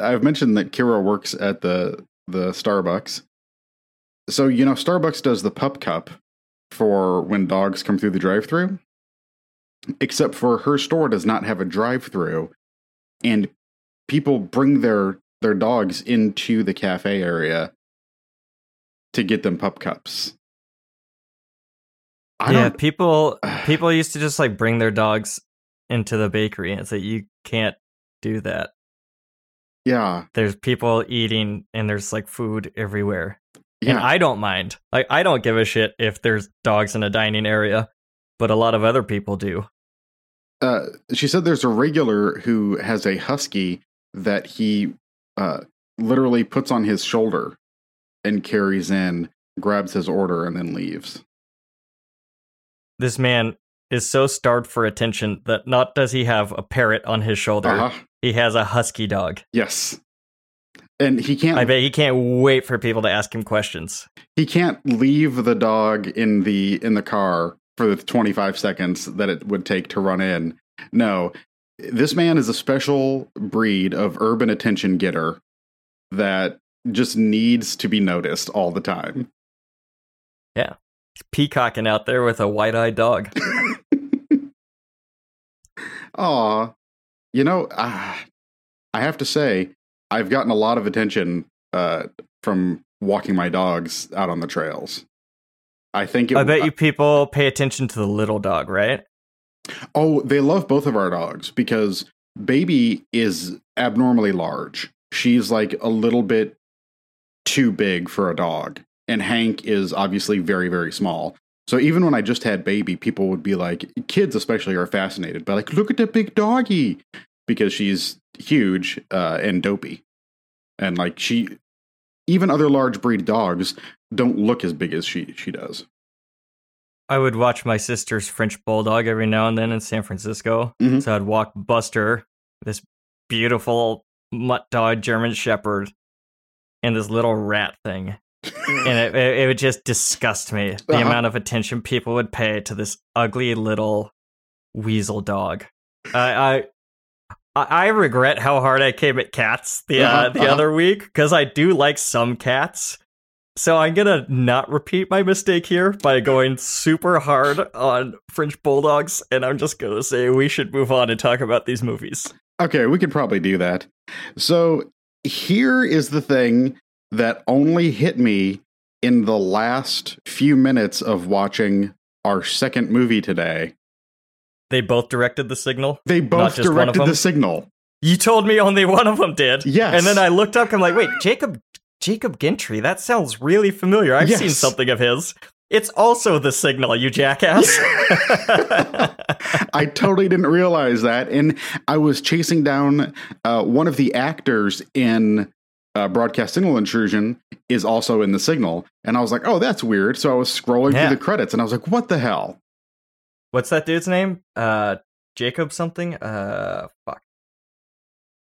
I've mentioned that Kira works at the the Starbucks. So you know, Starbucks does the pup cup for when dogs come through the drive-through. Except for her store does not have a drive-through, and people bring their their dogs into the cafe area to get them pup cups. I yeah, people people used to just like bring their dogs into the bakery and say you can't do that. Yeah, There's people eating and there's like food everywhere. And. I don't mind. Like I don't give a shit if there's dogs in a dining area, but a lot of other people do. uh, she said there's a regular who has a husky that he uh, literally puts on his shoulder and carries in, grabs his order, and then leaves. This man is so starved for attention that not does he have a parrot on his shoulder, Uh-huh. He has a husky dog. Yes, and he can't. I bet he can't wait for people to ask him questions. he can't leave the dog in the in the car for the 25 seconds that it would take to run in. No, this man is a special breed of urban attention getter that just needs to be noticed all the time. He's peacocking out there with a white-eyed dog. Aw, you know, uh, I have to say, I've gotten a lot of attention uh, from walking my dogs out on the trails. I think it, I bet you people pay attention to the little dog, right? Oh, they love both of our dogs because Baby is abnormally large. She's like a little bit too big for a dog. And Hank is obviously very, very small. So even when I just had Baby, people would be like, kids especially are fascinated by like, look at that big doggy because she's huge uh, and dopey. And like she, even other large breed dogs don't look as big as she she does. I would watch my sister's French bulldog every now and then in San Francisco. Mhm. So I'd walk Buster, this beautiful mutt dog German Shepherd, and this little rat thing. and it, it, would just disgust me the Uh-huh. amount of attention people would pay to this ugly little weasel dog. I, I I regret how hard I came at cats the uh, Uh-huh, the uh-huh. other week because I do like some cats. So I'm gonna not repeat my mistake here by going super hard on French bulldogs, and I'm just gonna say we should move on and talk about these movies. Okay, we could probably do that. So here is the thing that only hit me in the last few minutes of watching our second movie today. They both directed the signal. They both just one of directed the signal. You told me only one of them did. Yes. And then I looked up. I'm like, wait, Jacob Jacob Gentry. That sounds really familiar. I've seen something of his. It's also the signal, you jackass. I totally didn't realize that. And I was chasing down uh, one of the actors in uh, Broadcast Signal Intrusion is also in the signal. And I was like, oh, that's weird. So I was scrolling Yeah. through the credits and I was like, what the hell? What's that dude's name? Uh, Jacob something. Uh, fuck.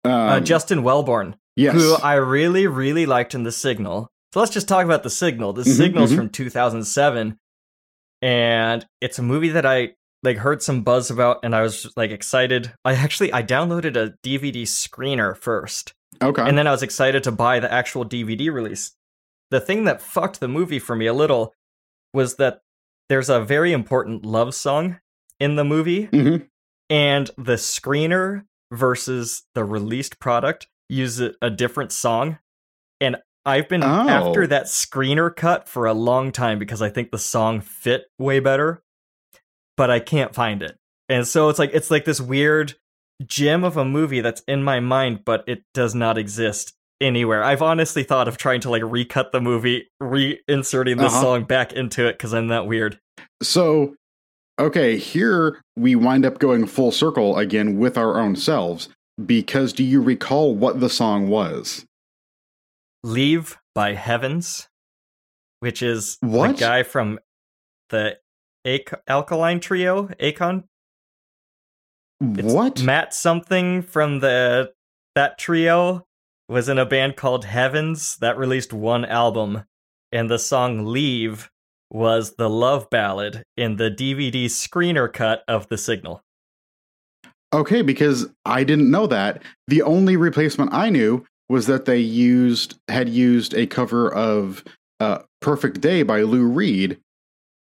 Um, Uh, Justin Welborn. yes. who I really, really liked in The Signal. So let's just talk about The Signal. The Mhm, Signal's mhm. from 2007, and it's a movie that I like heard some buzz about, and I was like excited. I actually I downloaded a DVD screener first, okay. and then I was excited to buy the actual DVD release. The thing that fucked the movie for me a little was that there's a very important love song in the movie, Mhm. and the screener versus the released product use a, a different song. And I've been Oh. after that screener cut for a long time because I think the song fit way better, but I can't find it. And so it's like it's like this weird gem of a movie that's in my mind, but it does not exist anywhere. I've honestly thought of trying to like recut the movie, reinserting this Uh-huh. song back into it because I'm that weird. So, okay, here we wind up going full circle again with our own selves. Because do you recall what the song was? Leave by Heavens, which is What? the guy from the Alkaline Trio, Akon. It's what? Matt something from the that trio was in a band called Heavens that released one album, and the song "Leave" was the love ballad in the DVD screener cut of The Signal. Okay, because I didn't know that. The only replacement I knew was that they used had used a cover of uh, "Perfect Day" by Lou Reed,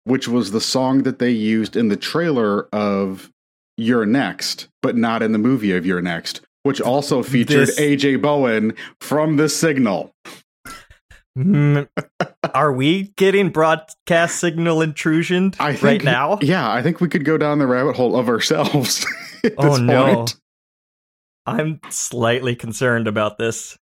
which was the song that they used in the trailer of "You're Next," but not in the movie of "You're Next," which also featured This- AJ Bowen from The Signal. Mm, Are we getting broadcast signal intrusion I right think, now? Yeah, I think we could go down the rabbit hole of ourselves. Oh no. point. I'm slightly concerned about this.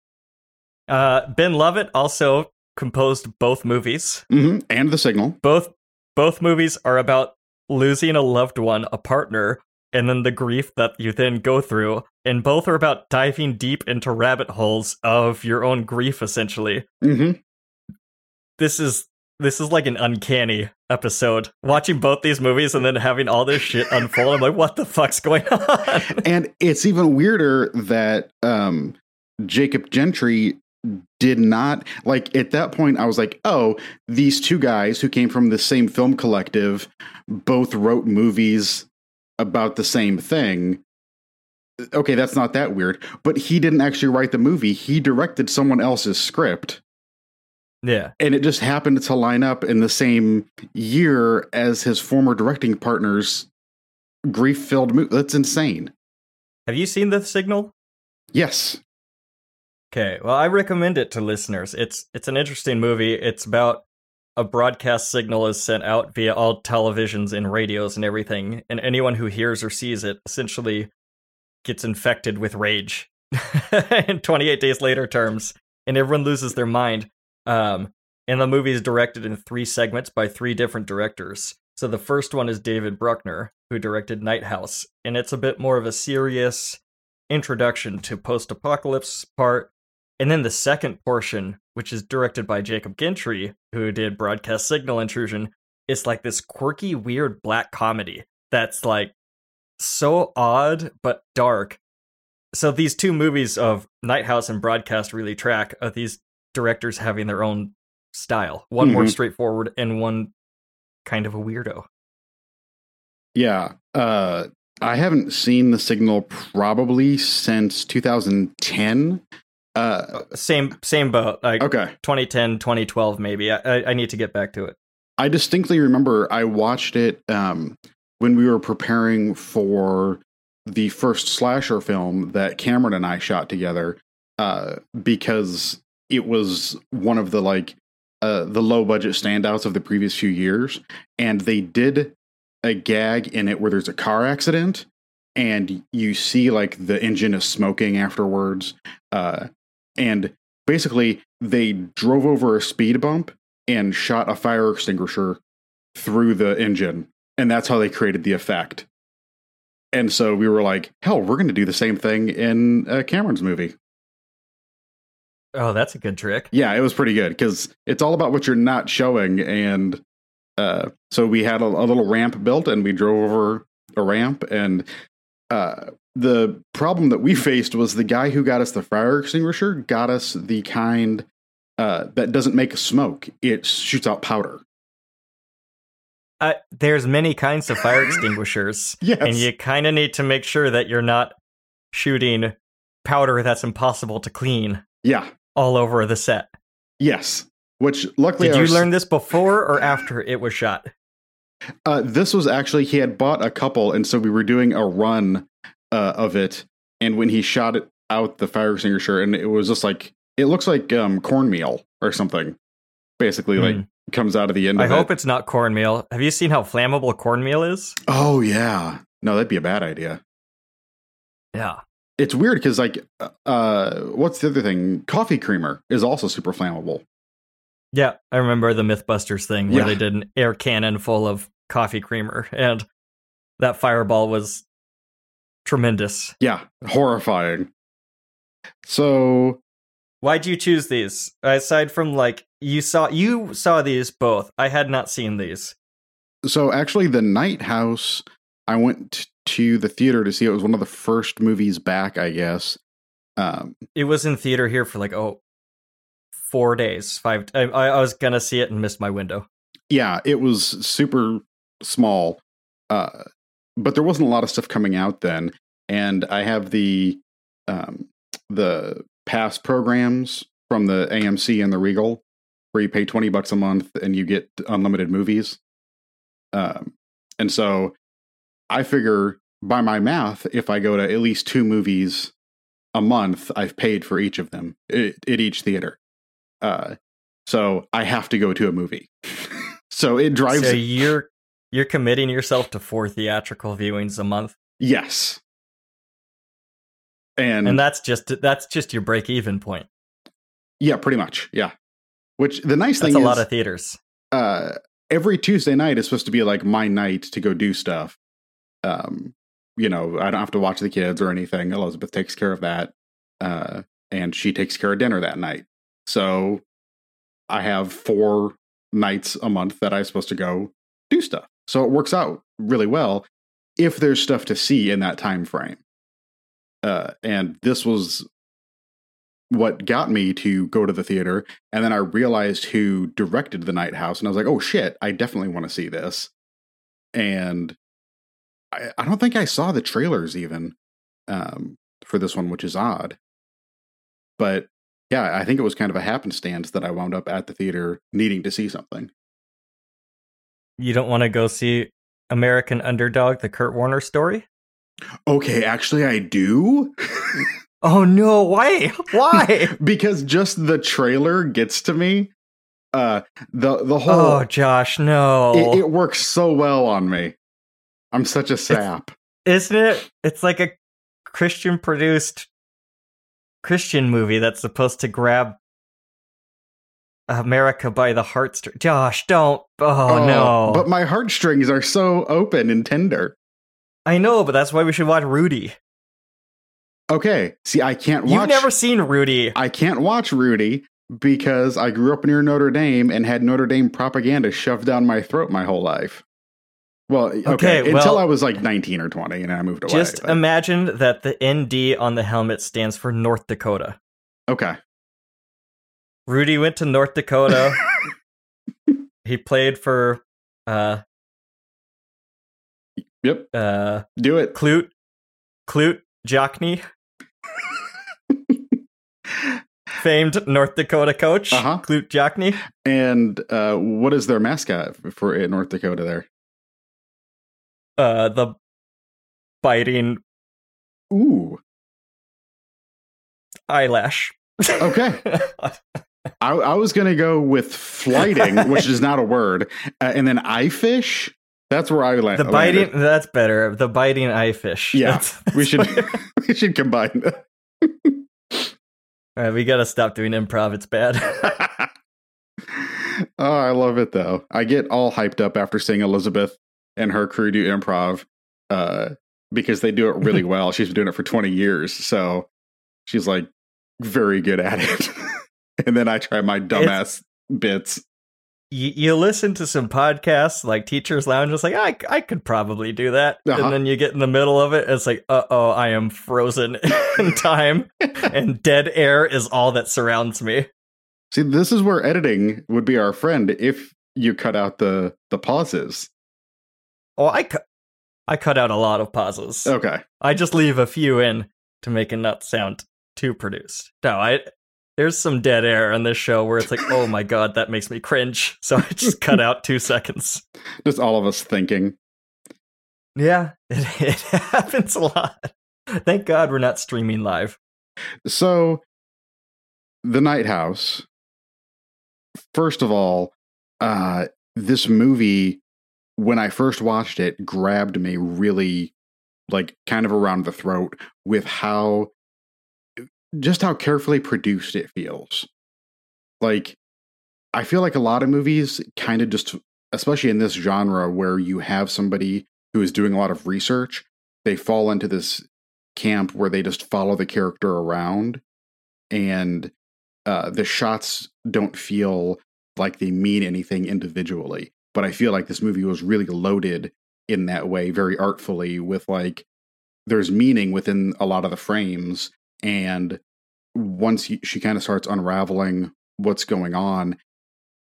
Uh, ben Lovett also composed both movies. Mhm, And The Signal. Both both movies are about losing a loved one, a partner, and then the grief that you then go through. And both are about diving deep into rabbit holes of your own grief, essentially. hmm This is this is like an uncanny episode. Watching both these movies and then having all this shit unfold, I'm like, what the fuck's going on? And it's even weirder that um, Jacob Gentry did not like at that point I was like, "Oh, these two guys who came from the same film collective both wrote movies about the same thing." Okay, that's not that weird, but he didn't actually write the movie. He directed someone else's script. yeah. and it just happened to line up in the same year as his former directing partner's grief-filled movie. That's insane. Have you seen The Signal? Yes. Okay, well, I recommend it to listeners. It's it's an interesting movie. It's about a broadcast signal is sent out via all televisions and radios and everything, and anyone who hears or sees it essentially gets infected with rage. in 28 days later terms, and everyone loses their mind. Um, and the movie is directed in three segments by three different directors. So the first one is David Bruckner, who directed Night House, and it's a bit more of a serious introduction to post-apocalypse part. And then the second portion, which is directed by Jacob Gentry, who did Broadcast Signal Intrusion, is like this quirky, weird black comedy that's like so odd but dark. So these two movies of Night House and Broadcast really track of these directors having their own style. One more Mhm. straightforward and one kind of a weirdo. Yeah. Uh, I haven't seen The Signal probably since 2010. Uh, Same same boat. Like okay. 2010, 2012 maybe. I, I I need to get back to it. I distinctly remember I watched it um, when we were preparing for the first slasher film that Cameron and I shot together uh, because it was one of the like uh, the low budget standouts of the previous few years, and they did a gag in it where there's a car accident and you see like the engine is smoking afterwards, uh, and basically they drove over a speed bump and shot a fire extinguisher through the engine. And that's how they created the effect. And so we were like, hell, we're going to do the same thing in uh, Cameron's movie. Oh, that's a good trick. Yeah, it was pretty good because it's all about what you're not showing. And uh, so we had a, a little ramp built and we drove over a ramp. And uh, the problem that we faced was the guy who got us the fire extinguisher got us the kind uh, that doesn't make smoke, it shoots out powder. Uh, there's many kinds of fire extinguishers, Yes. and you kind of need to make sure that you're not shooting powder that's impossible to clean yeah. all over the set. Yes. Which luckily Did you s- learn this before or after it was shot? Uh, this was actually he had bought a couple, and so we were doing a run uh, of it. And when he shot it out the fire extinguisher, and it was just like it looks like um, cornmeal or something. Basically, like Hmm. comes out of the end. I hope it. it's not cornmeal. Have you seen how flammable cornmeal is? Oh yeah, no, that'd be a bad idea. Yeah. It's weird because like, uh, what's the other thing? Coffee creamer is also super flammable. Yeah, I remember the Mythbusters thing where Yeah. they did an air cannon full of coffee creamer, and that fireball was tremendous. Yeah, horrifying. So Why'd you choose these? Aside from like you saw you saw these both. I had not seen these. So actually, the Night House, I went to the theater to see. It was one of the first movies back, I guess. Um, It was in theater here for like oh four days, five. I, I was gonna see it and missed my window. yeah, it was super small, uh, but there wasn't a lot of stuff coming out then. And I have the um, the past programs from the AMC and the Regal, where you pay twenty bucks a month and you get unlimited movies. Um, and so I figure by my math, if I go to at least two movies a month, I've paid for each of them at each theater. Uh, so I have to go to a movie. so it drives. So you're you're committing yourself to four theatrical viewings a month. Yes. And and that's just that's just your break even point. Yeah, pretty much. Yeah. Which the nice that's thing a is a lot of theaters. Uh, every Tuesday night is supposed to be like my night to go do stuff. Um, you know, I don't have to watch the kids or anything. Elizabeth takes care of that. Uh, and she takes care of dinner that night. So I have four nights a month that I'm supposed to go do stuff. So it works out really well if there's stuff to see in that time frame. Uh, and this was what got me to go to the theater. And then I realized who directed The Night House, and I was like, oh shit, I definitely want to see this. And I, I don't think I saw the trailers even um, for this one, which is odd. But yeah, I think it was kind of a happenstance that I wound up at the theater needing to see something. You don't want to go see American Underdog, the Kurt Warner story? Okay, actually, I do. oh no! Why? Why? because just the trailer gets to me. Uh, the the whole. Oh, Josh, no! It, it works so well on me. I'm such a sap. It's, isn't it? It's like a Christian produced Christian movie that's supposed to grab America by the heartstrings. Josh, don't. Oh, oh, no. But my heartstrings are so open and tender. I know, but that's why we should watch Rudy. Okay. See, I can't watch. You've never seen Rudy. I can't watch Rudy because I grew up near Notre Dame and had Notre Dame propaganda shoved down my throat my whole life. Well, okay, okay well, until I was like 19 or 20 and I moved away. Just but. imagine that the ND on the helmet stands for North Dakota. Okay. Rudy went to North Dakota. he played for uh Yep. Uh do it. Clute Clute Jockney. Famed North Dakota coach, uh-huh. Clute Jockney. And uh, what is their mascot for North Dakota there? Uh the biting Ooh. Eyelash. Okay. I, I was to go with flighting, which is not a word, uh, and then eye fish. That's where I land. The biting. Landed. That's better. The biting eye fish. Yeah, that's, that's we should we should combine. All right, we got to stop doing improv. It's bad. oh, I love it though. I get all hyped up after seeing Elizabeth and her crew do improv uh, because they do it really well. She's been doing it for 20 years. So she's like very good at it. and then I try my dumbass it's, bits. You, you, listen to some podcasts like Teachers Lounge. It's like I I could probably do that, uh-huh. and then you get in the middle of it. it's like, uh oh, I am frozen in time, and dead air is all that surrounds me. See, this is where editing would be our friend if you cut out the the pauses. Oh, I cut I cut out a lot of pauses. Okay, I just leave a few in to make it not sound too produced. No, I there's some dead air on this show where it's like, oh my god, that makes me cringe. So I just cut out two seconds. Just all of us thinking. Yeah, it, it happens a lot. Thank God we're not streaming live. So, The Night House. First of all, uh, this movie, when I first watched it, grabbed me really, like, kind of around the throat with how just how carefully produced it feels. Like, I feel like a lot of movies kind of just, especially in this genre where you have somebody who is doing a lot of research, they fall into this camp where they just follow the character around and uh, the shots don't feel like they mean anything individually. But I feel like this movie was really loaded in that way, very artfully, with like, there's meaning within a lot of the frames and once he, she kind of starts unraveling what's going on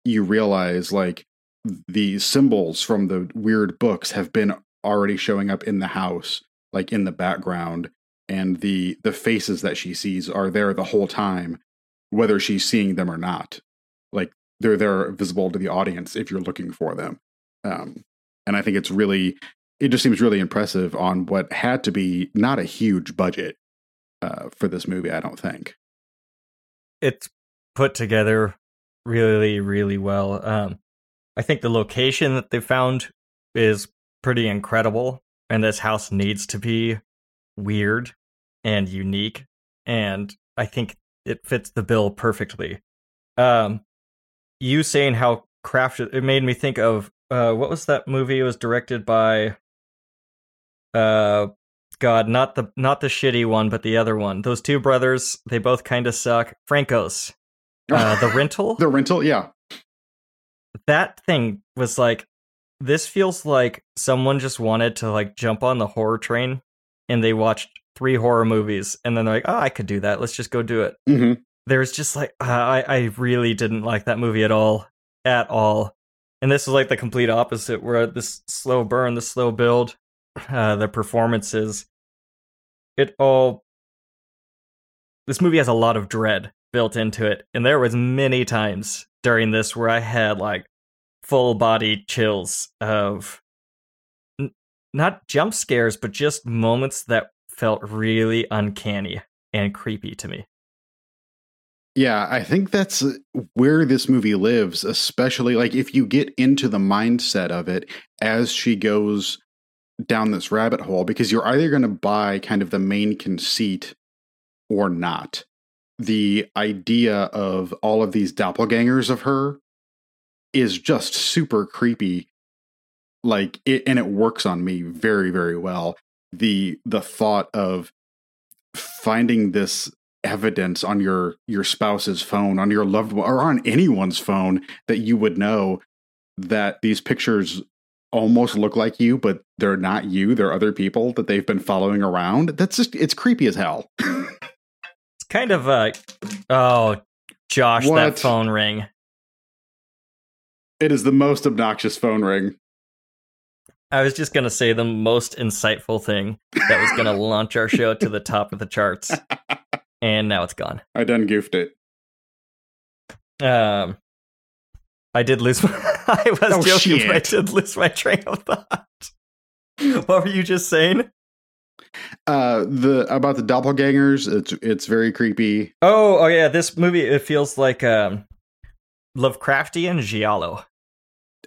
you realize like the symbols from the weird books have been already showing up in the house like in the background and the the faces that she sees are there the whole time, whether she's seeing them or not. They're there visible to the audience if you're looking for them. Um, and I think it's really it just seems really impressive on what had to be not a huge budget uh, for this movie. I don't think it's put together really, really well. Um, I think the location that they found is pretty incredible, and this house needs to be weird and unique, and I think it fits the bill perfectly. Um, you saying how crafted it made me think of uh, what was that movie? It was directed by uh God, not the not the shitty one, but the other one. Those two brothers, they both kind of suck. Franco's, uh, the rental, the rental, yeah. That thing was like, this feels like someone just wanted to like jump on the horror train, and they watched three horror movies, and then they're like, oh, I could do that. Let's just go do it. Mm-hmm. There's just like, uh, I I really didn't like that movie at all, at all. And this is like the complete opposite, where this slow burn, the slow build, uh, the performances it all this movie has a lot of dread built into it and there was many times during this where i had like full body chills of n- not jump scares but just moments that felt really uncanny and creepy to me yeah i think that's where this movie lives especially like if you get into the mindset of it as she goes down this rabbit hole because you're either going to buy kind of the main conceit or not. The idea of all of these doppelgangers of her is just super creepy. Like it, and it works on me very, very well. The the thought of finding this evidence on your your spouse's phone, on your loved one, or on anyone's phone that you would know that these pictures almost look like you, but they're not you. They're other people that they've been following around. That's just it's creepy as hell. it's kind of a oh, Josh, what? that phone ring. It is the most obnoxious phone ring. I was just gonna say the most insightful thing that was gonna launch our show to the top of the charts, and now it's gone. I done goofed it. Um, I did lose. My, I was oh, joking, shit. but I did lose my train of thought. what were you just saying? Uh, the about the doppelgangers. It's it's very creepy. Oh, oh yeah. This movie it feels like um, Lovecraftian giallo.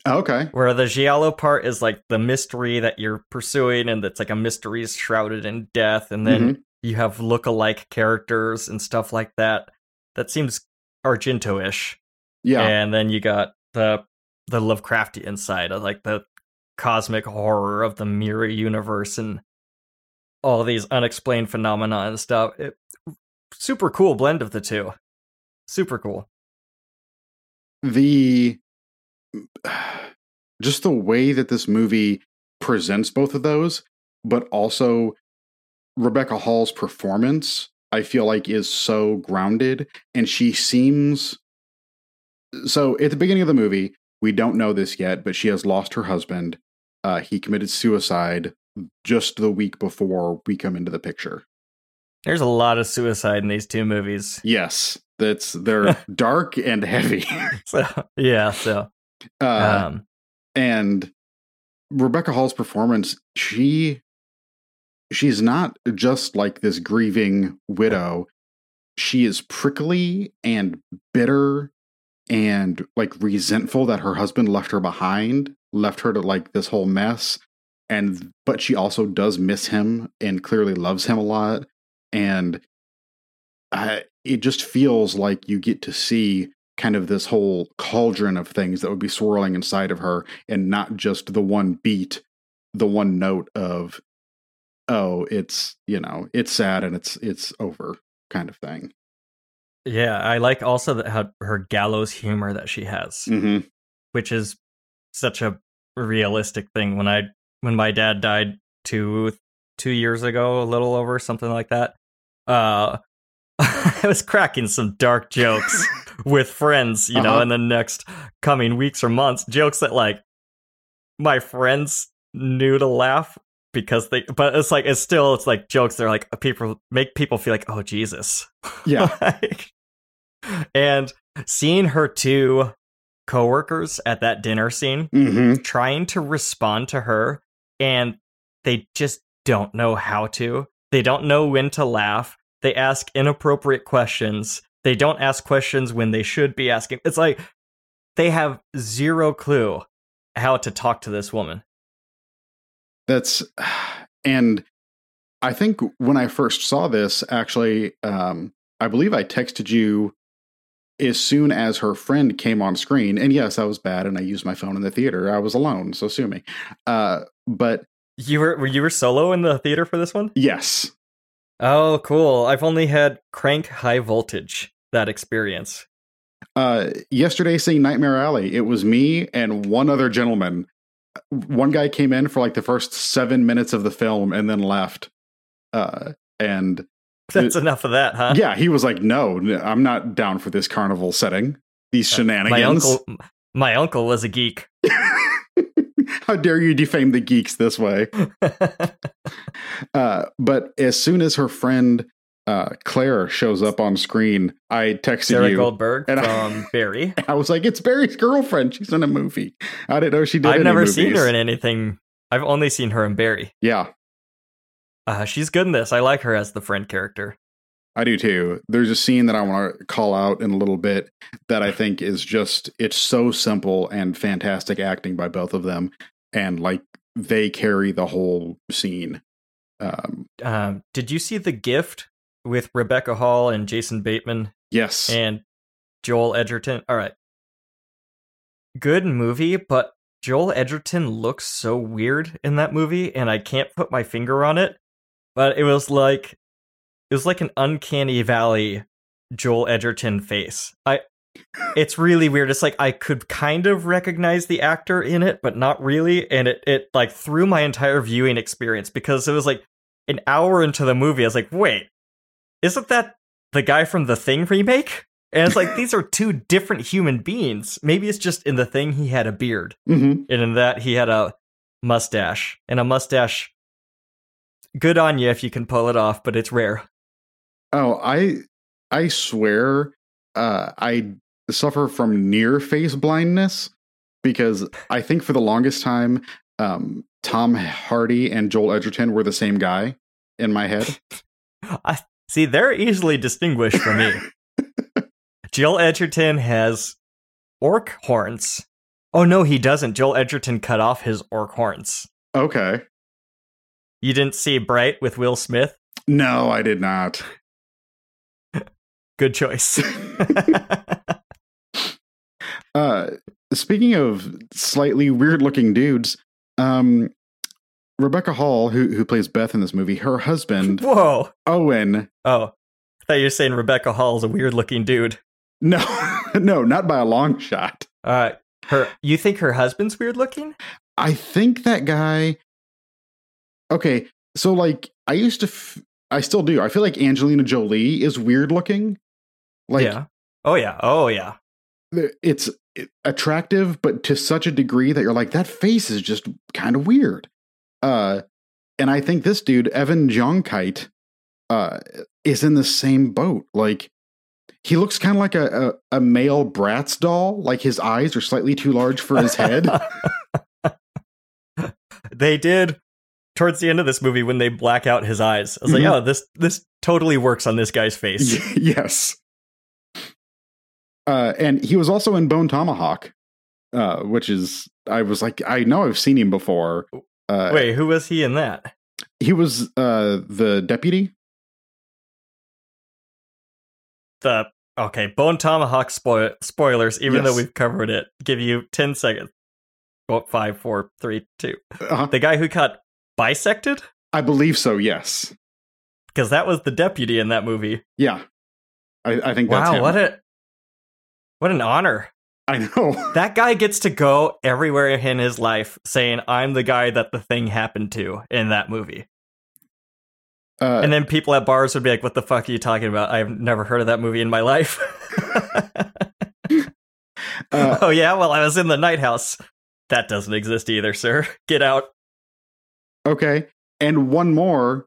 Okay. Where the giallo part is like the mystery that you're pursuing, and it's like a mystery shrouded in death, and then mm-hmm. You have look-alike characters and stuff like that. That seems Argento-ish. Yeah. And then you got the the Lovecraftian side of like the cosmic horror of the mirror universe and all these unexplained phenomena and stuff. It, super cool blend of the two. Super cool. The just the way that this movie presents both of those, but also Rebecca Hall's performance, I feel like is so grounded and she seems so at the beginning of the movie, we don't know this yet, but she has lost her husband. Uh, he committed suicide just the week before we come into the picture. There's a lot of suicide in these two movies. Yes, that's they're dark and heavy. so yeah, so uh, um, and Rebecca Hall's performance, she she's not just like this grieving widow. She is prickly and bitter and like resentful that her husband left her behind, left her to like this whole mess. And but she also does miss him and clearly loves him a lot. And I, it just feels like you get to see kind of this whole cauldron of things that would be swirling inside of her and not just the one beat, the one note of, oh, it's, you know, it's sad and it's, it's over kind of thing. Yeah, I like also that how her gallows humor that she has, mm-hmm. which is such a realistic thing. When I when my dad died two two years ago, a little over something like that, uh, I was cracking some dark jokes with friends, you uh-huh. know, in the next coming weeks or months, jokes that like my friends knew to laugh because they but it's like it's still it's like jokes they're like people make people feel like oh jesus. Yeah. Like, and seeing her two coworkers at that dinner scene hmm trying to respond to her and they just don't know how to. They don't know when to laugh. They ask inappropriate questions. They don't ask questions when they should be asking. It's like they have zero clue how to talk to this woman That's and I think when I first saw this, actually, um, I believe I texted you as soon as her friend came on screen. And yes, I was bad, and I used my phone in the theater. I was alone, so sue me. Uh, but you were were you were solo in the theater for this one yes, oh cool i've only had crank high voltage that experience uh, yesterday seeing Nightmare Alley, it was me and one other gentleman. One guy came in for like the first seven minutes of the film and then left. Uh, and that's enough of that huh yeah, he was like, "No, I'm not down for this carnival setting. These my shenanigans. uncle my uncle was a geek How dare you defame the geeks this way?" Uh, but as soon as her friend uh, Claire shows up on screen, I texted Sarah you. Goldberg and I- Barry. I was like, "It's Barry's girlfriend. She's in a movie." I didn't know she did. I've never seen her in anything. I've only seen her in Barry. Yeah, Uh, she's good in this. I like her as the friend character. I do too. There's a scene that I want to call out in a little bit that I think is just it's so simple and fantastic acting by both of them, and like they carry the whole scene. Um, Um, did you see The Gift with Rebecca Hall and Jason Bateman yes, and Joel Edgerton? All right. Good movie, but Joel Edgerton looks so weird in that movie, and I can't put my finger on it. But it was like it was like an uncanny valley Joel Edgerton face. I it's really weird. It's like I could kind of recognize the actor in it, but not really. And it, it like threw my entire viewing experience because it was like an hour into the movie. I was like, wait, isn't that the guy from the Thing remake? And it's like these are two different human beings. Maybe it's just in the Thing he had a beard, hmm and in that he had a mustache. And a mustache, good on you if you can pull it off, but it's rare. Oh, I I swear, uh, I suffer from near face blindness because I think for the longest time, um, Tom Hardy and Joel Edgerton were the same guy in my head. I see they're easily distinguished for me. Joel Edgerton has orc horns. Oh no, he doesn't. Joel Edgerton cut off his orc horns. Okay, You didn't see Bright with Will Smith? no, I did not. Good choice. Uh, speaking of slightly weird looking dudes, um, Rebecca Hall, who who plays Beth in this movie, her husband Whoa. Owen. Oh. I thought you were saying Rebecca Hall's a weird looking dude. No, no, not by a long shot. Uh her you think her husband's weird looking? I think that guy. Okay, so like I used to, f- I still do. I feel like Angelina Jolie is weird looking. Like yeah. Oh yeah. Oh yeah. it's attractive, but to such a degree that you're like, that face is just kind of weird. Uh, and I think this dude, Evan Jonigkeit, uh, is in the same boat. Like, he looks kind of like a, a, a male Bratz doll. Like, his eyes are slightly too large for his head. they did towards the end of this movie when they black out his eyes. I was like, Mhm. oh, this this totally works on this guy's face. yes. Uh, and he was also in Bone Tomahawk, uh, which is, I was like, I know I've seen him before. Uh, Wait, who was he in that? He was uh, the deputy. The okay, Bone Tomahawk spoil, spoilers. Even though we've covered it, give you ten seconds. Five, four, three, two. Uh, The guy who got bisected I believe so. Yes. because that was the deputy in that movie. Yeah. I, I think that's Wow, what a what an honor! I know. That guy gets to go everywhere in his life saying, "I'm the guy that the thing happened to in that movie." Uh, And then people at bars would be like, "What the fuck are you talking about? I've never heard of that movie in my life." uh, oh yeah, well I was in the night house. That doesn't exist either, sir. Get out. okay. and one more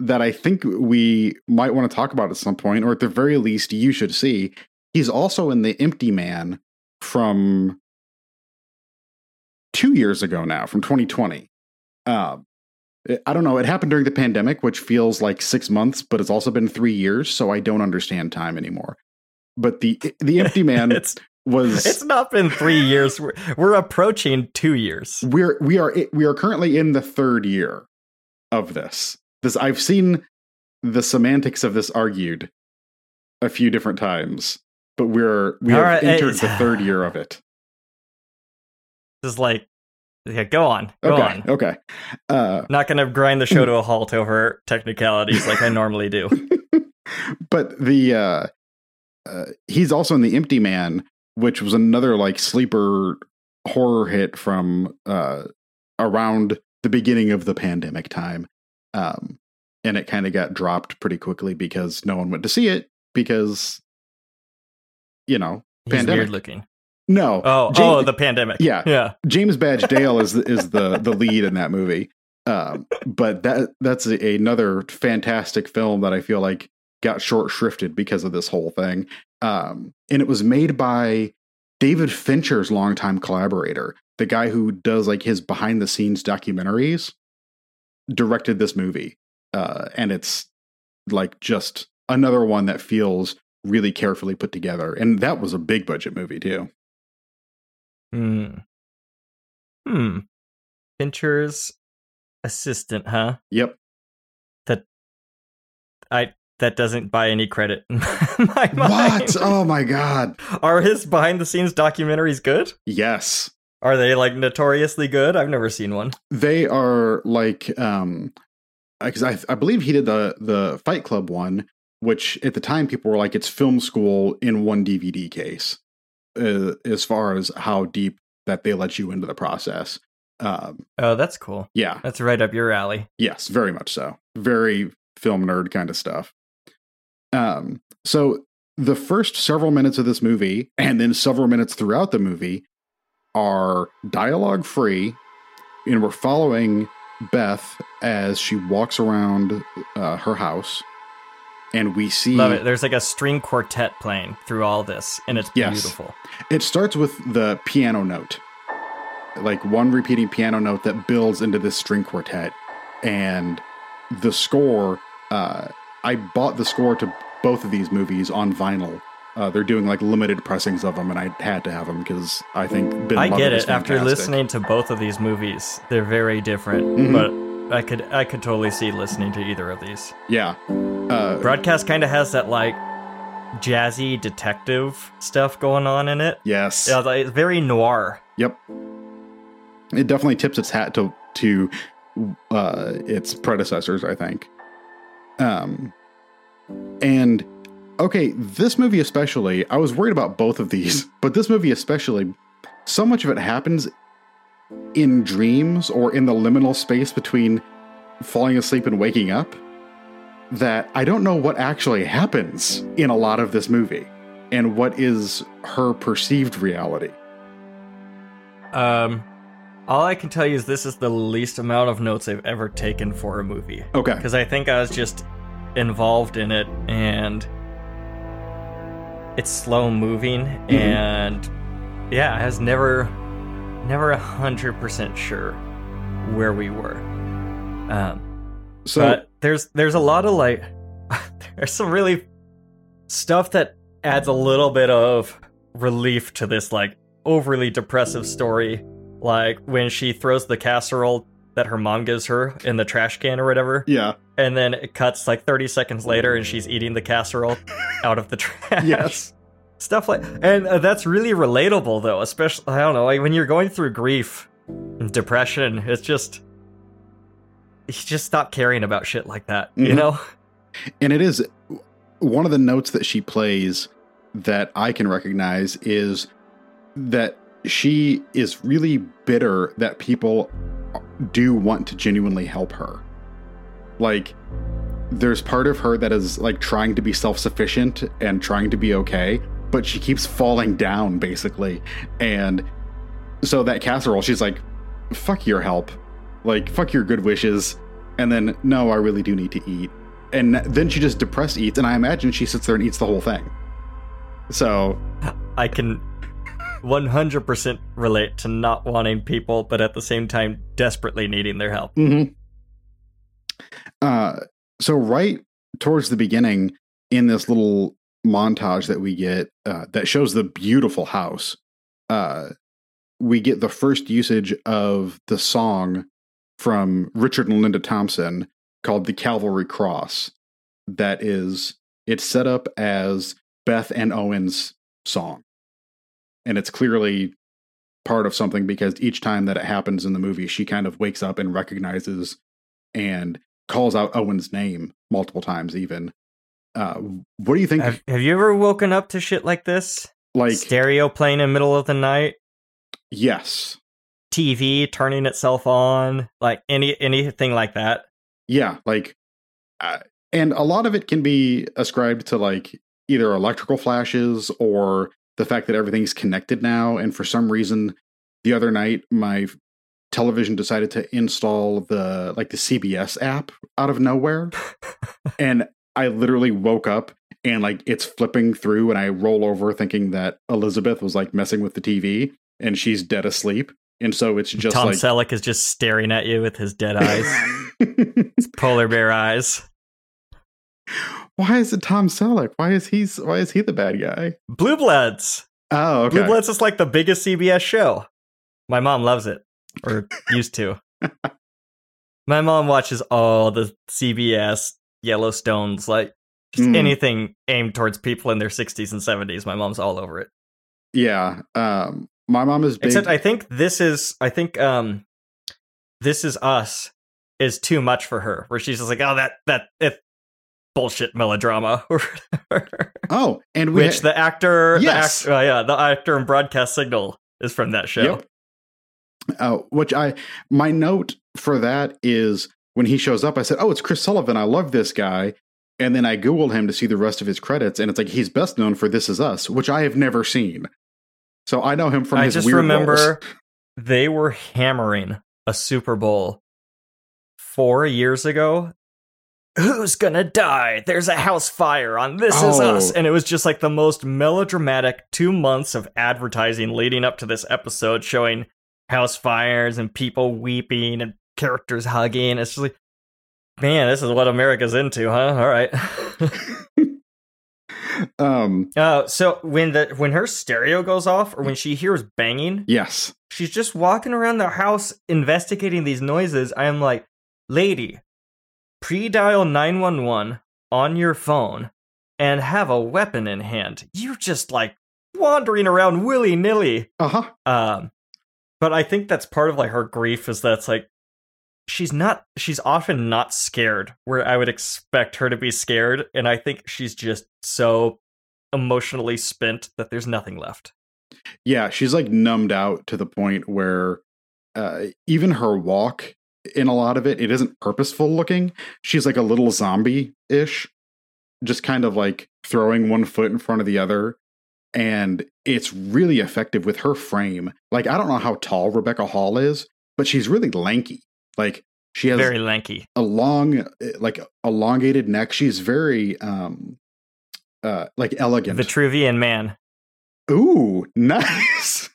that I think we might want to talk about at some point, or at the very least, you should see. He's also in The Empty Man from two years ago now, from 2020. Uh, I don't know. It happened during the pandemic, which feels like six months, but it's also been three years, so I don't understand time anymore. But the the Empty Man it's was it's not been three years. We're, we're approaching two years. we're we are we are currently in the third year of this. This I've seen the semantics of this argued a few different times, but we're we All have right, entered the third year of it. This is like, yeah, go on, go Okay, on. okay. Uh, Not gonna grind the show to a halt over technicalities like I normally do. but the uh, uh, he's also in the Empty Man, which was another like sleeper horror hit from uh, around the beginning of the pandemic time, um, and it kind of got dropped pretty quickly because no one went to see it because you know He's Pandemic. weird looking. no Oh, Ja- oh, the pandemic. Yeah. yeah. James Badge Dale is is the the lead in that movie. Um, but that that's a, another fantastic film that I feel like got short shrifted because of this whole thing. Um, and it was made by David Fincher's longtime collaborator, the guy who does like his behind the scenes documentaries, directed this movie. Uh, and it's like just another one that feels really carefully put together. And that was a big budget movie too. Hmm. Hmm. Fincher's assistant, huh? Yep. That I that doesn't buy any credit in my mind. What? Oh my god. Are his behind the scenes documentaries good? Yes. Are they like notoriously good? I've never seen one. They are like um because I I believe he did the the Fight Club one, which at the time people were like it's film school in one DVD case. Uh, as far as how deep that they let you into the process. Um Oh, that's cool. yeah, That's right up your alley. yes, very much so. Very film nerd kind of stuff. Um so the first several minutes of this movie and then several minutes throughout the movie are dialogue free and we're following Beth as she walks around uh, her house and we see Love it. There's like a string quartet playing through all this, and it's Yes. beautiful. it starts with the piano note like one repeating piano note that builds into this string quartet and the score uh, i bought the score to both of these movies on vinyl uh, they're doing like limited pressings of them and i had to have them because i think ben I Lovett get it. After listening to both of these movies, they're very different, Mhm. but I could I could totally see listening to either of these. yeah uh, Broadcast kind of has that like jazzy detective stuff going on in it. yes Yeah, it's very noir. Yep. It definitely tips its hat to to uh, its predecessors, I think. Um, and okay, this movie especially, I was worried about both of these, but this movie especially, so much of it happens in dreams or in the liminal space between falling asleep and waking up that I don't know what actually happens in a lot of this movie and what is her perceived reality. Um, all I can tell you is this is the least amount of notes I've ever taken for a movie Okay. because I think I was just involved in it and it's slow moving Mm-hmm. and yeah, I was never, never a hundred percent sure where we were. Um, So but there's there's a lot of like there's some really stuff that adds a little bit of relief to this like overly depressive story like when she throws the casserole that her mom gives her in the trash can or whatever yeah, and then it cuts like 30 seconds later and she's eating the casserole out of the trash Yes. Stuff like and uh, that's really relatable though especially i don't know like when you're going through grief and depression it's just you just stop caring about shit like that you Mhm. know and it is one of the notes that she plays that I can recognize is that she is really bitter that people do want to genuinely help her. Like, there's part of her that is like trying to be self sufficient and trying to be okay, but she keeps falling down basically. And so that casserole, she's like, fuck your help. Like, fuck your good wishes. and then no, I really do need to eat, and then she just depressed eats, and I imagine she sits there and eats the whole thing. So I can 100% relate to not wanting people, but at the same time desperately needing their help. Mm-hmm. Uh, so right towards the beginning, in this little montage that we get uh, that shows the beautiful house, uh, we get the first usage of the song from Richard and Linda Thompson called "The Calvary Cross." That is, it's set up as Beth and Owen's song and it's clearly part of something because each time that it happens in the movie, she kind of wakes up and recognizes and calls out Owen's name multiple times. Even, uh, what do you think? Have, have you ever woken up to shit like this? Like stereo playing in the middle of the night? Yes. TV turning itself on, like any anything like that. Yeah, like, uh, and a lot of it can be ascribed to like either electrical flashes or the fact that everything's connected now. And for some reason, the other night, my television decided to install the like the CBS app out of nowhere. and I literally woke up and like it's flipping through and I roll over thinking that Elizabeth was like messing with the TV and she's dead asleep. And so it's just Tom like Selleck is just staring at you with his dead eyes. his polar bear eyes. Why is it Tom Selleck? Why is he why is he the bad guy? Blue Bloods. Oh, okay. Blue Bloods is like the biggest CBS show. My mom loves it, or used to. My mom watches all the CBS Yellowstones, like just mm. anything aimed towards people in their 60s and 70s. My mom's all over it. Yeah. Um, my mom is big. Except I think this is, I think, um, this is us is too much for her, where she's just like, oh, that, that, it, bullshit melodrama. oh, and which ha- the actor, yes, the act, uh, yeah, the actor in Broadcast Signal is from that show. Yep. Uh, which I my note for that is when he shows up, I said, "Oh, it's Chris Sullivan. I love this guy." And then I googled him to see the rest of his credits, and it's like he's best known for "This Is Us," which I have never seen. So I know him from. I just remember roles. they were hammering a Super Bowl four years ago who's gonna die? There's a house fire on This oh. Is Us. And it was just like the most melodramatic two months of advertising leading up to this episode showing house fires and people weeping and characters hugging. It's just like, man, this is what America's into, huh? All right. um uh, so when the when her stereo goes off or when she hears banging yes she's just walking around the house investigating these noises i am like lady pre-dial 911 on your phone and have a weapon in hand. You're just like wandering around willy nilly. Uh huh. Um, but I think that's part of like her grief is that's like she's not she's often not scared where I would expect her to be scared, and I think she's just so emotionally spent that there's nothing left. Yeah, she's like numbed out to the point where uh, even her walk in a lot of it. It isn't purposeful looking. She's like a little zombie ish, just kind of like throwing one foot in front of the other. And it's really effective with her frame. Like, I don't know how tall Rebecca Hall is, but she's really lanky. Like, she has very lanky, a long, like elongated neck. She's very, um, uh, like elegant. Vitruvian man. Ooh, nice.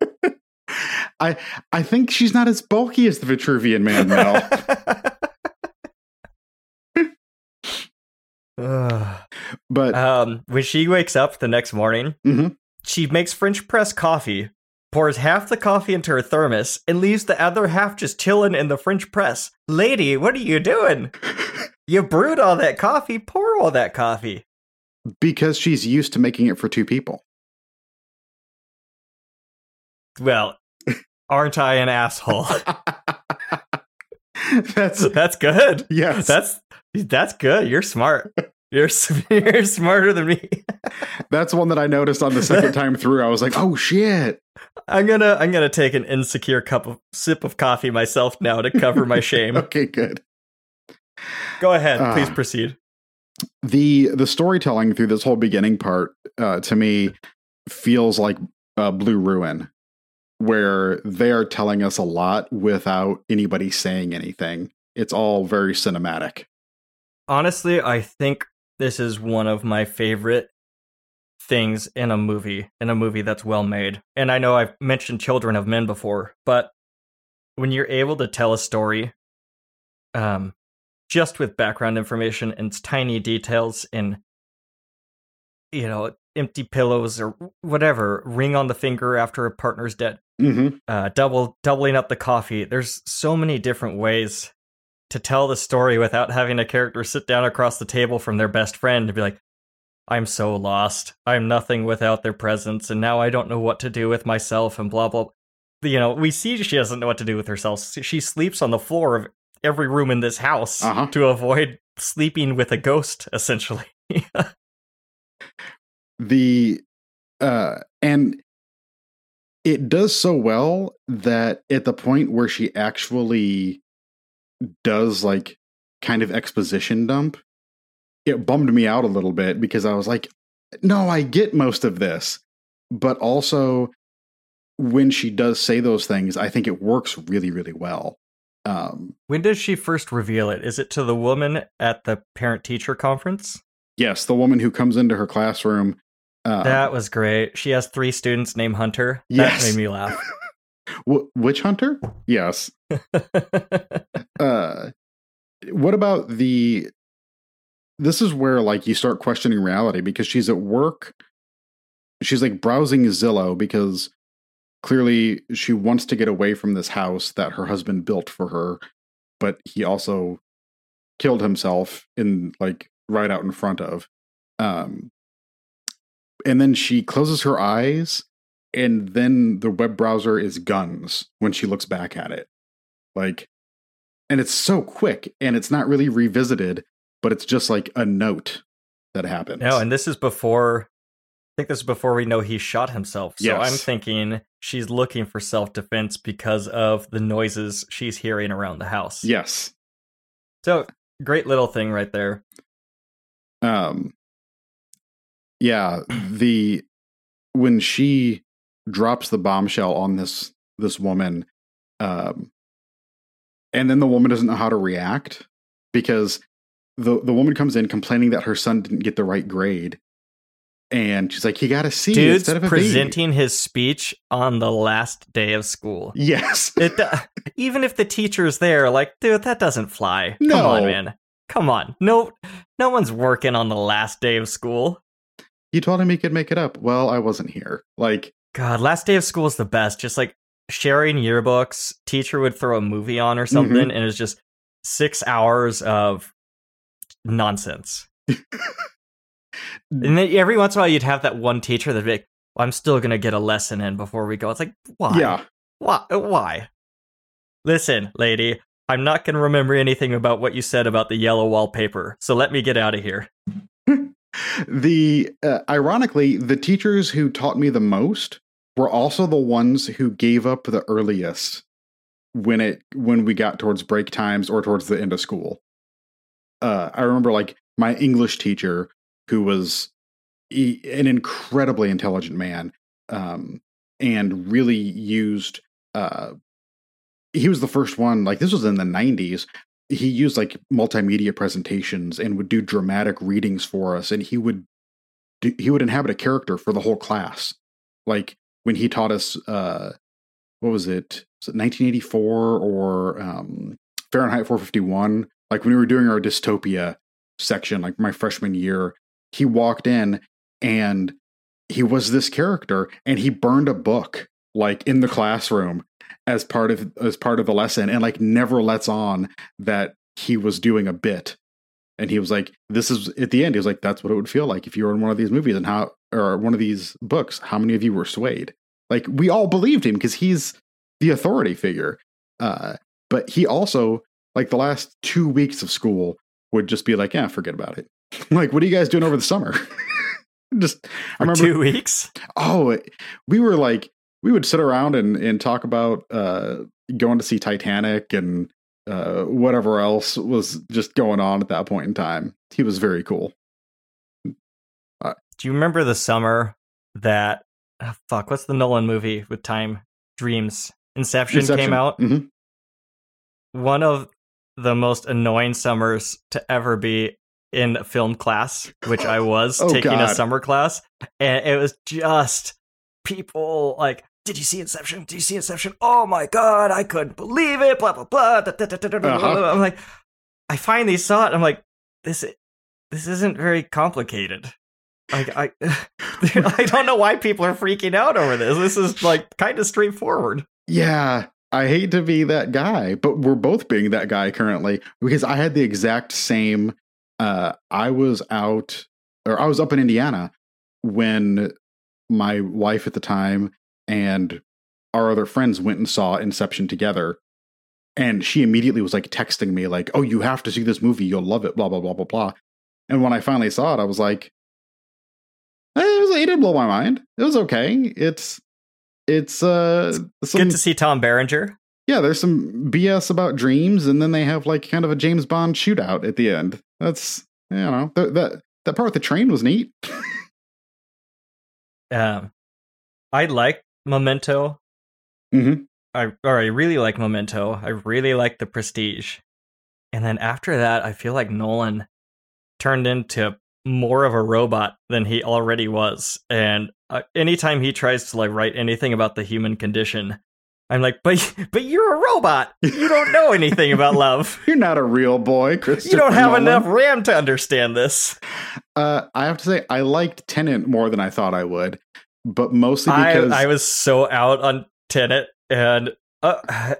I I think she's not as bulky as the Vitruvian Man now. but um, when she wakes up the next morning, mm-hmm. she makes French press coffee, pours half the coffee into her thermos, and leaves the other half just chilling in the French press. Lady, what are you doing? you brewed all that coffee. Pour all that coffee. Because she's used to making it for two people. Well, aren't I an asshole? that's that's good. Yes, that's that's good. You're smart. You're you're smarter than me. that's one that I noticed on the second time through. I was like, oh shit. I'm gonna I'm gonna take an insecure cup of sip of coffee myself now to cover my shame. okay, good. Go ahead, uh, please proceed. The the storytelling through this whole beginning part uh, to me feels like uh, Blue Ruin where they are telling us a lot without anybody saying anything. It's all very cinematic. Honestly, I think this is one of my favorite things in a movie, in a movie that's well made. And I know I've mentioned Children of Men before, but when you're able to tell a story um just with background information and tiny details and you know empty pillows or whatever ring on the finger after a partner's dead Mm-hmm. uh double doubling up the coffee there's so many different ways to tell the story without having a character sit down across the table from their best friend and be like i'm so lost. I'm nothing without their presence and now i don't know what to do with myself and blah blah you know we see she doesn't know what to do with herself. She sleeps on the floor of every room in this house Uh-huh. to avoid sleeping with a ghost essentially. The uh and it does so well that at the point where she actually does like kind of exposition dump it bummed me out a little bit because i was like no i get most of this but also when she does say those things i think it works really really well um when does she first reveal it is it to the woman at the parent teacher conference yes the woman who comes into her classroom uh, That was great. She has three students named Hunter. Yes. That made me laugh. w- witch hunter yes uh what about the this is where like you start questioning reality because she's at work. She's like browsing zillow because clearly she wants to get away from this house that her husband built for her but he also killed himself in like right out in front of um and then she closes her eyes and then the web browser is guns when she looks back at it. Like and it's so quick and it's not really revisited but it's just like a note that happens no, and this is before. I think this is before we know he shot himself. So Yes. I'm thinking she's looking for self defense because of the noises she's hearing around the house. yes So great little thing right there. um yeah the when she drops the bombshell on this this woman um and then the woman doesn't know how to react because the the woman comes in complaining that her son didn't get the right grade and she's like he got a C Dude's instead of a B." presenting his speech on the last day of school. yes It do- even if the teacher's there, like, dude, that doesn't fly. Come No. on, man. Come on. No, no one's working on the last day of school. you told him he could make it up well i wasn't here like God, last day of school is the best. Just like sharing yearbooks, teacher would throw a movie on or something, and it was just six hours of nonsense. and then every once in a while, you'd have that one teacher that'd be like, "I'm still gonna get a lesson in before we go." It's like, why? yeah Why? Why? Listen, lady, I'm not gonna remember anything about what you said about the yellow wallpaper. So let me get out of here. the uh, ironically the teachers who taught me the most were also the ones who gave up the earliest when it when we got towards break times or towards the end of school. Uh i remember like my english teacher who was an incredibly intelligent man um and really used uh he was the first one like this was in the 90s he used like multimedia presentations and would do dramatic readings for us and he would do, he would inhabit a character for the whole class. Like when he taught us uh what was it? Was it 1984 or um fahrenheit 451 like when we were doing our dystopia section like my freshman year he walked in and he was this character and he burned a book like in the classroom as part of as part of the lesson and like never lets on that he was doing a bit. And he was like this is at the end he was like that's what it would feel like if you were in one of these movies and how or one of these books how many of you were swayed? Like we all believed him because he's the authority figure uh but he also like the last two weeks of school would just be like yeah forget about it. Like what are you guys doing over the summer? Just i For remember two weeks. oh we were like we would sit around and and talk about uh going to see titanic and uh whatever else was just going on at that point in time. He was very cool Do you remember the summer that ah, fuck? What's the Nolan movie with time dreams? Inception, came out. Mhm. One of the most annoying summers to ever be in film class, which I was Oh, taking God. a summer class, and it was just people like, "Did you see Inception? Did you see Inception? Oh my god, I couldn't believe it!" Blah blah blah. da, da, da, Uh-huh. blah. I'm like, I finally saw it. I'm like, this this isn't very complicated. Like I, I don't know why people are freaking out over this. This is like kind of straightforward. Yeah, I hate to be that guy, but we're both being that guy currently because I had the exact same. Uh, I was out, or I was up in Indiana when my wife at the time and our other friends went and saw Inception together. And she immediately was like texting me, like, oh, you have to see this movie. You'll love it, blah, blah, blah, blah, blah. And when I finally saw it, I was like, it, was, it didn't blow my mind. It was okay. It's, it's, uh, some, Good to see Tom Berenger. yeah, there's some BS about dreams, and then they have like kind of a James Bond shootout at the end. That's you know that that, that part with the train was neat. Um, I like Memento. mm-hmm. I or I really like Memento. I really like The Prestige. And then after that, I feel like Nolan turned into more of a robot than he already was. And uh, anytime he tries to like write anything about the human condition, I'm like, but but you're a robot. You don't know anything about love. You're not a real boy, Chris. You don't have enough RAM to understand this. Uh, I have to say, I liked Tenet more than I thought I would, but mostly because I, I was so out on Tenet, and uh,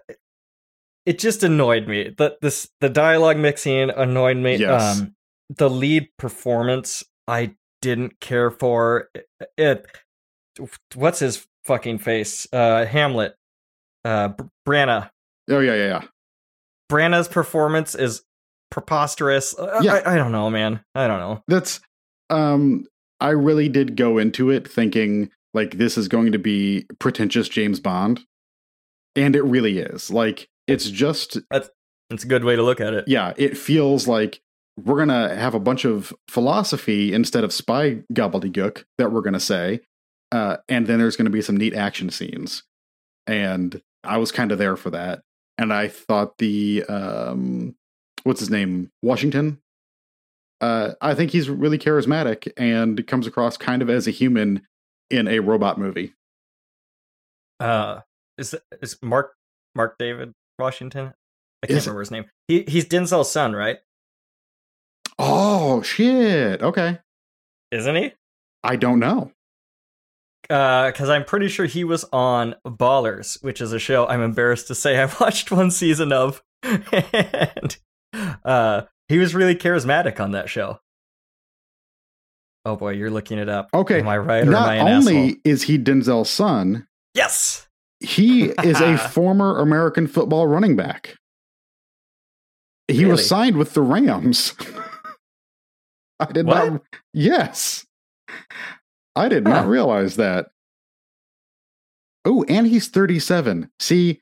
it just annoyed me. The this the dialogue mixing annoyed me. Yes. Um, the lead performance I didn't care for. It, what's his fucking face? Uh, Hamlet. Uh, Br- Branagh. oh yeah, yeah, yeah. Branagh's performance is preposterous. Uh, Yeah. I, I don't know, man. I don't know. That's um, I really did go into it thinking like this is going to be pretentious James Bond, and it really is. Like it's just It's a good way to look at it. yeah, it feels like we're gonna have a bunch of philosophy instead of spy gobbledygook that we're gonna say, uh, and then there's gonna be some neat action scenes, and I was kind of there for that, and I thought the um, what's his name Washington. Uh, I think he's really charismatic and comes across kind of as a human in a robot movie. uh is is Mark Mark David Washington? I can't Is it- remember his name. He he's Denzel's son, right? Oh shit! Okay, Isn't he? I don't know. Uh, because I'm pretty sure he was on Ballers, which is a show I'm embarrassed to say I watched one season of, and uh, he was really charismatic on that show. Oh boy, you're looking it up. Okay, am I right or am Not I only asshole? is he Denzel's son, Yes. He is a former American football running back. He Really? was signed with the Rams. I did What? not. Yes, I did not realize that. Oh, and he's thirty-seven. See,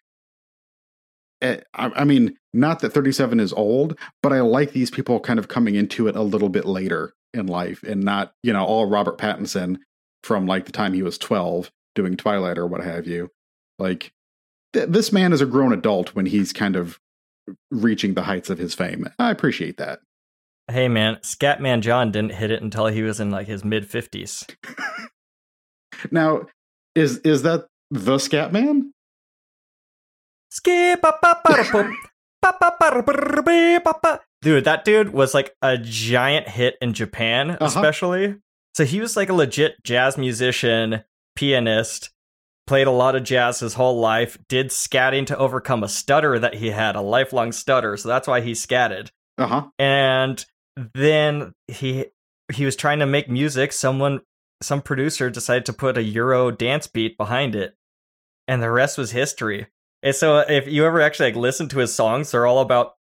eh, I, mean, not that thirty-seven is old, but I like these people kind of coming into it a little bit later in life, and not you know all Robert Pattinson from like the time he was twelve doing Twilight or what have you. Like th- this man is a grown adult when he's kind of reaching the heights of his fame. I appreciate that. Hey man, Scatman John didn't hit it until he was in like his mid fifties. Now, is is that the Scat Man? Skip Dude, that dude was like a giant hit in Japan, Uh-huh. especially. So he was like a legit jazz musician, pianist, played a lot of jazz his whole life, did scatting to overcome a stutter that he had, a lifelong stutter. So that's why he scatted. Uh huh. And then he he was trying to make music. Someone some producer decided to put a Euro dance beat behind it. And the rest was history. And so if you ever actually like listen to his songs, they're all about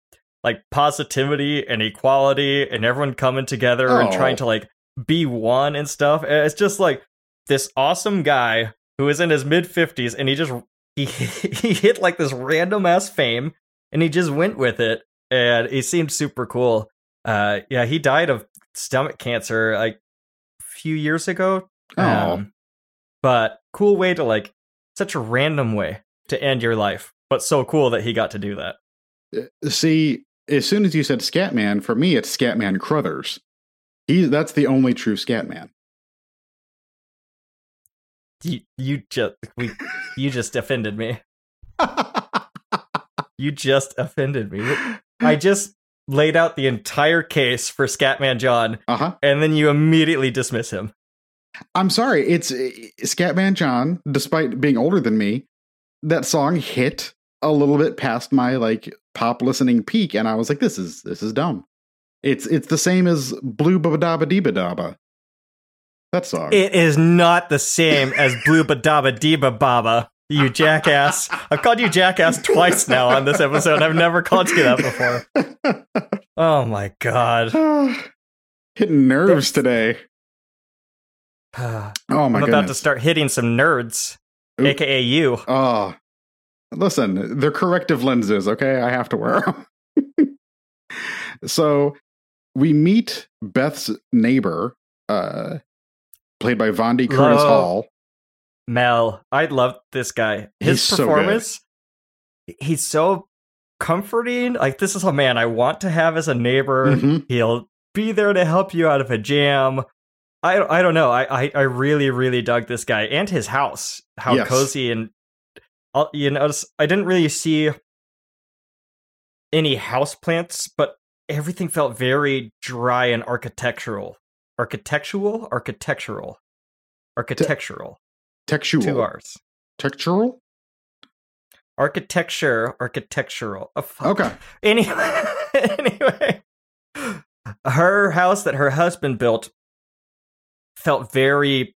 like positivity and equality and everyone coming together and Oh. trying to like be one and stuff. And It's just like this awesome guy who is in his mid 50s and he just he he hit like this random ass fame and he just went with it and he seemed super cool. Uh yeah, he died of stomach cancer like a few years ago. Oh, Um, but cool way to like such a random way to end your life, but so cool that he got to do that. see, as soon as you said Scatman, for me it's Scatman Crothers. He that's the only true Scatman. You you just we you just offended me. You just offended me. I just laid out the entire case for Scatman John, uh-huh. and then you immediately dismiss him. I'm sorry, it's uh, Scatman John, despite being older than me, that song hit a little bit past my like pop listening peak, and I was like, this is this is dumb. It's it's the same as Blue Babadaba Deba Daba. That song. It is not the same as Blue Badaba Deba Baba. You jackass. I've called you jackass twice now on this episode. I've never called you that before. Oh my god. Hitting nerves today. Oh my I'm my about to start hitting some nerds, Oop. aka you. Oh, listen, they're corrective lenses, okay? I have to wear them. so we meet Beth's neighbor, uh, played by Vondie Curtis Lo- Hall. Mel, I love this guy. His He's so performance, he's so comforting. Like this is a man I want to have as a neighbor. Mhm. He'll be there to help you out of a jam. I I don't know. I I, I really really dug this guy and his house. How Yes. cozy and uh, you notice I didn't really see any house plants, but everything felt very dry and architectural. Architectural, architectural, architectural. Textual. Two R's. Textural? Architecture, architectural. Oh. Okay. Anyway, anyway, her house that her husband built felt very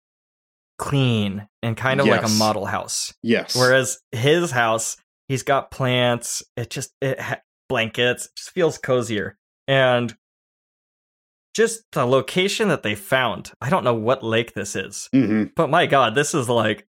clean and kind of like a model house. Yes. Whereas his house, he's got plants. It just it ha- blankets. It just feels cozier and just the location that they found. I don't know what lake this is, hmm but my god, this is like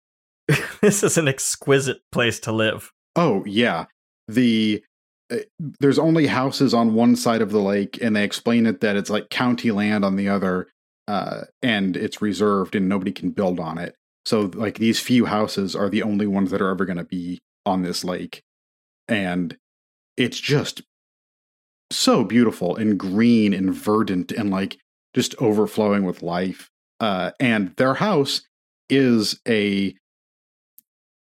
this is an exquisite place to live. Oh, yeah. The uh, there's only houses on one side of the lake, and they explain it that it's like county land on the other, uh, and it's reserved, and nobody can build on it. So, like these few houses are the only ones that are ever going to be on this lake, and it's just so beautiful and green and verdant and like just overflowing with life. Uh, and their house is a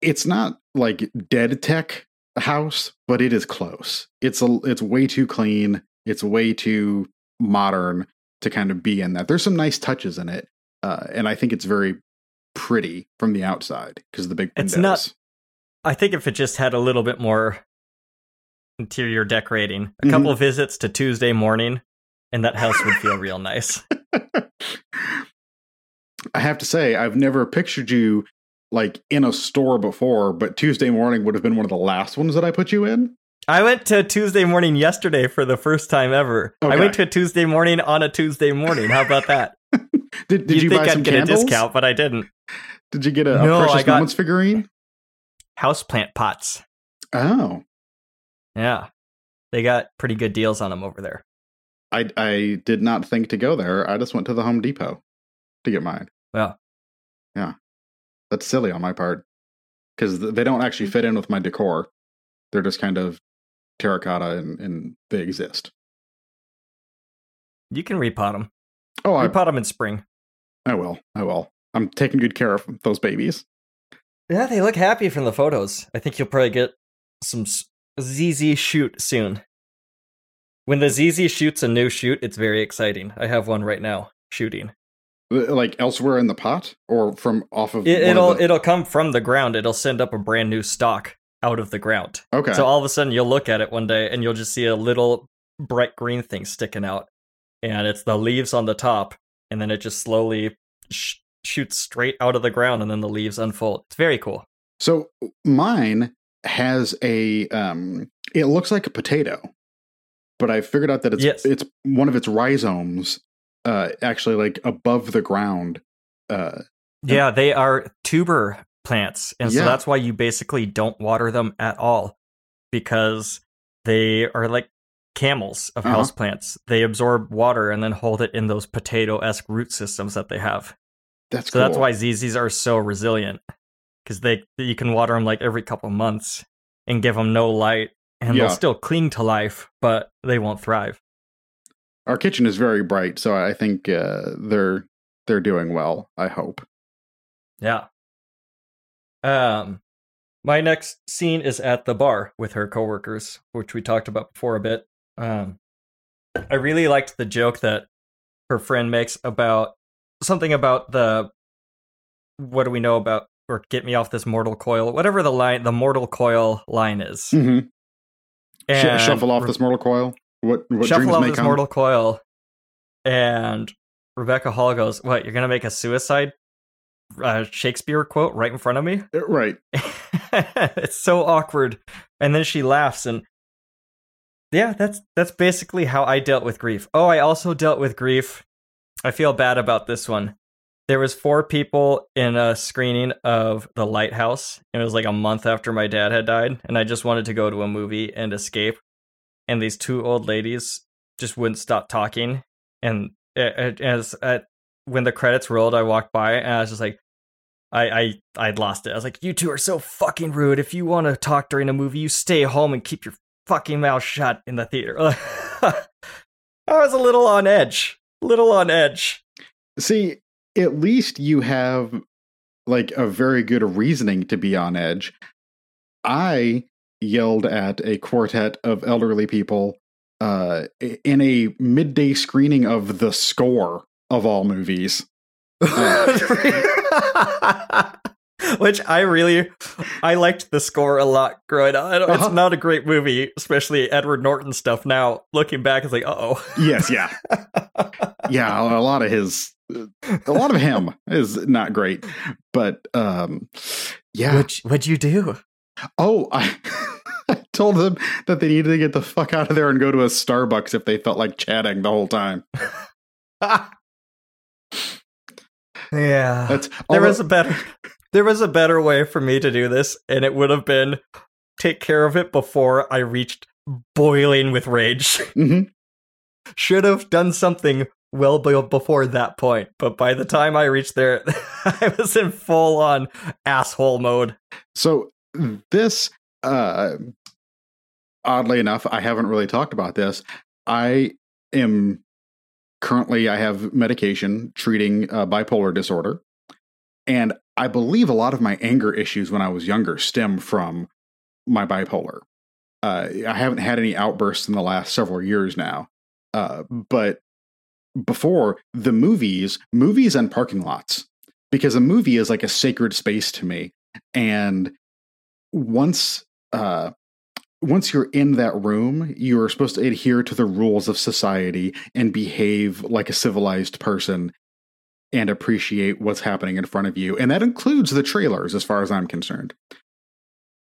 it's not like dead tech house, but it is close. It's a it's way too clean. It's way too modern to kind of be in that. There's some nice touches in it, uh, and I think it's very pretty from the outside because the big windows. It's not- I think if it just had a little bit more interior decorating, a Mhm. couple visits to Tuesday morning, and that house would feel real nice. I have to say, I've never pictured you like in a store before, but Tuesday morning would have been one of the last ones that I put you in. I went to Tuesday morning yesterday for the first time ever. I went to a Tuesday morning on a Tuesday morning. How about that? Did, did you think buy I'd some get candles? a discount, but I didn't. Did you get a, a No, I Precious got- Moments figurine? Houseplant pots. Oh, Yeah. They got pretty good deals on them over there. I I did not think to go there. I just went to the Home Depot to get mine. Well, yeah. That's silly on my part because they don't actually fit in with my decor. They're just kind of terracotta and, and they exist. you can repot them. Oh, I, Repot them in spring. I will. I will. I'm taking good care of those babies. Yeah, they look happy from the photos. I think you'll probably get some ZZ shoot soon. When the ZZ shoots a new shoot, it's very exciting. I have one right now shooting. Uh, Like elsewhere in the pot or from off of. It, it'll the- it'll come from the ground. It'll send up a brand new stock out of the ground. okay. So all of a sudden you'll look at it one day and you'll just see a little bright green thing sticking out, and it's the leaves on the top, and then it just slowly sh- shoots straight out of the ground, and then the leaves unfold. It's very cool. So mine has a um it looks like a potato. But I figured out that it's Yes. it's one of its rhizomes uh actually like above the ground. Uh Yeah, they are tuber plants, and so that's why you basically don't water them at all because they are like camels of Uh-huh. houseplants. They absorb water and then hold it in those potato-esque root systems that they have. that's So that's why ZZs are so resilient because they you can water them like every couple months and give them no light and Yeah. they'll still cling to life, but they won't thrive. Our kitchen is very bright, so I think uh, they're they're doing well. I hope. Yeah. Um, my next scene is at the bar with her coworkers, which we talked about before a bit. Um, I really liked the joke that her friend makes about something about the what do we know about or get me off this mortal coil, whatever the line, the mortal coil line is. Mm-hmm. And shuffle off Re- this mortal coil. What what shuffle dreams off this come? mortal coil, and Rebecca Hall goes, "What? You're gonna make a suicide uh, Shakespeare quote right in front of me?" Uh, Right. it's so awkward, and then she laughs, and yeah, that's that's basically how I dealt with grief. Oh, I also dealt with grief. I feel bad about this one. There was four people in a screening of The Lighthouse. It was like a month after my dad had died, and I just wanted to go to a movie and escape. And these two old ladies just wouldn't stop talking. And as at, when the credits rolled, I walked by and I was just like, I I I'd lost it. I was like, you two are so fucking rude. If you want to talk during a movie, you stay home and keep your fucking mouth shut in the theater. I was a little on edge. Little on edge. See, at least you have like a very good reasoning to be on edge. I yelled at a quartet of elderly people uh, in a midday screening of the score of all movies. Which I really, I liked the score a lot growing up. I don't- Uh-huh. It's not a great movie, especially Edward Norton stuff. Now looking back, it's like, uh oh. Yes, yeah, yeah. A lot of his, a lot of him is not great, but um, yeah. What'd, what'd you do? Oh, I, I told them that they needed to get the fuck out of there and go to a Starbucks if they felt like chatting the whole time. yeah. That's there was a better there was a better way for me to do this and it would have been take care of it before i reached boiling with rage Mhm. should have done something well be- before that point but by the time i reached there i was in full on asshole mode So this, uh, oddly enough, I haven't really talked about this. I am currently I have medication treating uh, bipolar disorder, and I believe a lot of my anger issues when I was younger stem from my bipolar. Uh, I haven't had any outbursts in the last several years now, uh, but before the movies, movies and parking lots, because a movie is like a sacred space to me, and once uh once you're in that room you are supposed to adhere to the rules of society and behave like a civilized person and appreciate what's happening in front of you. And that includes the trailers as far as i'm concerned.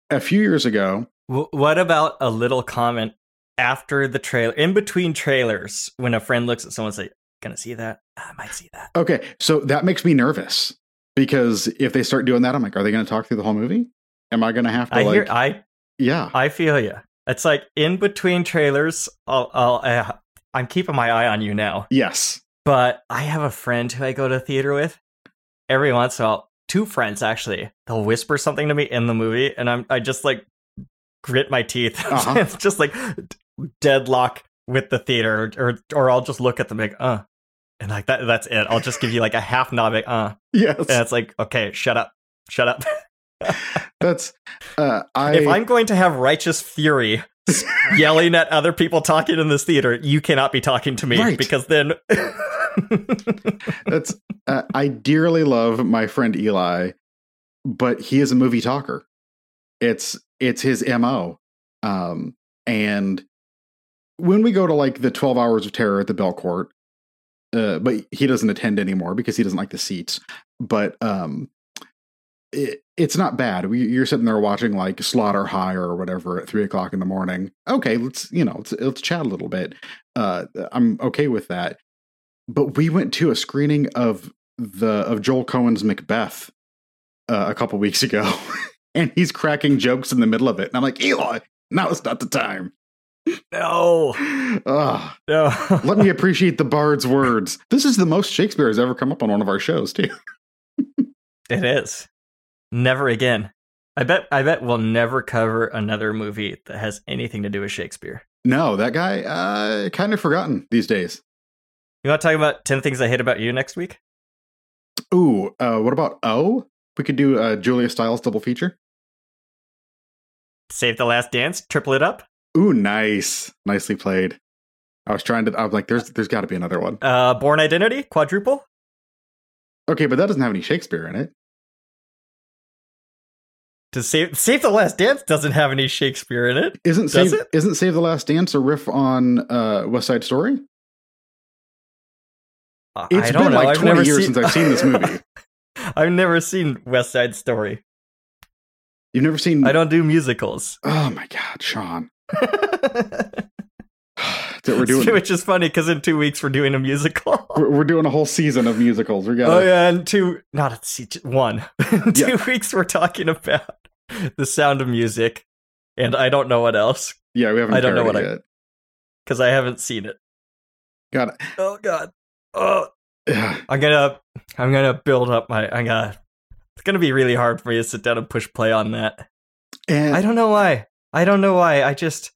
A few years ago what about a little comment after the trailer in between trailers when a friend looks at someone and say gonna see that i might see that okay so that makes me nervous because if they start doing that i'm like are they to talk through the whole movie am i to have to i like hear i yeah I feel you. It's like in between trailers. I'll, I'll uh, I'm keeping my eye on you now. yes But I have a friend who I go to theater with. Every once in a while, two friends actually. They'll whisper something to me in the movie, and I'm I just like grit my teeth. Uh-huh. it's just like deadlock with the theater, or or I'll just look at them like uh, and like that. That's it. I'll just give you like a half nod, like uh, yes and it's like okay, shut up, shut up. that's uh i if I'm going to have righteous fury yelling at other people talking in this theater, you cannot be talking to me Right. because then That's uh, I dearly love my friend Eli, but he is a movie talker. It's it's his mo, um, and when we go to like the twelve hours of terror at the Belcourt, uh, but he doesn't attend anymore because he doesn't like the seats. But um, it, it's not bad. We, you're sitting there watching like Slaughter High or whatever at three o'clock in the morning. Okay, let's you know let's, let's chat a little bit. Uh, I'm okay with that but we went to a screening of the of Joel Coen's Macbeth uh, a couple weeks ago, and he's cracking jokes in the middle of it, and I'm like, Eli, now is not the time. No, Ugh, no. let me appreciate the bard's words. This is the most Shakespeare has ever come up on one of our shows, too. It is never again. I bet I bet we'll never cover another movie that has anything to do with Shakespeare. No, that guy, uh, kind of forgotten these days. You want to talk about 10 things I hate about you next week? Ooh, uh, what about O? We could do a Julia Stiles double feature. Save the Last Dance, triple it up. Ooh, nice, nicely played. I was trying to. I was like, "There's, there's got to be another one." Uh, Born Identity, quadruple. Okay, but that doesn't have any Shakespeare in it. To save Save the Last Dance doesn't have any Shakespeare in it. Isn't save it? isn't Save the Last Dance a riff on uh, West Side Story? It's I don't been know. like I've 20 never years seen- since I've seen this movie. I've never seen West Side Story. You've never seen? I don't do musicals. Oh my God, Sean! We're doing. Which is funny because in two weeks we're doing a musical. We're, we're doing a whole season of musicals. We got. Oh yeah, and two not a one. Two Yeah. weeks we're talking about the sound of music, and I don't know what else yeah, we haven't. I don't know what it I- yet. because I haven't seen it. Got it. Oh god. Oh. I'm gonna I'm gonna build up my I'm gonna it's gonna be really hard for me to sit down and push play on that. And I don't know why. I don't know why. I just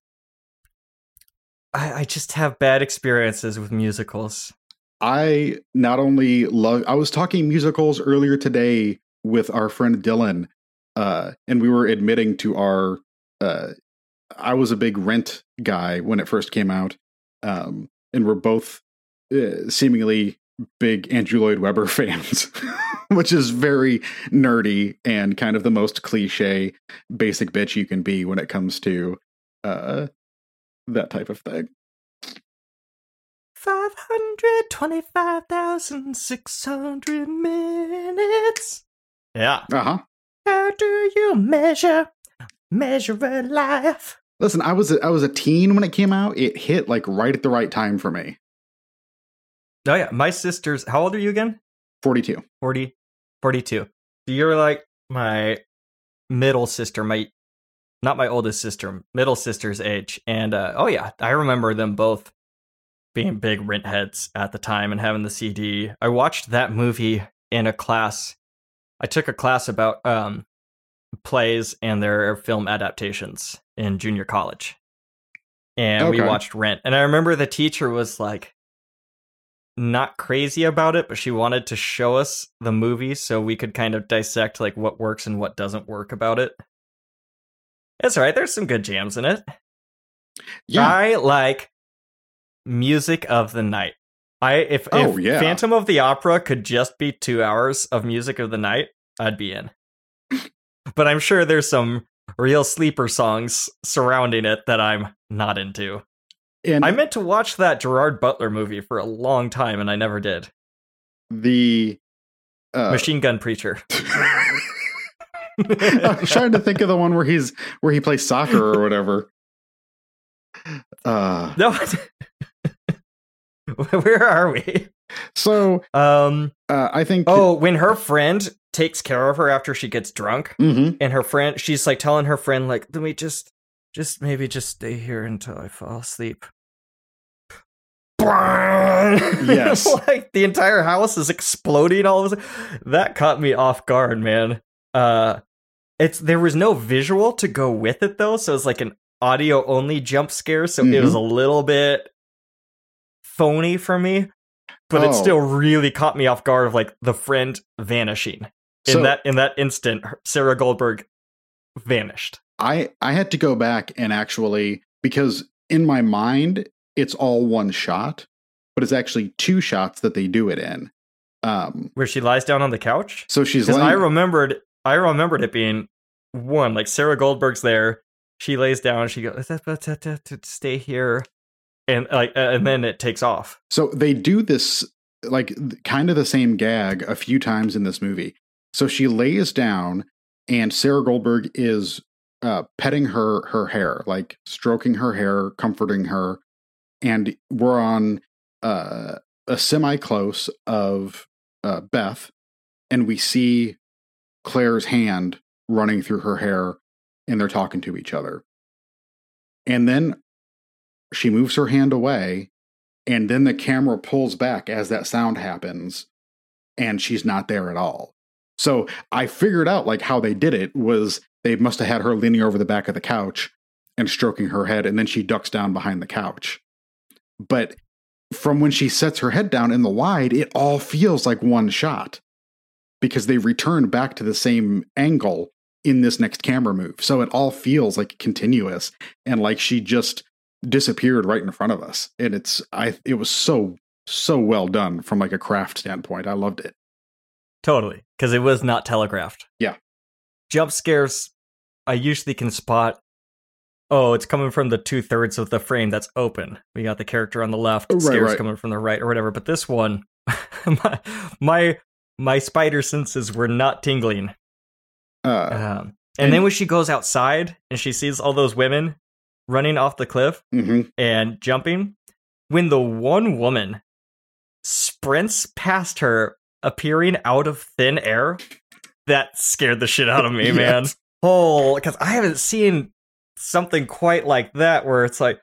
I, I just have bad experiences with musicals. I not only love I was talking musicals earlier today with our friend Dylan uh and we were admitting to our uh I was a big rent guy when it first came out um and we're both uh, seemingly big Andrew Lloyd Webber fans which is very nerdy and kind of the most cliche basic bitch you can be when it comes to uh that type of thing. Five hundred twenty-five thousand six hundred minutes. Yeah. Uh-huh. How do you measure measure a life? Listen, I was a, I was a teen when it came out. It hit like right at the right time for me. Oh yeah, my sister's. How old are you again? 42. 40, 42. So you're like my middle sister, my not my oldest sister, middle sister's age. And uh, oh yeah, I remember them both being big rent heads at the time and having the CD. I watched that movie in a class. I took a class about um, plays and their film adaptations in junior college. And we watched Rent. And I remember the teacher was like, not crazy about it, but she wanted to show us the movie so we could kind of dissect like what works and what doesn't work about it. It's right. There's some good jams in it. Yeah. I like music of the night. I if, Oh, if yeah. Phantom of the Opera could just be two hours of music of the night, I'd be in. but I'm sure there's some real sleeper songs surrounding it that I'm not into. And I meant to watch that Gerard Butler movie for a long time and I never did. the uh, Machine Gun Preacher. I was trying to think of the one where he's where he plays soccer or whatever. Uh, no. Where are we? so Um uh, I think. oh, when her friend takes care of her after she gets drunk Mhm. and her friend she's like telling her friend like let me just just maybe just stay here until I fall asleep. Yes. like the entire house is exploding all of a sudden. That caught me off guard, man. Uh it's there was no visual to go with it though, so it's like an audio only jump scare, so it Mhm. was a little bit phony for me. But it Oh. still really caught me off guard of like the friend vanishing. In So- that in that instant, Sarah Goldberg vanished. I I had to go back and actually because in my mind it's all one shot, but it's actually two shots that they do it in. Um, Where she lies down on the couch? so she's I remembered I remembered it being one, like Sarah Goldberg's there, she lays down, she goes stay here. And like uh, and then it takes off. So they do this like kind of the same gag a few times in this movie. So she lays down and Sarah Goldberg is uh, petting her her hair, like stroking her hair, comforting her, and we're on uh, a semi close of uh, Beth, and we see Claire's hand running through her hair, and they're talking to each other. And then she moves her hand away, and then the camera pulls back as that sound happens, and she's not there at all. So I figured out like how they did it was they must have had her leaning over the back of the couch and stroking her head, and then she ducks down behind the couch. But from when she sets her head down in the wide, it all feels like one shot because they return back to the same angle in this next camera move. So it all feels like continuous and like she just disappeared right in front of us. And it's I it was so so well done from like a craft standpoint. I loved it. Totally, because it was not telegraphed. Yeah. Jump scares, I usually can spot. Oh, it's coming from the two thirds of the frame that's open. We got the character on the left, Right, scares right. coming from the right, or whatever. But this one, my, my my spider senses were not tingling. Uh Um, and, and- then when she goes outside and she sees all those women running off the cliff mhm. and jumping, when the one woman sprints past her, appearing out of thin air, that scared the shit out of me, man. Yes. Oh, because I haven't seen something quite like that where it's like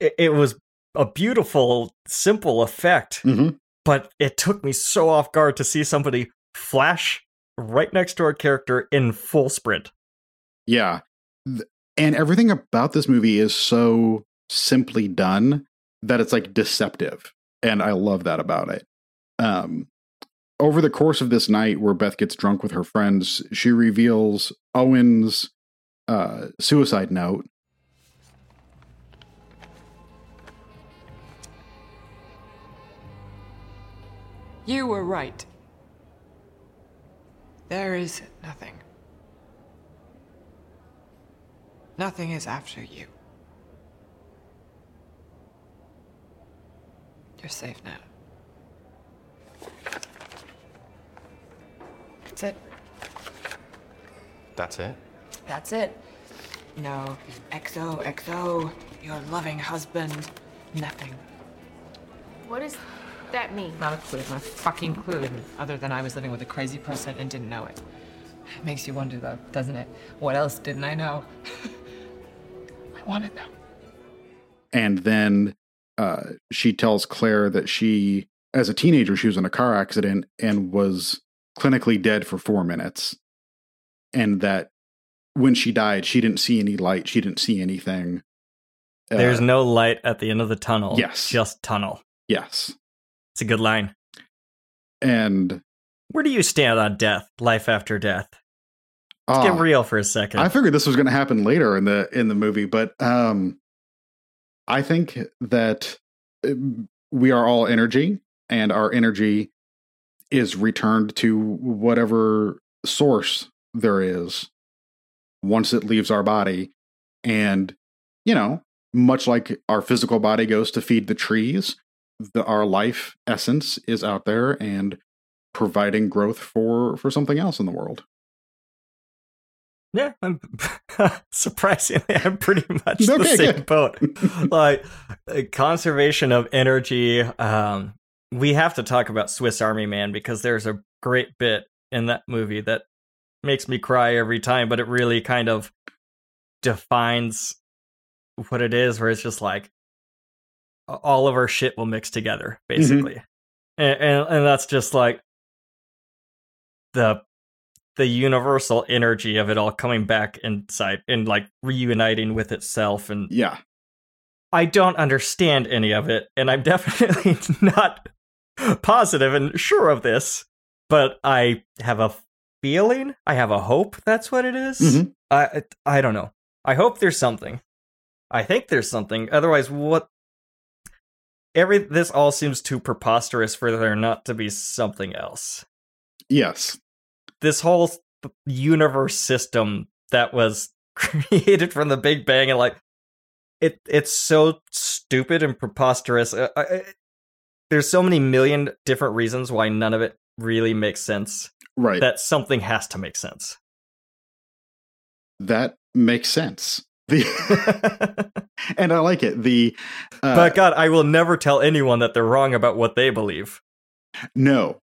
it, it was a beautiful, simple effect, Mhm. but it took me so off guard to see somebody flash right next to our character in full sprint. Yeah. And everything about this movie is so simply done that it's like deceptive. And I love that about it. Um, over the course of this night where Beth gets drunk with her friends, she reveals Owen's uh, suicide note. You were right. There is nothing. Nothing is after you. You're safe now. That's it. That's it? That's it. No, XO, XO, your loving husband, nothing. What does that mean? Not a clue, not a fucking clue, other than I was living with a crazy person and didn't know it. It Makes you wonder, though, doesn't it? What else didn't I know? I want to know. And then uh, she tells Claire that she, as a teenager, she was in a car accident and was clinically dead for four minutes. And that when she died, she didn't see any light, she didn't see anything. Uh, There's no light at the end of the tunnel. Yes. Just tunnel. Yes. It's a good line. And Where do you stand on death, life after death? Let's ah, get real for a second. I figured this was going to happen later in the in the movie, but um, I think that um, we are all energy, and our energy is returned to whatever source there is once it leaves our body, and you know, much like our physical body goes to feed the trees, the, our life essence is out there and providing growth for for something else in the world. Yeah, I'm surprisingly, I'm pretty much the same good. boat. like uh, conservation of energy. Um, we have to talk about Swiss Army Man because there's a great bit in that movie that makes me cry every time, but it really kind of defines what it is. Where it's just like all of our shit will mix together, mm-hmm. basically, and, and and that's just like the the universal energy of it all coming back inside and like reuniting with itself and Yeah. I don't understand any of it and I'm definitely not positive and sure of this but I have a feeling I have a hope that's what it is. Mhm. I I don't know I hope there's something I think there's something otherwise what every this all seems too preposterous for there not to be something else Yes. this whole universe system that was created from the Big Bang and like it it's so stupid and preposterous. Uh, I- I- there's so many million different reasons why none of it really makes sense Right. that something has to make sense. that makes sense. The and I like it. The uh, but God, I will never tell anyone that they're wrong about what they believe. no,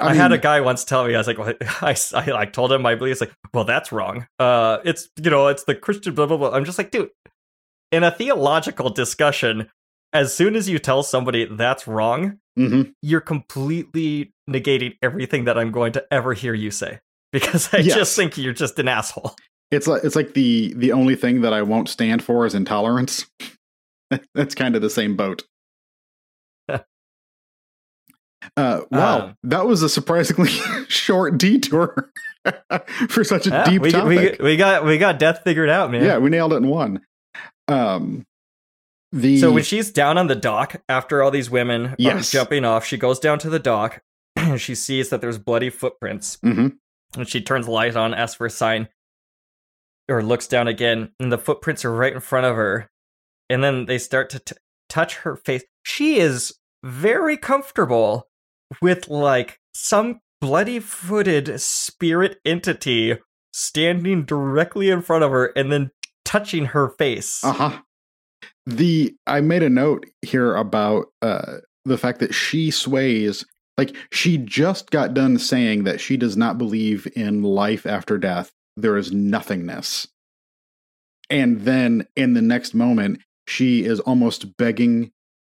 I, had a guy once tell me, I was like, well, I, I like told him my beliefs, like, well, that's wrong. Uh, it's you know, it's the Christian blah blah blah. I'm just like, dude, in a theological discussion, as soon as you tell somebody that's wrong, mhm. you're completely negating everything that I'm going to ever hear you say. because I Yes. just think you're just an asshole. It's like it's like the the only thing that I won't stand for is intolerance. That's kind of the same boat. Uh, wow, Um, that was a surprisingly short detour for such a Yeah, deep we, we, topic. we got we got death figured out, man. yeah, we nailed it in one. Um, the So when she's down on the dock after all these women are Yes. jumping off, she goes down to the dock and she sees that there's bloody footprints. Mhm. And she turns the light on, asks for a sign, or looks down again, and the footprints are right in front of her. And then they start to t- touch her face. She is very comfortable with like some bloody footed spirit entity standing directly in front of her and then touching her face. Uh huh. The I made a note here about uh the fact that she sways like she just got done saying that she does not believe in life after death. There is nothingness. And then in the next moment, she is almost begging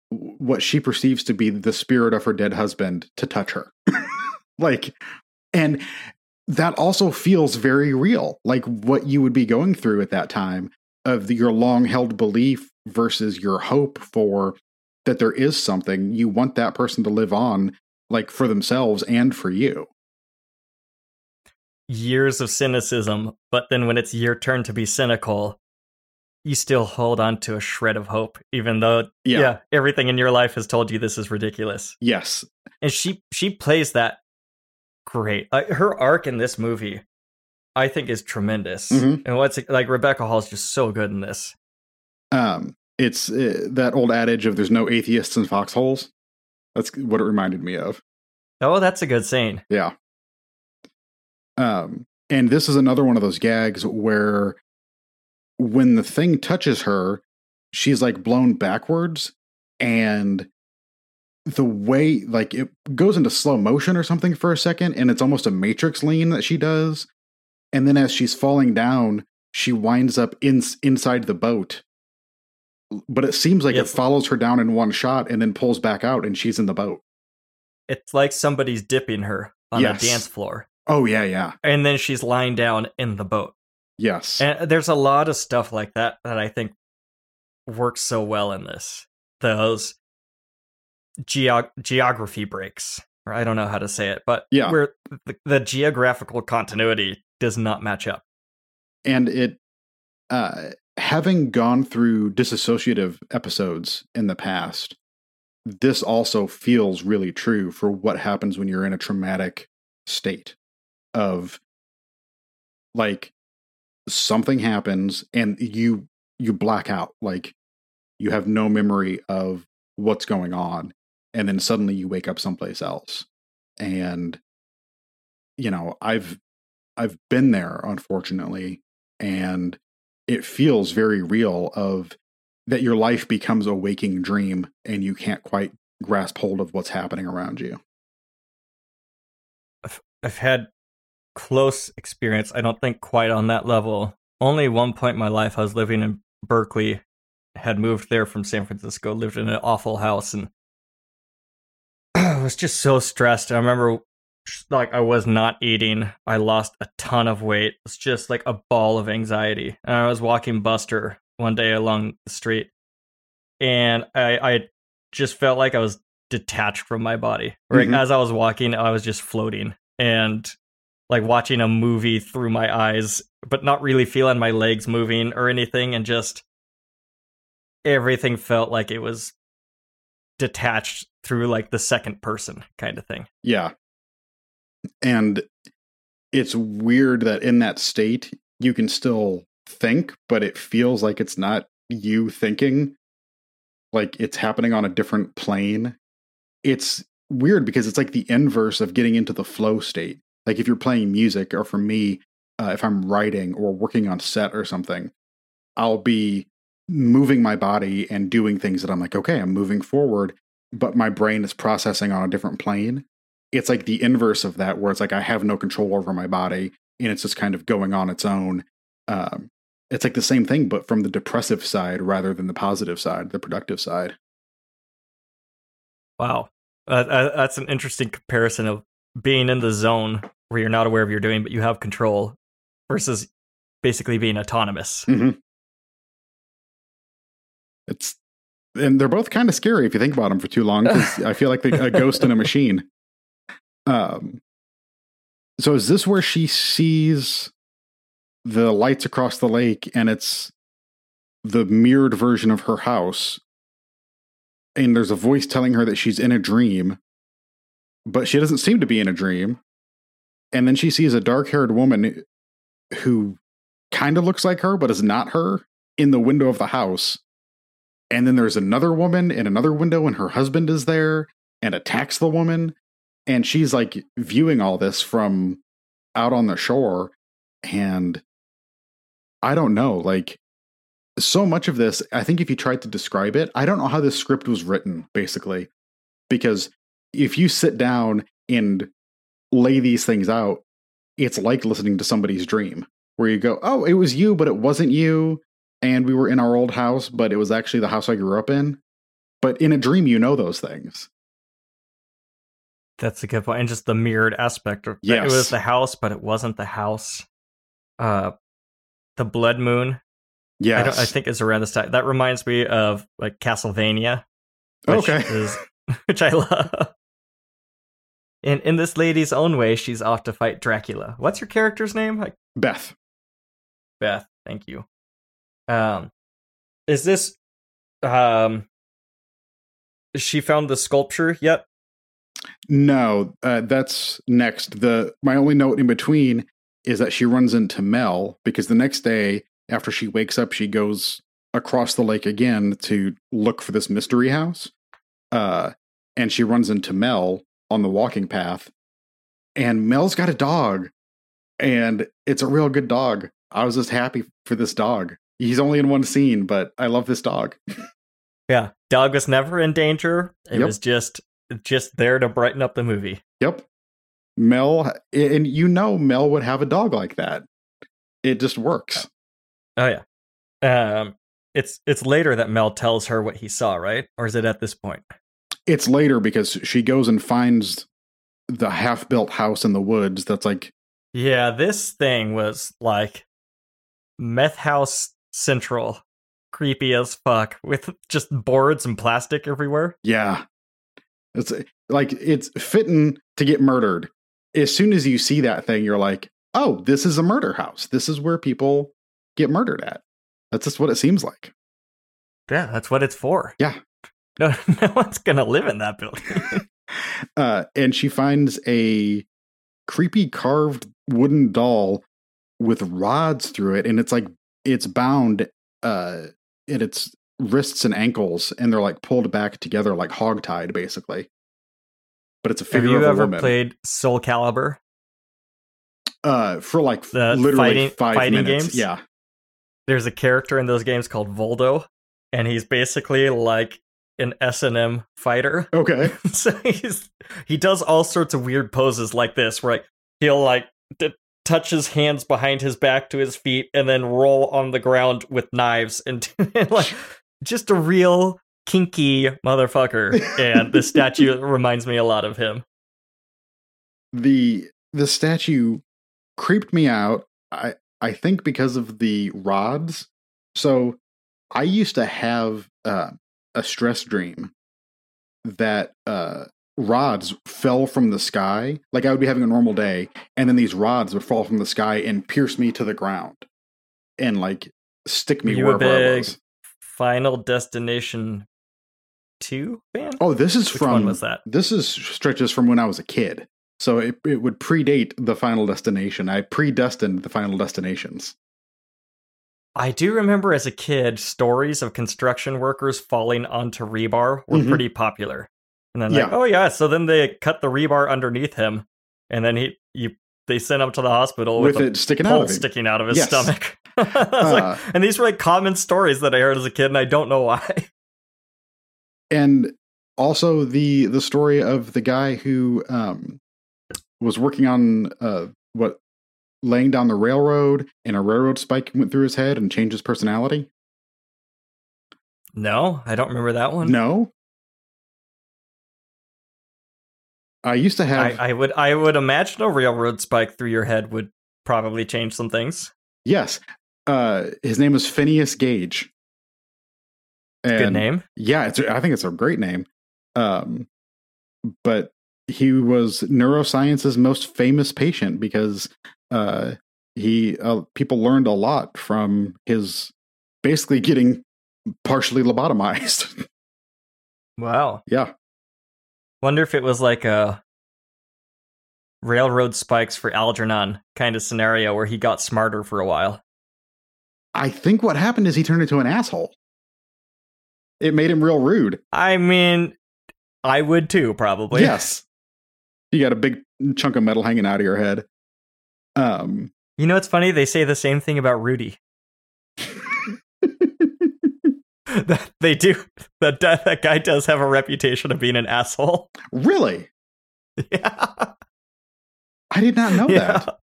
what she perceives to be the spirit of her dead husband to touch her. like and that also feels very real, like what you would be going through at that time of the, your long held belief versus your hope for that there is something you want that person to live on like for themselves and for you years of cynicism, but then when it's your turn to be cynical, you still hold on to a shred of hope, even though Yeah. yeah, everything in your life has told you this is ridiculous. yes And she she plays that great. Uh, her arc in this movie, I think, is tremendous. Mhm. And what's like Rebecca Hall's just so good in this. um it's uh, that old adage of there's no atheists in foxholes that's what it reminded me of Oh, that's a good saying. Yeah. Um, and this is another one of those gags where when the thing touches her, she's like blown backwards and the way like it goes into slow motion or something for a second and it's almost a matrix lean that she does and then as she's falling down she winds up in, inside the boat but it seems like Yes. it follows her down in one shot and then pulls back out and she's in the boat It's like somebody's dipping her on Yes. a dance floor, oh yeah yeah and then she's lying down in the boat. yes And there's a lot of stuff like that that I think works so well in this. Those geo- geography breaks, or I don't know how to say it, but Yeah. where the, the geographical continuity does not match up. and it uh having gone through disassociative episodes in the past this also feels really true for what happens when you're in a traumatic state of like something happens and you you black out like you have no memory of what's going on and then suddenly you wake up someplace else. And you know i've i've been there unfortunately and it feels very real of that your life becomes a waking dream and you can't quite grasp hold of what's happening around you I've I've had close experience. I don't think quite on that level. Only one point in my life I was living in Berkeley, had moved there from San Francisco, lived in an awful house, and I was just so stressed. I remember, like, I was not eating. I lost a ton of weight. It's just like a ball of anxiety. And I was walking Buster one day along the street, and I, I just felt like I was detached from my body. Like Mhm. as I was walking, I was just floating and like watching a movie through my eyes, but not really feeling my legs moving or anything, and just everything felt like it was detached through like the second person kind of thing. yeah and it's weird that in that state you can still think but it feels like it's not you thinking like it's happening on a different plane. It's weird because it's like the inverse of getting into the flow state. Like if you're playing music or for me uh, if i'm writing or working on set or something i'll be moving my body and doing things that i'm like okay i'm moving forward but my brain is processing on a different plane it's like the inverse of that where it's like i have no control over my body and it's just kind of going on its own um, it's like the same thing but from the depressive side rather than the positive side the productive side Wow. Uh, uh, that's an interesting comparison of being in the zone where you're not aware of you're doing, but you have control, versus basically being autonomous. hmm It's and they're both kind of scary if you think about them for too long. 'cause I feel like the, a ghost in a machine. Um. So is this where she sees the lights across the lake, and it's the mirrored version of her house, and there's a voice telling her that she's in a dream, but she doesn't seem to be in a dream. And then she sees a dark-haired woman who kind of looks like her, but is not her, in the window of the house. And then there's another woman in another window, and her husband is there and attacks the woman. And she's like viewing all this from out on the shore. And I don't know, like, so much of this, I think if you tried to describe it, I don't know how this script was written, basically. Because if you sit down and lay these things out, it's like listening to somebody's dream where you go, oh, it was you, but it wasn't you. And we were in our old house, but it was actually the house I grew up in. But in a dream, you know those things. That's a good point. And just the mirrored aspect of Yes. it was the house, but it wasn't the house. Uh the blood moon. Yes. I don't I think is around this time. That reminds me of like Castlevania. Which Okay. is which I love. In in this lady's own way, she's off to fight Dracula. What's your character's name? Beth. Beth, thank you. Um is this um she found the sculpture yet? No, uh, that's next. The my only note in between is that she runs into Mel because the next day after she wakes up, she goes across the lake again to look for this mystery house. Uh, and she runs into Mel on the walking path, and Mel's got a dog, and it's a real good dog. I was just happy for this dog. He's only in one scene, but I love this dog. Yeah. Dog was never in danger. It Yep. was just just there to brighten up the movie. Yep. Mel, and you know Mel would have a dog like that. It just works. Oh yeah. Um it's it's later that Mel tells her what he saw, right? Or is it at this point? It's later because she goes and finds the half built house in the woods that's like, Yeah, this thing was like meth house central. Creepy as fuck with just boards and plastic everywhere. yeah. It's like it's fitting to get murdered. As soon as you see that thing, you're like, oh, this is a murder house. This is where people get murdered at. That's just what it seems like. Yeah, that's what it's for. Yeah. No, no one's gonna live in that building. uh, and she finds a creepy carved wooden doll with rods through it, and it's like it's bound uh, at its wrists and ankles, and they're like pulled back together like hogtied, basically. But it's a Have you of a ever woman. played Soul Calibur? uh, for like The literally fighting- five fighting minutes? games? Yeah, there's a character in those games called Voldo, and he's basically like an S and M fighter. okay, so he's he does all sorts of weird poses like this, where like, he'll like d- touch his hands behind his back to his feet, and then roll on the ground with knives, and, and like just a real kinky motherfucker. And the statue reminds me a lot of him. the the statue creeped me out. I I think because of the rods. So I used to have uh, a stress dream that uh, rods fell from the sky. Like I would be having a normal day, and then these rods would fall from the sky and pierce me to the ground, and like stick me you wherever I was. Final Destination two fan? Oh, this is Which from one was that? This is stretches from when I was a kid. So it, it would predate the final destination. I predestined the final destinations. I do remember as a kid, stories of construction workers falling onto rebar were Mhm. pretty popular. And then, like, oh yeah, so then they cut the rebar underneath him, and then he, you, they sent him to the hospital with, with it sticking out of it. sticking out of his Yes. stomach. Was like- Uh, and these were like common stories that I heard as a kid, and I don't know why. and also the the story of the guy who um, was working on uh, what laying down the railroad, and a railroad spike went through his head and changed his personality. no, I don't remember that one. No, I used to have I, I would I would imagine a railroad spike through your head would probably change some things. yes. Uh, his name was Phineas Gage. Good name. Yeah, it's I think it's a great name. Um, but he was neuroscience's most famous patient because uh, he uh, people learned a lot from his basically getting partially lobotomized. Wow. yeah, Wonder if it was like a railroad spikes for Algernon kind of scenario where he got smarter for a while. I think what happened is he turned into an asshole. It made him real rude. I mean, I would too, probably. Yes, you got a big chunk of metal hanging out of your head. Um, You know, it's funny. They say the same thing about Rudy. That they do. That that guy does have a reputation of being an asshole. really, Yeah. I did not know that.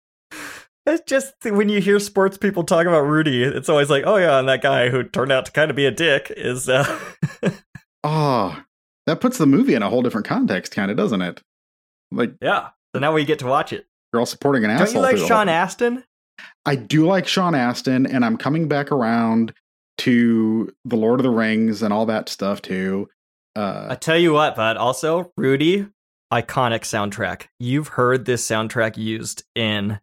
It's just when you hear sports people talk about Rudy, it's always like, oh yeah, and that guy who turned out to kind of be a dick is. uh Oh, that puts the movie in a whole different context, kind of, doesn't it? Like Yeah. So now we get to watch it. you're all supporting an Don't asshole. you like Sean Astin? I do like Sean Astin, and I'm coming back around to the Lord of the Rings and all that stuff too. Uh, I tell you what, bud. Also, Rudy, iconic soundtrack. You've heard this soundtrack used in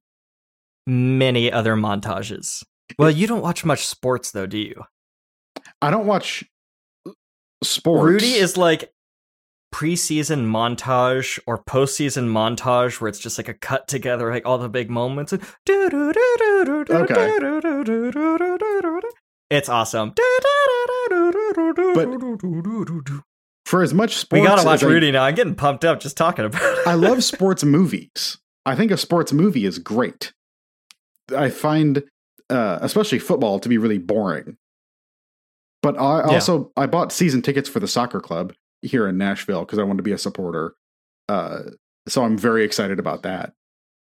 many other montages. Well, you don't watch much sports though, do you? I don't watch uh, sports. Rudy is like preseason montage or postseason montage where it's just like a cut together, like all the big moments. And It's awesome. for as much sports. we gotta watch I- Rudy now. I'm getting pumped up just talking about it. I love sports movies. I think a sports movie is great. I find, uh, especially football, to be really boring. But I Yeah. also I bought season tickets for the soccer club here in Nashville because I wanted to be a supporter. Uh, so I'm very excited about that.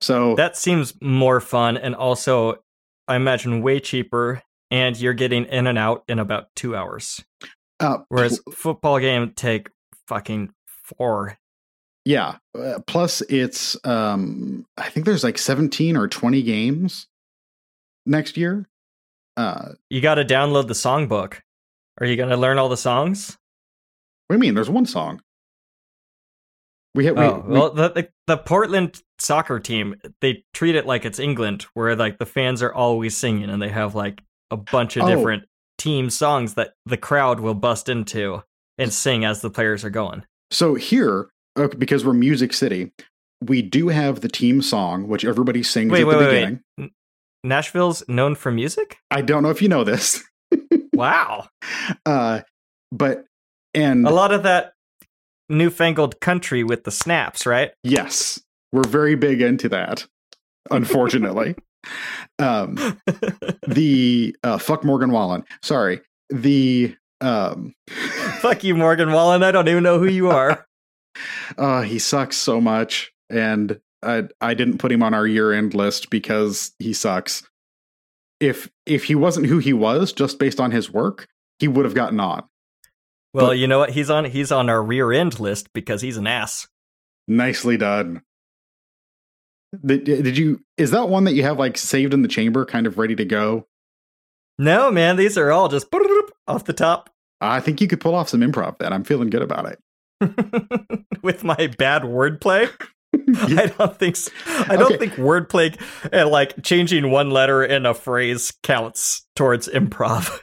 So That seems more fun and also, I imagine, way cheaper. And you're getting in and out in about two hours. uh, Whereas football game take fucking four. yeah. Uh, plus, it's um, I think there's like 17 or 20 games next year. Uh, You got to download the songbook. Are you going to learn all the songs? what do you mean? There's one song. We have. oh, we, well, the, the the Portland soccer team they treat it like it's England, where like the fans are always singing and they have like a bunch of Oh. different team songs that the crowd will bust into and sing as the players are going. So here, okay, because we're Music City, we do have the team song, which everybody sings Wait, at wait, the wait, beginning. Nashville's known for music. I don't know if you know this, Wow, uh, but and a lot of that newfangled country with the snaps, right? yes, we're very big into that. Unfortunately, um, the uh, fuck Morgan Wallen. Sorry, the um, Fuck you, Morgan Wallen. I don't even know who you are. uh, he sucks so much, and I I didn't put him on our year end list because he sucks. If if he wasn't who he was just based on his work, he would have gotten on. Well, But- you know what? He's on he's on our rear end list because he's an ass. Nicely done. Did, did you? Is that one that you have like saved in the chamber, kind of ready to go? No, man, these are all just off the top I think you could pull off some improv. Then I'm feeling good about it. with my bad wordplay. I don't think so. I don't Okay. think wordplay uh, like changing one letter in a phrase counts towards improv.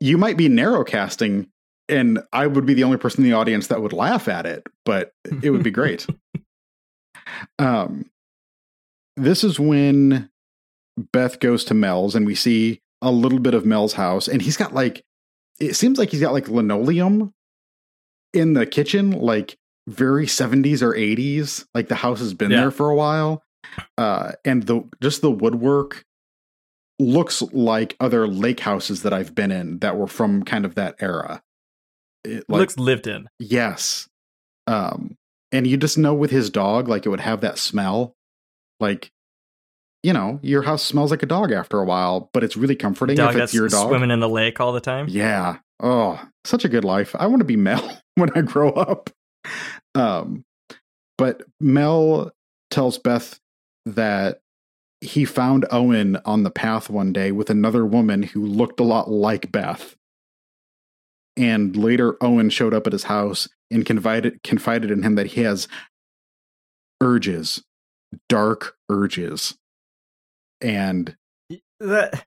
You might be narrowcasting, and I would be the only person in the audience that would laugh at it, but it would be great. um, this is when Beth goes to Mel's, and we see a little bit of Mel's house, and he's got like it seems like he's got like linoleum in the kitchen, like very 70s or 80s. Like the house has been Yeah. there for a while. Uh, and the just the woodwork looks like other lake houses that I've been in that were from kind of that era. It, like, Looks lived in. yes. Um, and you just know with his dog, like it would have that smell. Like, you know, your house smells like a dog after a while, but it's really comforting Dog if it's your dog. swimming in the lake all the time. Yeah. Oh, such a good life. I want to be Mel when I grow up. Um, But Mel tells Beth that he found Owen on the path one day with another woman who looked a lot like Beth. And later, Owen showed up at his house and confided confided in him that he has urges, dark urges, and That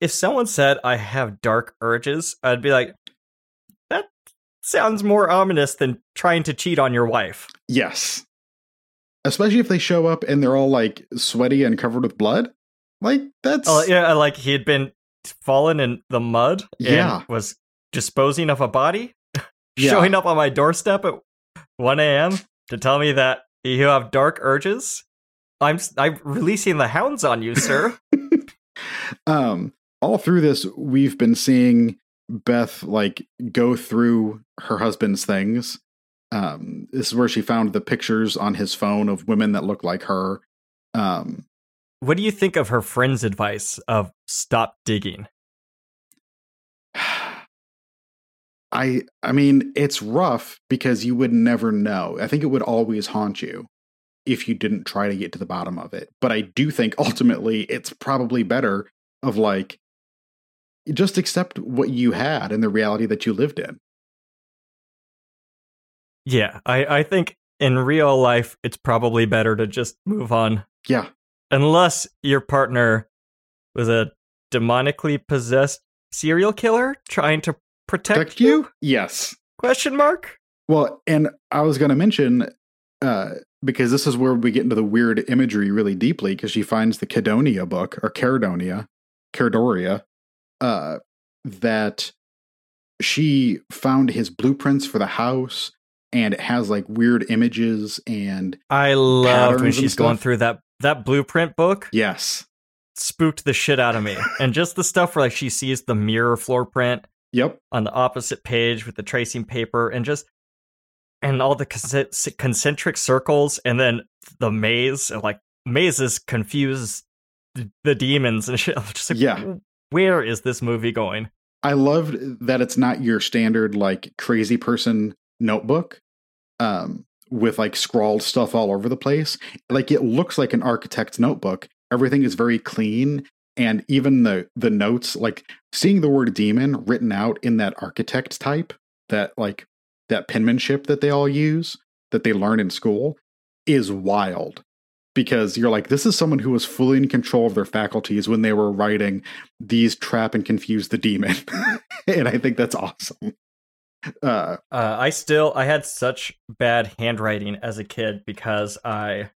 if someone said I have dark urges, I'd be like, sounds more ominous than trying to cheat on your wife. yes, especially if they show up and they're all like sweaty and covered with blood, like that's Oh yeah, like he had been fallen in the mud and Yeah. was disposing of a body, Yeah. showing up on my doorstep at 1 a.m. to tell me that you have dark urges. I'm I'm releasing the hounds on you, sir. um all through this we've been seeing beth like go through her husband's things. Um this is where she found the pictures on his phone of women that look like her. Um what do you think of her friend's advice of stop digging? i i mean it's rough because you would never know. I think it would always haunt you if you didn't try to get to the bottom of it. But i do think ultimately it's probably better of like just accept what you had and the reality that you lived in. Yeah, I I think in real life it's probably better to just move on. Yeah. Unless your partner was a demonically possessed serial killer trying to protect, protect you? yes. Question mark? Well, and I was going to mention uh, because this is where we get into the weird imagery really deeply because she finds the Cadonia book or Caradonia, Caradoria, uh, that she found his blueprints for the house and it has like weird images and I loved when she's going through that that blueprint book. yes, Spooked the shit out of me. and just the stuff where like she sees the mirror floor print yep, on the opposite page with the tracing paper and just and all the concentric circles and then the maze and like mazes confuse the, the demons and shit. I'm just like, Yeah. Where is this movie going? I loved that it's not your standard like crazy person notebook um with like scrawled stuff all over the place. Like it looks like an architect's notebook. Everything is very clean and even the the notes like seeing the word demon written out in that architect type that like that penmanship that they all use that they learn in school is wild because you're like this is someone who was fully in control of their faculties when they were writing these trap and confuse the demon and i think that's awesome uh Uh, I still I had such bad handwriting as a kid because I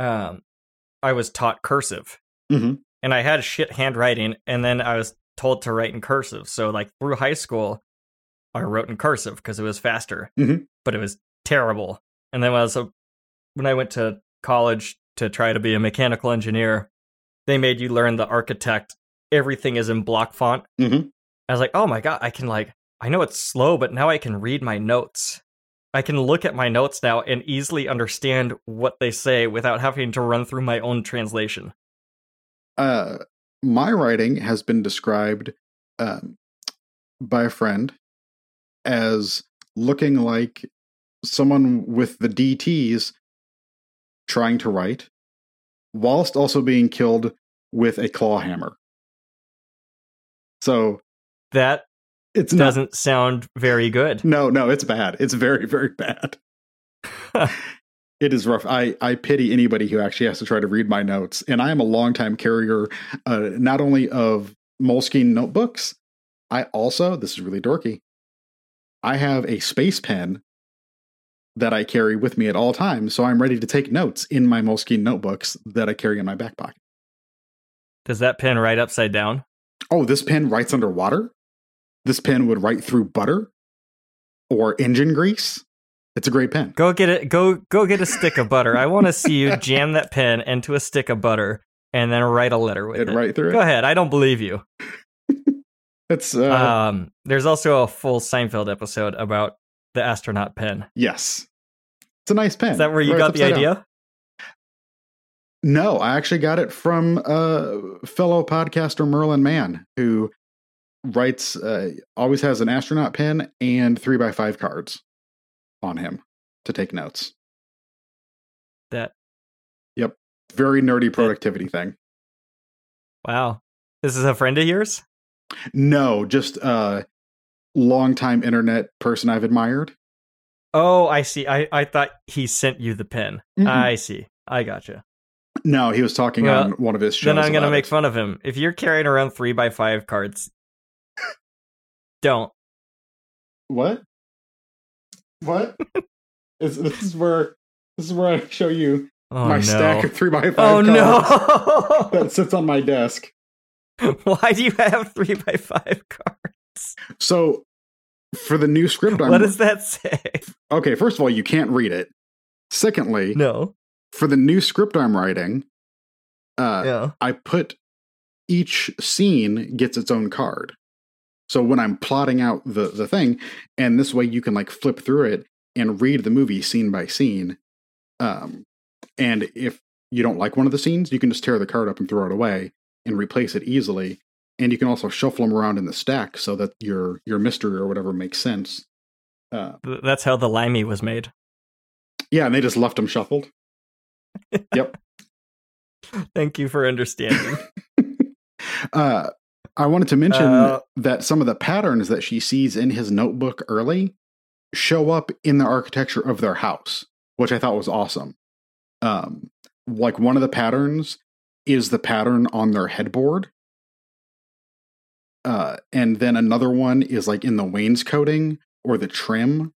um I was taught cursive. Mhm. And I had shit handwriting and then I was told to write in cursive. So like through high school I wrote in cursive because it was faster. Mhm. But it was terrible. And then when I was a, when I went to college to try to be a mechanical engineer, they made you learn the architect. Everything is in block font. Mhm. I was like, oh my god, I can like I know it's slow, but now I can read my notes. I can look at my notes now and easily understand what they say without having to run through my own translation. uh my writing has been described um by a friend as looking like someone with the DTs trying to write whilst also being killed with a claw hammer. So That not doesn't sound very good. No, no, it's bad. It's very, very bad. it is rough. I, I pity anybody who actually has to try to read my notes. And I am a longtime carrier, uh, not only of Moleskine notebooks, I also, this is really dorky, I have a space pen that I carry with me at all times. So I'm ready to take notes in my Moleskine notebooks that I carry in my back pocket. Does that pen write upside down? Oh, this pen writes underwater? This pen would write through butter or engine grease? It's a great pen. Go get it. Go go get a stick of butter. I want to see you jam that pen into a stick of butter and then write a letter with It it. right through Go it. ahead. I don't believe you. It's uh, um, there's also a full Seinfeld episode about the astronaut pen. yes. It's a nice pen. Is that where you got the idea? down. No, I actually got it from uh fellow podcaster Merlin Mann, who writes uh, always has an astronaut pen and three by five cards on him to take notes. That Yep. Very nerdy productivity thing. wow. This is a friend of yours? No, just a longtime internet person I've admired. Oh, I see. I, I thought he sent you the pin. Mm-mm. I see. I gotcha. No, he was talking Well, on one of his shows. Then I'm gonna make it. fun of him. If you're carrying around three by five cards, don't. What? What? is, this is where this is where I show you Oh my no. stack of three by five oh cards Oh no. that sits on my desk. Why do you have three by five cards? So for the new script, I'm What does that say? okay. First of all, you can't read it. Secondly, No. for the new script I'm writing, uh, Yeah. I put each scene gets its own card. So when I'm plotting out the the thing, and this way you can like flip through it and read the movie scene by scene. Um, and if you don't like one of the scenes, you can just tear the card up and throw it away and replace it easily. And you can also shuffle them around in the stack so that your your mystery or whatever makes sense. Uh, That's how the limey was made. yeah, and they just left them shuffled. Yep. Thank you for understanding. uh, I wanted to mention Uh, that some of the patterns that she sees in his notebook early show up in the architecture of their house, which I thought was awesome. Um, like one of the patterns is the pattern on their headboard. Uh, and then another one is like in the wainscoting or the trim,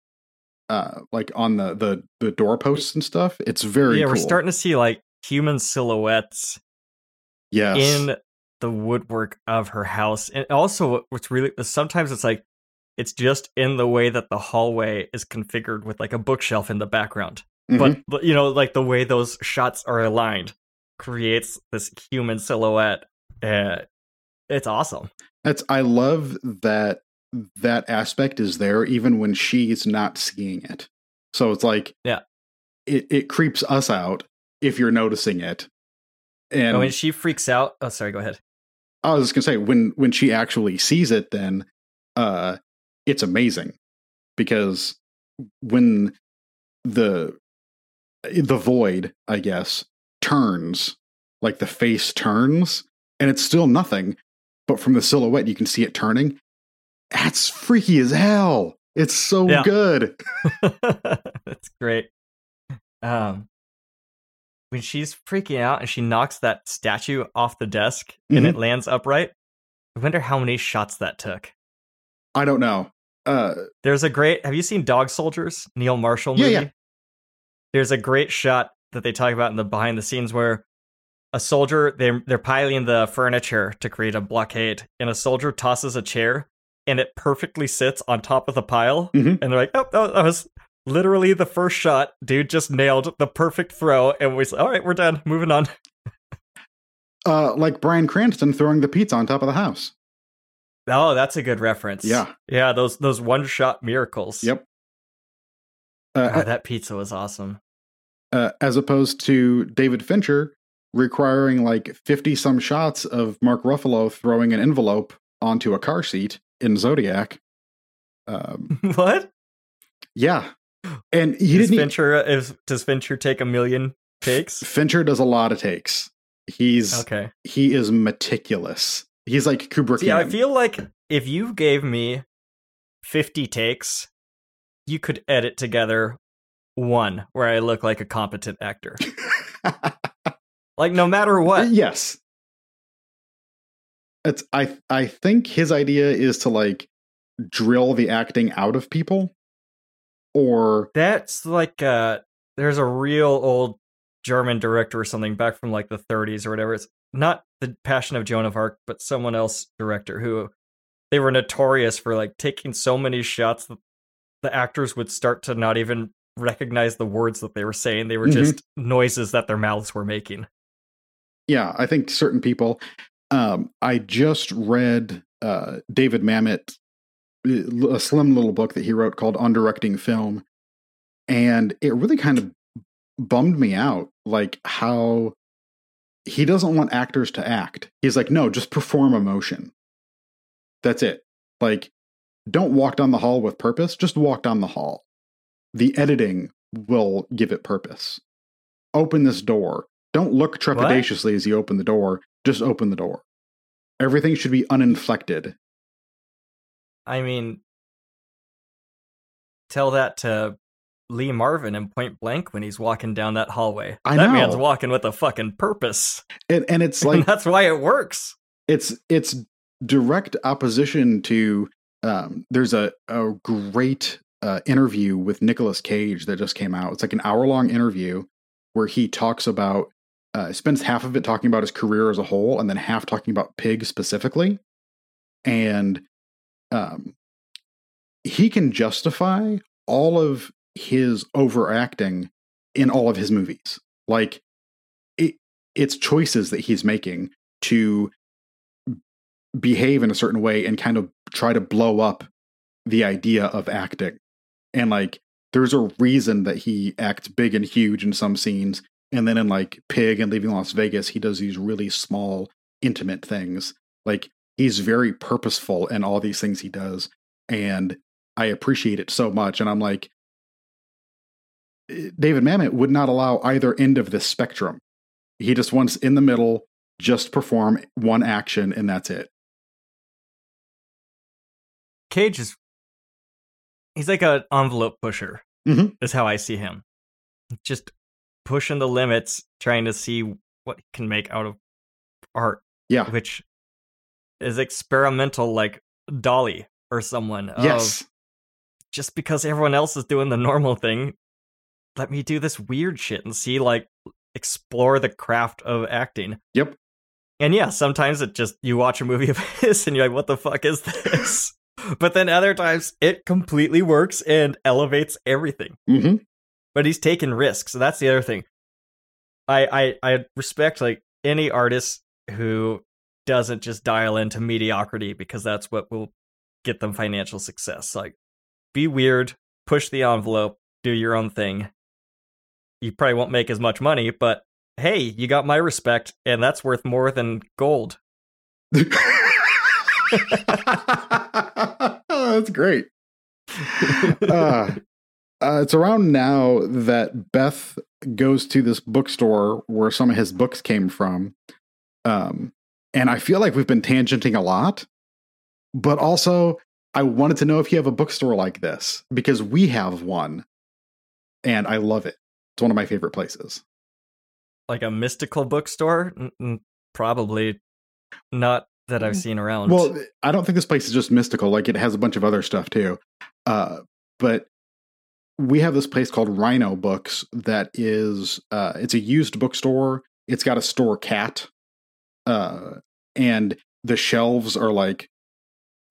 uh, like on the the the doorposts and stuff. It's very yeah, cool. we're starting to see like human silhouettes yes. in the woodwork of her house. And also what's really sometimes it's like it's just in the way that the hallway is configured with like a bookshelf in the background. Mhm. But but, you know, like the way those shots are aligned creates this human silhouette. Uh, it's awesome. That's I love that that aspect is there even when she's not seeing it. So it's like Yeah. it, it creeps us out if you're noticing it. And when she freaks out, oh sorry, go ahead. I was just gonna say when when she actually sees it, then uh, it's amazing because when the the void, I guess, turns like the face turns, and it's still nothing, but from the silhouette you can see it turning. That's freaky as hell. It's so Yeah. good. That's great. Um, when she's freaking out and she knocks that statue off the desk and it lands upright, I wonder how many shots that took. I don't know. Uh, There's a great. Have you seen Dog Soldiers? Neil Marshall Yeah, movie. yeah. There's a great shot that they talk about in the behind the scenes where a soldier they're they're piling the furniture to create a blockade, and a soldier tosses a chair and it perfectly sits on top of the pile, Mhm. and they're like, "Oh, that that was literally the first shot. Dude just nailed the perfect throw." And we said, "All right, we're done. Moving on." uh, like Bryan Cranston throwing the pizza on top of the house. Oh, that's a good reference. Yeah. yeah. Those those one shot miracles. Yep. Uh, God, that pizza was awesome. uh, as opposed to David Fincher requiring like 50 some shots of Mark Ruffalo throwing an envelope onto a car seat in Zodiac. Um, what? yeah. And he Does didn't. e- Fincher is, does Fincher take a million takes? Fincher does a lot of takes. He's Okay. he is meticulous. He's like Kubrick. See, I feel like if you gave me 50 takes, you could edit together one where I look like a competent actor. like no matter what. yes. It's I I think his idea is to like drill the acting out of people or That's like uh there's a real old German director or something back from like the 30s or whatever. It's not the Passion of Joan of Arc, but someone else director who they were notorious for like taking so many shots that the actors would start to not even recognize the words that they were saying. They were Mhm. just noises that their mouths were making. Yeah, I think certain people. Um, I just read uh, David Mamet, a slim little book that he wrote called On Directing Film, and it really kind of bummed me out, like how he doesn't want actors to act. He's like, no, just perform emotion. That's it. Like, don't walk down the hall with purpose. Just walk down the hall. The editing will give it purpose. open this door. Don't look trepidatiously as you open the door. Just open the door. Everything should be uninflected. I mean, tell that to Lee Marvin in Point Blank when he's walking down that hallway. I that know. man's walking with a fucking purpose. And, and it's and like that's why it works. it's it's direct opposition to um, there's a, a great uh, interview with Nicolas Cage that just came out. It's like an hour long interview where he talks about uh, spends half of it talking about his career as a whole and then half talking about Pig specifically. And um, he can justify all of his overacting in all of his movies. Like it, it's choices that he's making to behave in a certain way and kind of try to blow up the idea of acting. And like there's a reason that he acts big and huge in some scenes and then in like Pig and Leaving Las Vegas he does these really small intimate things. Like he's very purposeful in all these things he does and I appreciate it so much and I'm like David Mamet would not allow either end of this spectrum. He just wants in the middle just perform one action and that's it. Cage is he's like an envelope pusher. Mhm. Is how I see him. Just pushing the limits, trying to see what he can make out of art, Yeah. which is experimental, like Dalí or someone. of Yes. just because everyone else is doing the normal thing, let me do this weird shit and see, like, explore the craft of acting. Yep. And yeah, sometimes it just you watch a movie of his and you're like, what the fuck is this? but then other times it completely works and elevates everything. hmm But he's taking risks. So that's the other thing. I I, I respect like any artist who doesn't just dial into mediocrity because that's what will get them financial success. Like be weird, push the envelope, do your own thing. You probably won't make as much money, but hey, you got my respect, and that's worth more than gold. That's great. Uh, uh, it's around now that Beth goes to this bookstore where some of his books came from. Um, and I feel like we've been tangenting a lot, but also I wanted to know if you have a bookstore like this because we have one and I love it. It's one of my favorite places. Like a mystical bookstore? N- n- Probably not that I've seen around. Well, I don't think this place is just mystical. Like it has a bunch of other stuff too. Uh, but we have this place called Rhino Books that is uh, it's a used bookstore. It's got a store cat, uh, and the shelves are like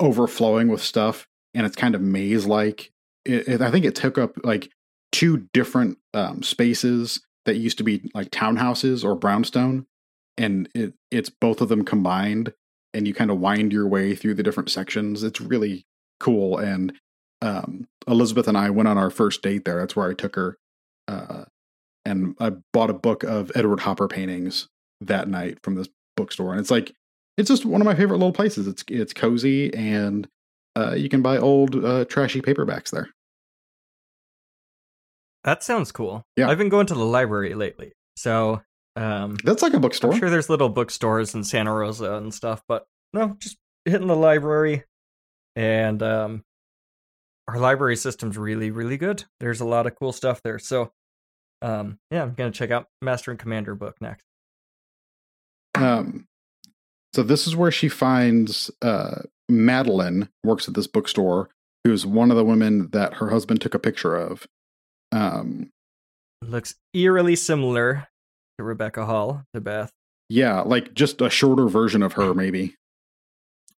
overflowing with stuff, and it's kind of maze like. I think it took up like two different um, spaces that used to be like townhouses or brownstone, and it, it's both of them combined and you kind of wind your way through the different sections. It's really cool. And um, Elizabeth and I went on our first date there. That's where I took her. Uh, and I bought a book of Edward Hopper paintings that night from this bookstore. And it's like, it's just one of my favorite little places. It's it's cozy and uh, you can buy old uh, trashy paperbacks there. that sounds cool. Yeah. I've been going to the library lately. So, um, That's like a bookstore. I'm sure there's little bookstores in Santa Rosa and stuff, but no, just hitting the library. And um, our library system's really, really good. There's a lot of cool stuff there. So, um, yeah, I'm gonna check out Master and Commander book next. Um, so this is where she finds uh, Madeline works at this bookstore, who's one of the women that her husband took a picture of. Um, Looks eerily similar to Rebecca Hall, to Beth. yeah, like just a shorter version of her, maybe.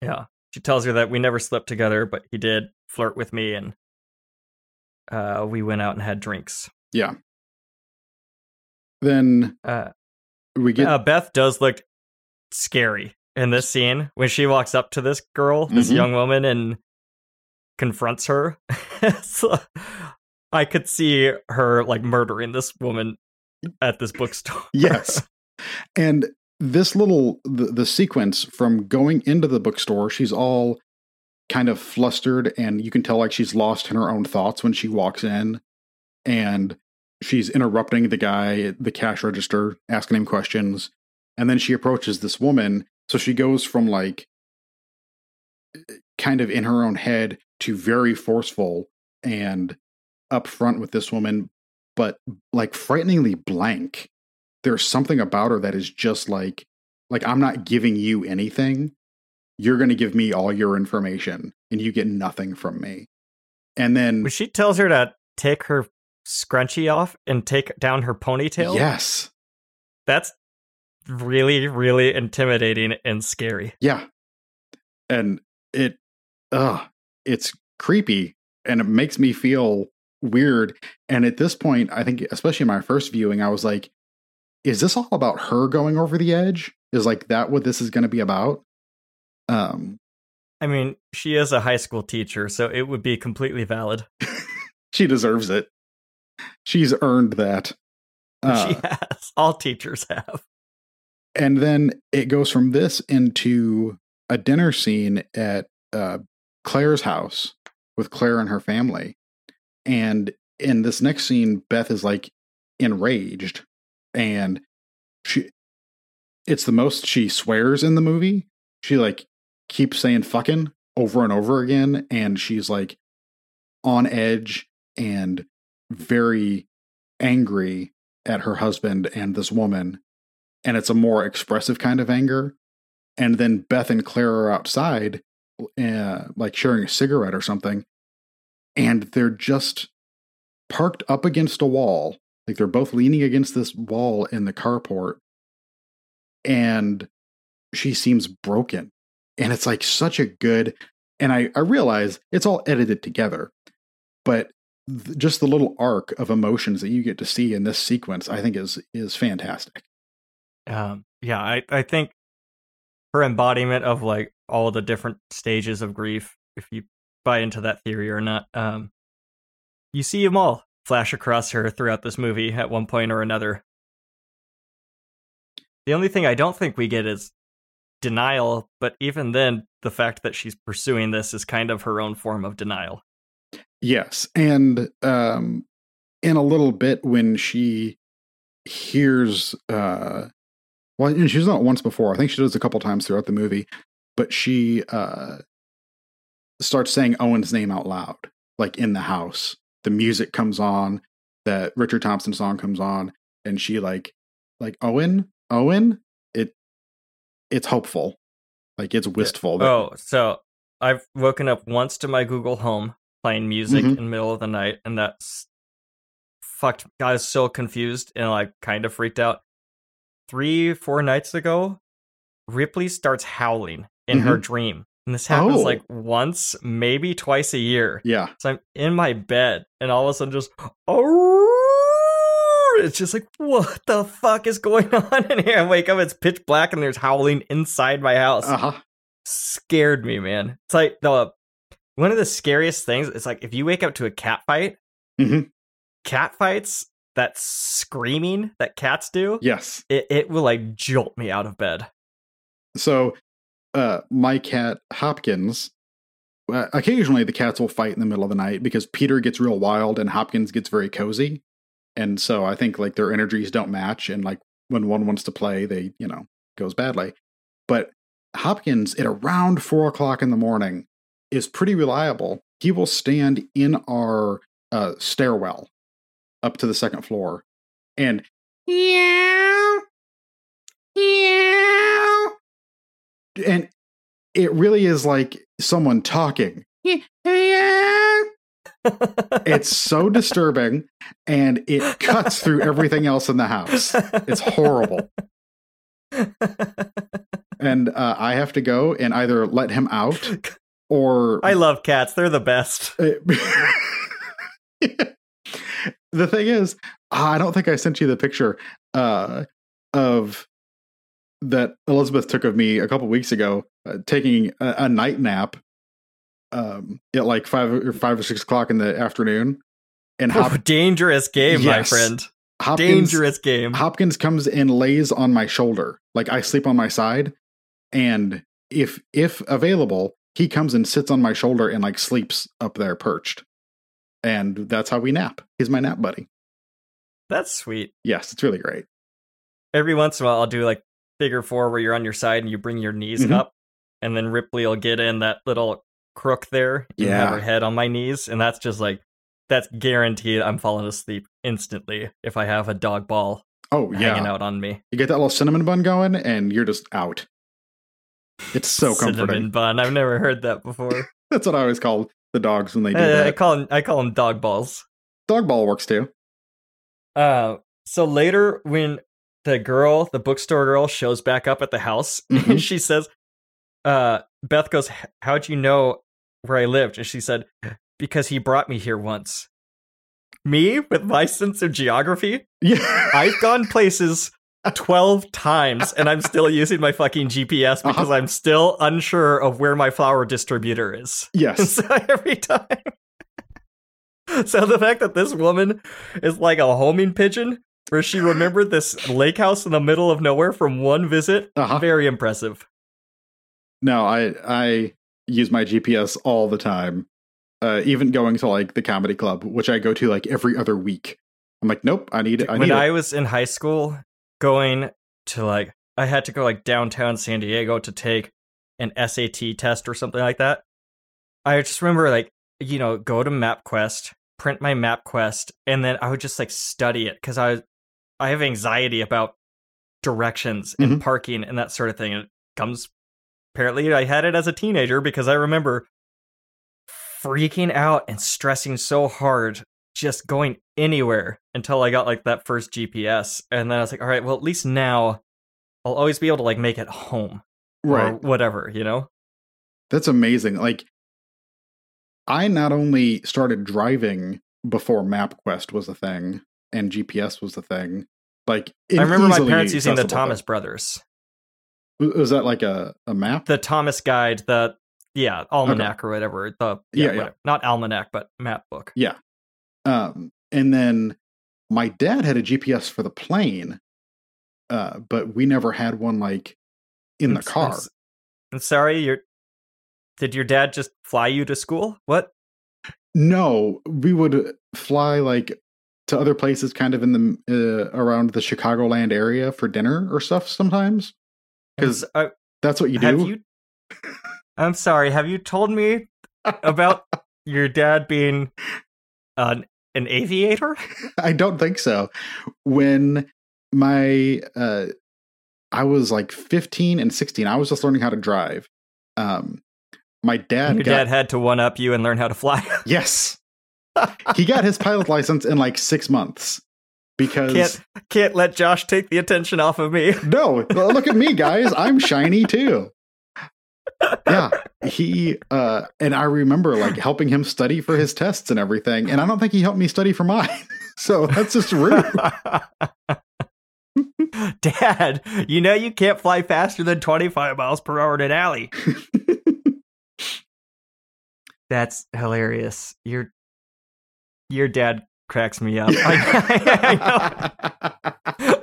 Yeah. She tells her that we never slept together, but he did flirt with me and uh, we went out and had drinks. Yeah. Then Uh, we get uh, Beth does look scary in this scene when she walks up to this girl, this Mhm. young woman, and confronts her. So, I could see her like murdering this woman at this bookstore. yes, and this little the, the sequence from going into the bookstore, she's all kind of flustered, and you can tell like she's lost in her own thoughts when she walks in, and she's interrupting the guy at the cash register, asking him questions, and then she approaches this woman. So she goes from like kind of in her own head to very forceful and upfront with this woman, but like frighteningly blank. There's something about her that is just like like I'm not giving you anything. You're going to give me all your information and you get nothing from me. And then When she tells her to take her scrunchie off and take down her ponytail, yes. that's really, really intimidating and scary. Yeah. And it uh it's creepy and it makes me feel weird. And at this point, I think especially in my first viewing, I was like, is this all about her going over the edge? Is like that what this is gonna be about? Um I mean, she is a high school teacher, so it would be completely valid. she deserves it. She's earned that. Uh, she has. All teachers have. and then it goes from this into a dinner scene at uh, Claire's house with Claire and her family. And in this next scene, Beth is like enraged, and she it's the most she swears in the movie. She like keeps saying fucking over and over again, and she's like on edge and very angry at her husband and this woman and it's a more expressive kind of anger. And then Beth and Claire are outside, uh, like sharing a cigarette or something, and they're just parked up against a wall. Like they're both leaning against this wall in the carport, and she seems broken. And it's like such a good, and I, I realize it's all edited together, but th- just the little arc of emotions that you get to see in this sequence, I think is is fantastic. Um, yeah, I, I think her embodiment of like all the different stages of grief, if you buy into that theory or not, um, you see them all flash across her throughout this movie at one point or another. The only thing I don't think we get is denial, but even then, the fact that she's pursuing this is kind of her own form of denial. Yes, and um, in a little bit when she hears, uh, well, she's it once before. I think she does a couple times throughout the movie, but she uh, starts saying Owen's name out loud, like in the house. The music comes on, that Richard Thompson song comes on, and she like, like Owen, Owen. It, it's hopeful, like it's wistful. that- Oh, so I've woken up once to my Google Home playing music Mhm. in the middle of the night, and that's fucked. I was so confused and like kind of freaked out. Three, four nights ago, Ripley starts howling in her dream. And this happens Oh. like once, maybe twice a year. yeah, So I'm in my bed, and all of a sudden, just oh, it's just like, what the fuck is going on in here? I wake up, it's pitch black, and there's howling inside my house uh huh, scared me, man. It's like the one of the scariest things. It's like if you wake up to a cat fight, mm-hmm. cat fights that screaming that cats do, yes. it, it will like jolt me out of bed. So, uh, my cat Hopkins. Uh, occasionally, the cats will fight in the middle of the night because Peter gets real wild and Hopkins gets very cozy, and so I think like their energies don't match, and like when one wants to play, they you know goes badly. But Hopkins at around four o'clock in the morning is pretty reliable. He will stand in our uh, stairwell up to the second floor and meow, meow. And it really is like someone talking. It's so disturbing and it cuts through everything else in the house. It's horrible. And uh, I have to go and either let him out or I love cats. They're the best. the thing is, I don't think I sent you the picture uh, of that Elizabeth took of me a couple weeks ago, uh, taking a, a night nap um, at like five or five or six o'clock in the afternoon, and Hop- Oh, dangerous game, my friend. Hopkins Dangerous game. Hopkins comes and lays on my shoulder, like I sleep on my side, and if if available, he comes and sits on my shoulder and like sleeps up there perched, and that's how we nap. He's my nap buddy. That's sweet. Yes, it's really great. Every once in a while, I'll do like figure four where you're on your side and you bring your knees Mhm. up, and then Ripley will get in that little crook there and have Yeah. her head on my knees, and that's just like that's guaranteed. I'm falling asleep instantly if I have a dog ball Oh yeah, hanging out on me. you get that little cinnamon bun going, and you're just out. It's so Cinnamon comforting. bun. I've never heard that before. That's what I always call the dogs when they do Uh, I call them, I call them dog balls. Dog ball works too. Uh, so later when the girl, the bookstore girl, shows back up at the house, Mhm. and she says, uh, Beth goes, "How'd you know where I lived?" And she said, "Because he brought me here once." Me with my sense of geography, Yeah, I've gone places 12 times and I'm still using my fucking GPS Uh-huh. because I'm still unsure of where my flower distributor is. yes. so every time. So the fact that this woman is like a homing pigeon, where she remembered this lake house in the middle of nowhere from one visit, Uh-huh. very impressive. No, I I use my GPS all the time. Uh, even going to like the comedy club, which I go to like every other week. I'm like, nope, I need it. I when need I was in high school, going to like, I had to go like downtown San Diego to take an SAT test or something like that. I just remember like, you know, go to MapQuest, print my MapQuest, and then I would just like study it because I, I have anxiety about directions and Mhm. parking and that sort of thing. And it comes, apparently, I had it as a teenager because I remember freaking out and stressing so hard just going anywhere until I got like that first GPS. And then I was like, all right, well, at least now I'll always be able to like make it home or right. whatever, you know? That's amazing. Like, I not only started driving before MapQuest was a thing and GPS was the thing. Like, I remember my parents using the Thomas thing. Brothers, Was that like a, a map? the Thomas Guide, the, yeah, almanac or whatever. The, Yeah, yeah, yeah. not almanac, but map book. Yeah. Um, and then my dad had a GPS for the plane, uh, but we never had one like in the I'm I'm car. s- I'm sorry, you're, did your dad just fly you to school? What? No, we would fly like to other places, kind of in the uh, around the Chicagoland area for dinner or stuff sometimes. Because uh, that's what you do. you? I'm sorry. Have you told me about your dad being an an aviator? I don't think so. When my uh I was like 15 and 16, I was just learning how to drive. Um my dad your got dad had to one up you and learn how to fly. yes. He got his pilot license in like 6 months because can't can't let Josh take the attention off of me. No, look at me guys, I'm shiny too. Yeah, he uh and I remember like helping him study for his tests and everything, and I don't think he helped me study for mine. So that's just rude. Dad, you know you can't fly faster than 25 miles per hour in an alley. That's hilarious. Your your dad cracks me up. I, I know,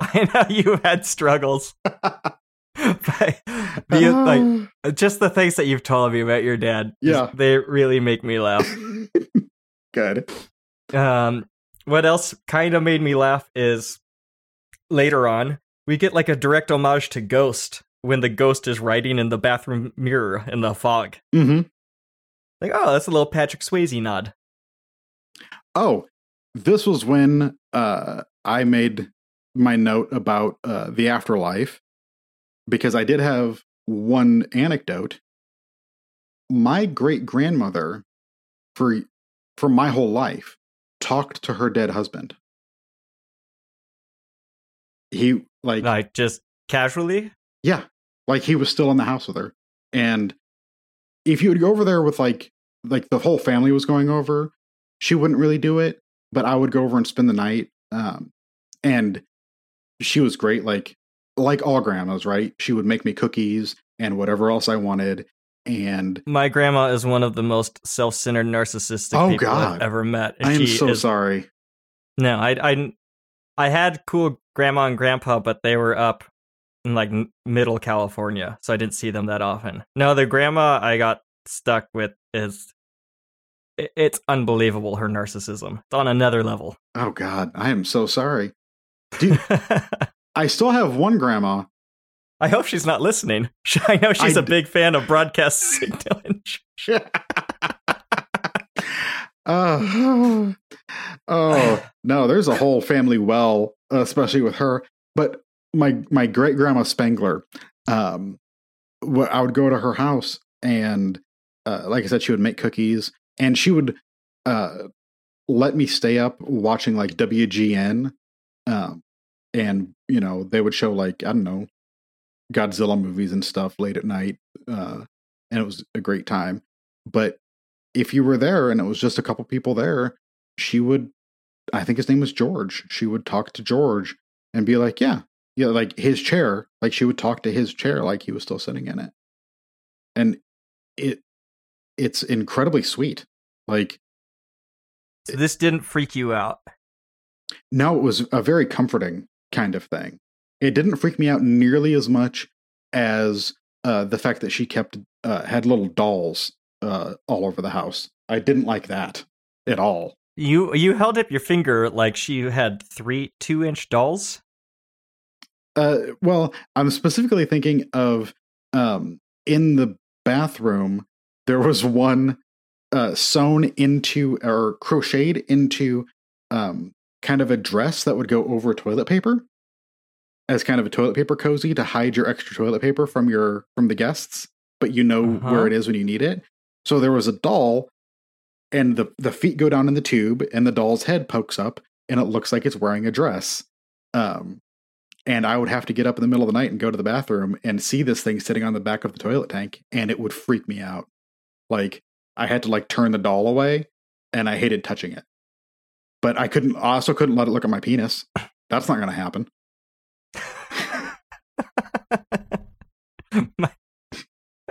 I know you had struggles. but the, like just the things that you've told me about your dad, Yeah. they really make me laugh. Good. Um, what else kind of made me laugh is later on we get like a direct homage to Ghost when the ghost is writing in the bathroom mirror in the fog. hmm Like, oh, that's a little Patrick Swayze nod. Oh, this was when uh, I made my note about uh, the afterlife because I did have one anecdote. My great grandmother, for for my whole life, talked to her dead husband. He like Like just casually. yeah, like he was still in the house with her, and if you would go over there with like like the whole family was going over, she wouldn't really do it, but I would go over and spend the night. Um, and she was great, like like all grandmas, right? She would make me cookies and whatever else I wanted, and My grandma is one of the most self-centered, narcissistic Oh, people God. I've ever met. and I am she so is- sorry. No, I, I, I had cool grandma and grandpa, but they were up in like middle California, so I didn't see them that often. No, the grandma I got stuck with is, it's unbelievable her narcissism. It's on another level. Oh God, I am so sorry. Dude, I still have one grandma. I hope she's not listening. I know she's I a d- big fan of broadcast signal. Uh, oh no, there's a whole family well, especially with her. But my my great grandma Spangler, um, I would go to her house and, uh, like I said, she would make cookies and she would uh, let me stay up watching like WGN, um, and you know they would show like I don't know Godzilla movies and stuff late at night, uh, and it was a great time. But if you were there and it was just a couple people there, she would, I think his name was George. She would talk to George and be like, "Yeah, yeah," like his chair. Like she would talk to his chair like he was still sitting in it, and it it's incredibly sweet. Like so this didn't freak you out. no, it was a very comforting kind of thing. It didn't freak me out nearly as much as uh, the fact that she kept uh, had little dolls uh, all over the house. I didn't like that at all. You you held up your finger like she had three two inch dolls. Uh, well, I'm specifically thinking of um, in the bathroom. There was one uh, sewn into or crocheted into um, kind of a dress that would go over toilet paper as kind of a toilet paper cozy to hide your extra toilet paper from your from the guests, but you know Uh-huh. where it is when you need it. So there was a doll, and the the feet go down in the tube, and the doll's head pokes up, and it looks like it's wearing a dress. Um, and I would have to get up in the middle of the night and go to the bathroom and see this thing sitting on the back of the toilet tank, and it would freak me out. Like I had to like turn the doll away, and I hated touching it. But I couldn't. Also couldn't let it look at my penis. That's not going to happen. my,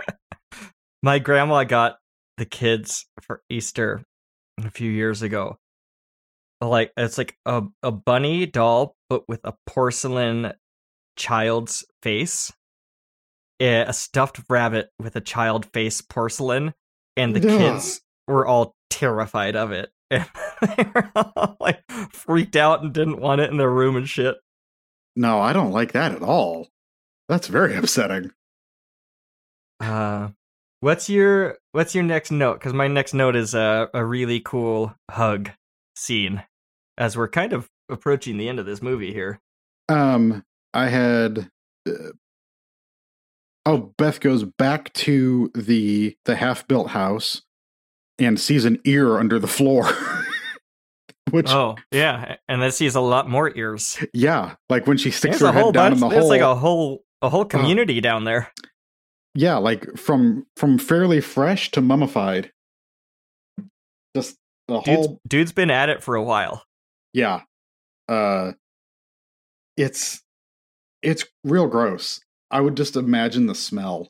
my grandma got the kids for Easter a few years ago. Like it's like a, a bunny doll, but with a porcelain child's face. Eh, A stuffed rabbit with a child face porcelain, and the Ugh. kids were all terrified of it. And they were all like freaked out and didn't want it in their room and shit. No, I don't like that at all. That's very upsetting. Uh, what's your what's your next note? Because my next note is a a really cool hug scene, as we're kind of approaching the end of this movie here. Um, I had. Uh, oh, Beth goes back to the the half built house and sees an ear under the floor. Which, Oh yeah, and then sees a lot more ears. yeah, like when she sticks There's her head down bunch. in the There's hole. like a whole a whole community down there. yeah, like from from fairly fresh to mummified. Just the Dude's, whole dude's been at it for a while. yeah. Uh, it's it's real gross. I would just imagine the smell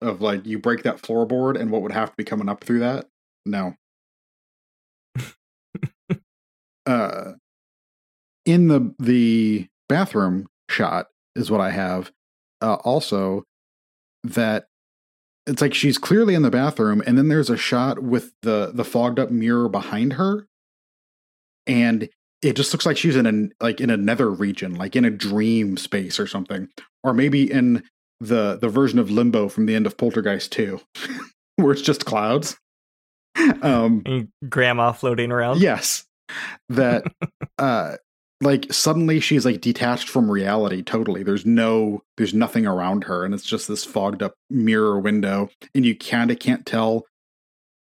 of like you break that floorboard and what would have to be coming up through that. No. uh in the the bathroom shot is what I have. Uh also that it's like she's clearly in the bathroom and then there's a shot with the the fogged up mirror behind her and it just looks like she's in a like in a nether region like in a dream space or something. Or maybe in the the version of limbo from the end of poltergeist 2 where it's just clouds. Um And grandma floating around. yes. That uh like suddenly she's like detached from reality totally. There's no there's nothing around her and it's just this fogged up mirror window and you kind of can't tell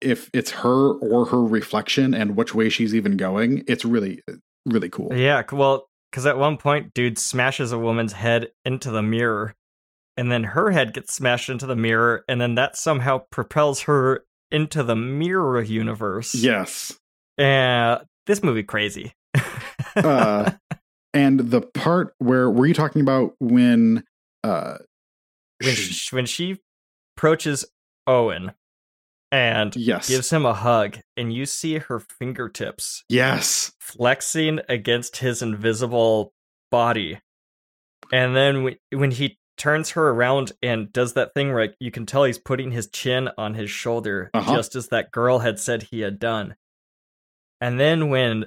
if it's her or her reflection and which way she's even going it's really really cool Yeah, well, because at one point, dude smashes a woman's head into the mirror, and then her head gets smashed into the mirror, and then that somehow propels her into the mirror universe. yes Uh, this movie crazy. uh and the part where were you talking about when uh when, she, when she approaches Owen and yes gives him a hug, and you see her fingertips yes flexing against his invisible body. And then when, when he turns her around and does that thing where you can tell he's putting his chin on his shoulder, Uh-huh. just as that girl had said he had done. And then when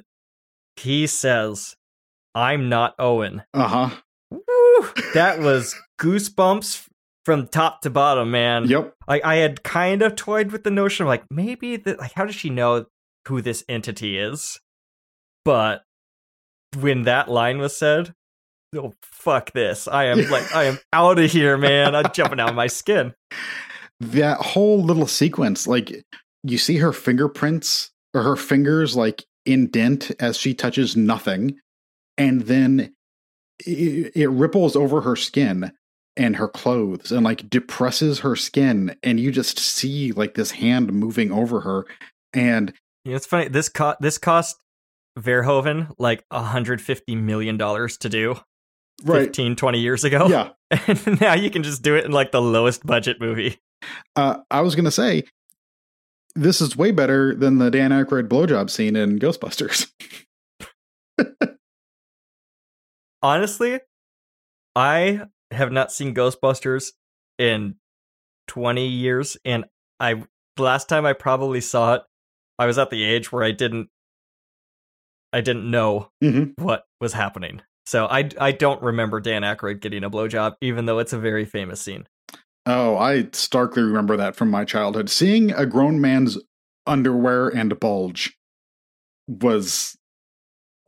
he says, I'm not Owen. Uh huh. Woo! That was goosebumps from top to bottom, man. Yep. Like I had kind of toyed with the notion of like maybe that like how does she know who this entity is? But when that line was said, oh fuck this. I am like I am out of here, man. I'm jumping out of my skin. That whole little sequence, like you see her fingerprints or her fingers like indent as she touches nothing, and then it, it ripples over her skin and her clothes and like depresses her skin, and you just see like this hand moving over her, and know, it's funny. This cost this cost Verhoeven like 150 million dollars to do right, 15 20 years ago. yeah. And now you can just do it in like the lowest budget movie. Uh, I was gonna say this is way better than the Dan Aykroyd blowjob scene in Ghostbusters. Honestly, I have not seen Ghostbusters in 20 years and I the last time I probably saw it I was at the age where I didn't I didn't know mm-hmm. what was happening. So I I don't remember Dan Aykroyd getting a blowjob even though it's a very famous scene. Oh, I starkly remember that from my childhood. Seeing a grown man's underwear and bulge was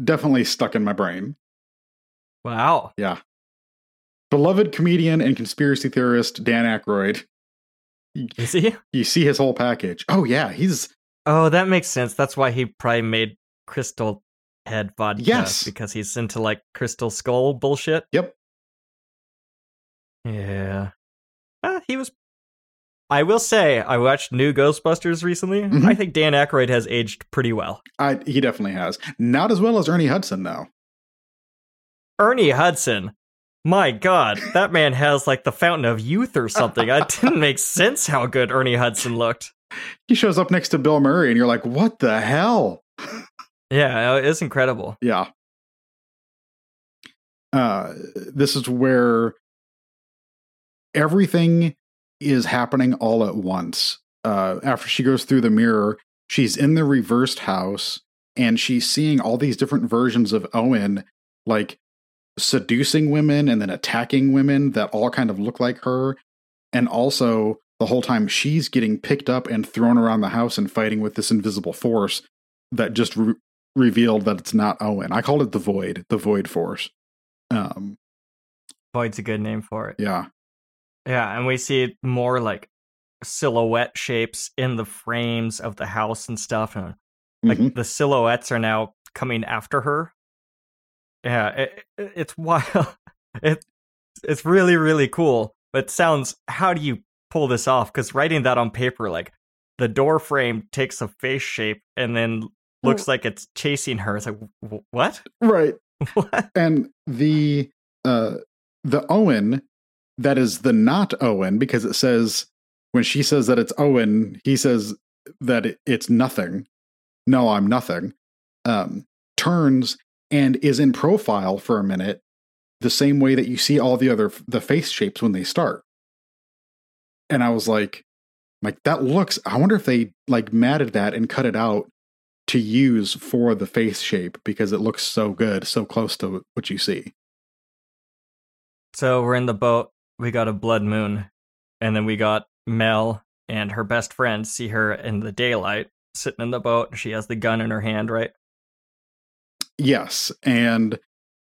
definitely stuck in my brain. Wow. Yeah. Beloved comedian and conspiracy theorist Dan Aykroyd. Is he? You see his whole package. Oh yeah, he's Oh, that makes sense. That's why he probably made Crystal Head vodka. Yes. Because he's into like Crystal Skull bullshit. yep. Yeah. Uh, he was. I will say, I watched New Ghostbusters recently. Mhm. I think Dan Aykroyd has aged pretty well. I he definitely has. Not as well as Ernie Hudson though. Ernie Hudson. My God, that man has like the fountain of youth or something. It didn't make sense how good Ernie Hudson looked. He shows up next to Bill Murray and you're like, "What the hell?" Yeah, it's incredible. Yeah. Uh, this is where everything is happening all at once. Uh, after she goes through the mirror, she's in the reversed house and she's seeing all these different versions of Owen, like seducing women and then attacking women that all kind of look like her. And also, the whole time she's getting picked up and thrown around the house and fighting with this invisible force that just re- revealed that it's not Owen. I called it the Void, the Void Force. Um, Void's a good name for it. yeah, Yeah, and we see more like silhouette shapes in the frames of the house and stuff. And like Mhm. the silhouettes are now coming after her. Yeah, it, it- it's wild. It it's really really cool. But sounds how do you pull this off? Because writing that on paper, like the door frame takes a face shape and then looks like it's chasing her. It's like "Wh- what? right. what? And the uh, the Owen that is the not Owen because it says when she says that it's Owen, he says that it, it's nothing. No, I'm nothing. Um, turns and is in profile for a minute, the same way that you see all the other the face shapes when they start. And I was like, like that looks. I wonder if they like matted that and cut it out to use for the face shape because it looks so good, so close to what you see. So we're in the boat. We got a blood moon, and then we got Mel and her best friend see her in the daylight sitting in the boat. She has the gun in her hand, right? Yes, and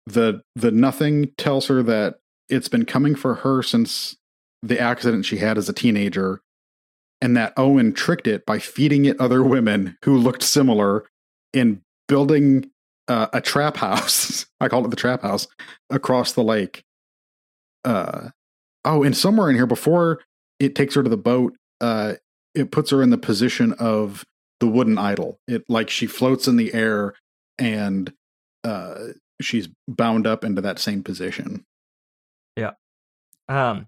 the the nothing tells her that it's been coming for her since the accident she had as a teenager, and that Owen tricked it by feeding it other women who looked similar in building uh, a trap house. I call it the trap house across the lake. Uh, oh, and somewhere in here before it takes her to the boat, uh, it puts her in the position of the wooden idol. It like she floats in the air and uh, she's bound up into that same position. Yeah. Um,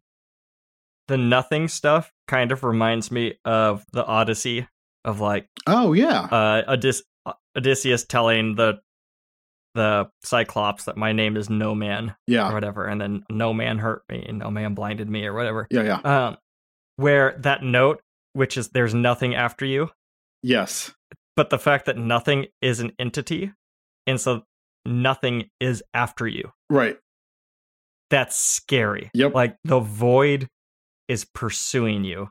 the nothing stuff kind of reminds me of the Odyssey of like Oh yeah, uh Odys- Odysseus telling the the Cyclops that my name is No Man or yeah, whatever, and then No Man hurt me, and No Man blinded me or whatever. yeah, yeah. Um, where that note, which is there's nothing after you, Yes, but the fact that nothing is an entity, and so nothing is after you. Right. That's scary. Yep. Like the void is pursuing you.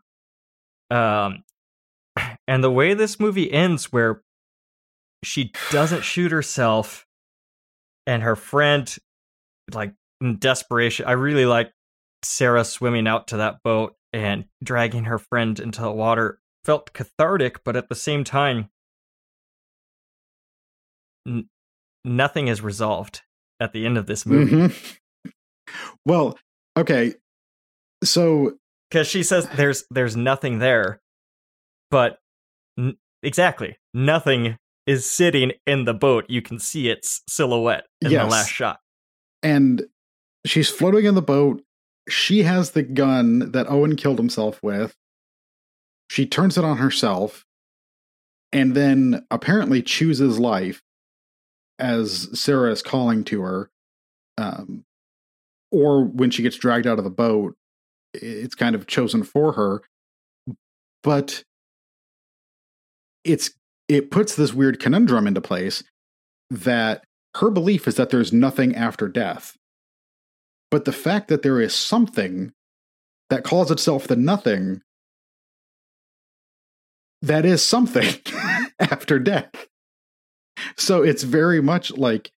Um and the way this movie ends where she doesn't shoot herself and her friend like in desperation I really like Sarah swimming out to that boat and dragging her friend into the water felt cathartic but at the same time n- nothing is resolved at the end of this movie Mhm. Well, okay. So because she says there's there's nothing there but n- exactly nothing is sitting in the boat you can see its silhouette in Yes. the last shot and she's floating in the boat. She has the gun that Owen killed himself with. She turns it on herself and then apparently chooses life as Sarah is calling to her. Um, or when she gets dragged out of the boat, it's kind of chosen for her. But it's it puts this weird conundrum into place that her belief is that there's nothing after death. But the fact that there is something that calls itself the nothing, that is something after death. So it's very much like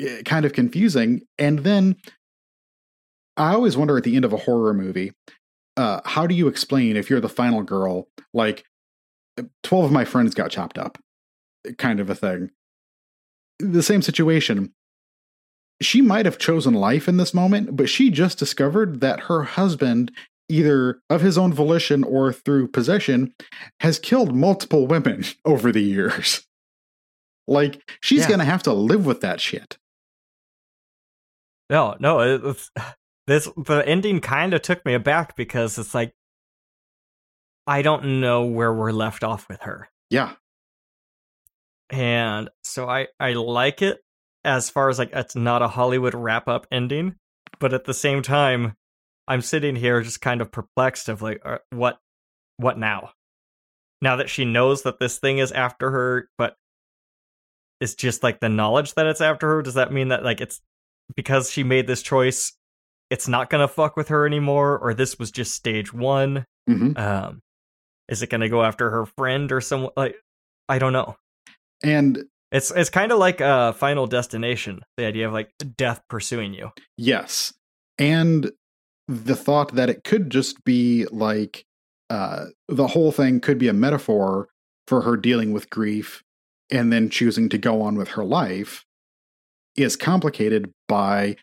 eh, kind of confusing. And then I always wonder at the end of a horror movie, uh, how do you explain if you're the final girl, like 12 of my friends got chopped up, kind of a thing? the same situation. She might have chosen life in this moment, but she just discovered that her husband, either of his own volition or through possession, has killed multiple women over the years. Like, she's Yeah. going to have to live with that shit. no no it's, this the ending kind of took me aback because it's like i don't know where we're left off with her Yeah. and so i i like it as far as like it's not a hollywood wrap up ending but at the same time i'm sitting here just kind of perplexed of like uh, what what now now that she knows that this thing is after her but it's just like the knowledge that it's after her does that mean that like it's because she made this choice it's not gonna fuck with her anymore or this was just stage one? Hmm um is it gonna go after her friend or someone like i don't know. And it's it's kind of like a final destination the idea of like death pursuing you. Yes. And the thought that it could just be like uh, the whole thing could be a metaphor for her dealing with grief and then choosing to go on with her life is complicated by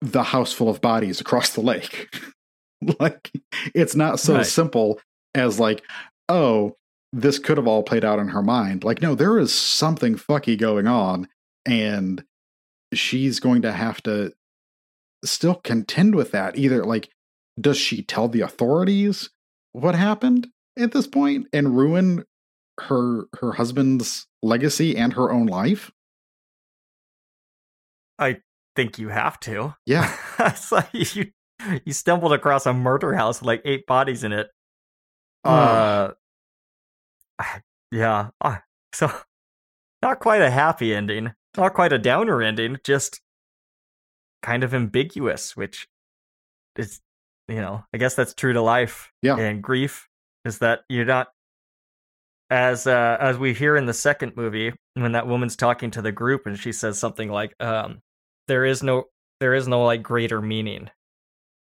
the house full of bodies across the lake. like it's not so Right. simple as like, oh, this could have all played out in her mind. Like, no, there is something fucky going on, and she's going to have to still contend with that. Either like, does she tell the authorities what happened at this point and ruin her her husband's legacy and her own life? i think you have to Yeah. it's like you you stumbled across a murder house with like eight bodies in it uh yeah uh, so not quite a happy ending not quite a downer ending just kind of ambiguous which is you know i guess that's true to life Yeah. and grief is that you're not as uh as we hear in the second movie when that woman's talking to the group and she says something like um there is no there is no like greater meaning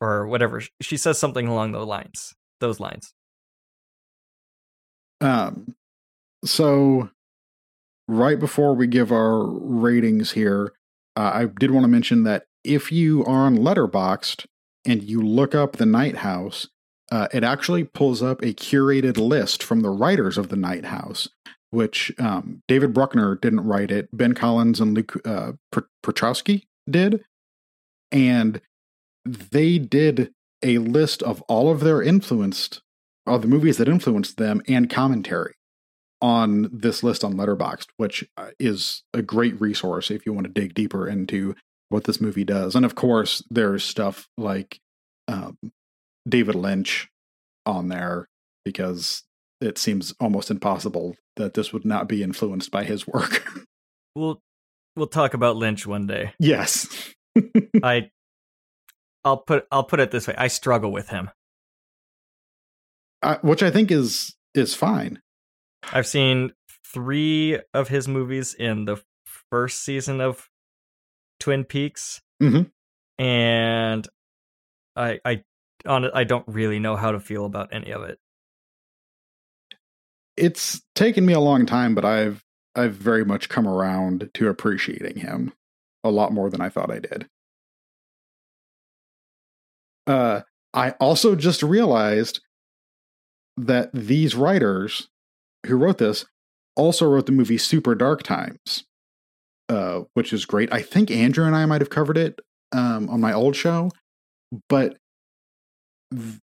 or whatever. She says something along those lines those lines. Um, so right before we give our ratings here, uh, I did want to mention that if you are on Letterboxd and you look up the Night House, uh, it actually pulls up a curated list from the writers of the Night House, which um, David Bruckner didn't write it. Ben Collins and Luke uh, Piotrowski did, and they did a list of all of their influenced of the movies that influenced them and commentary on this list on Letterboxd, which uh, is a great resource if you want to dig deeper into what this movie does. And of course, there's stuff like um, David Lynch on there because it seems almost impossible that this would not be influenced by his work. well we'll talk about Lynch one day. Yes. I I'll put I'll put it this way. I struggle with him. Uh, which I think is is fine. I've seen 3 of his movies in the first season of Twin Peaks. Mhm. And I I on it, I don't really know how to feel about any of it. It's taken me a long time, but I've I've very much come around to appreciating him a lot more than I thought I did. Uh, I also just realized that these writers who wrote this also wrote the movie Super Dark Times, uh, which is great. I think Andrew and I might have covered it um, on my old show, but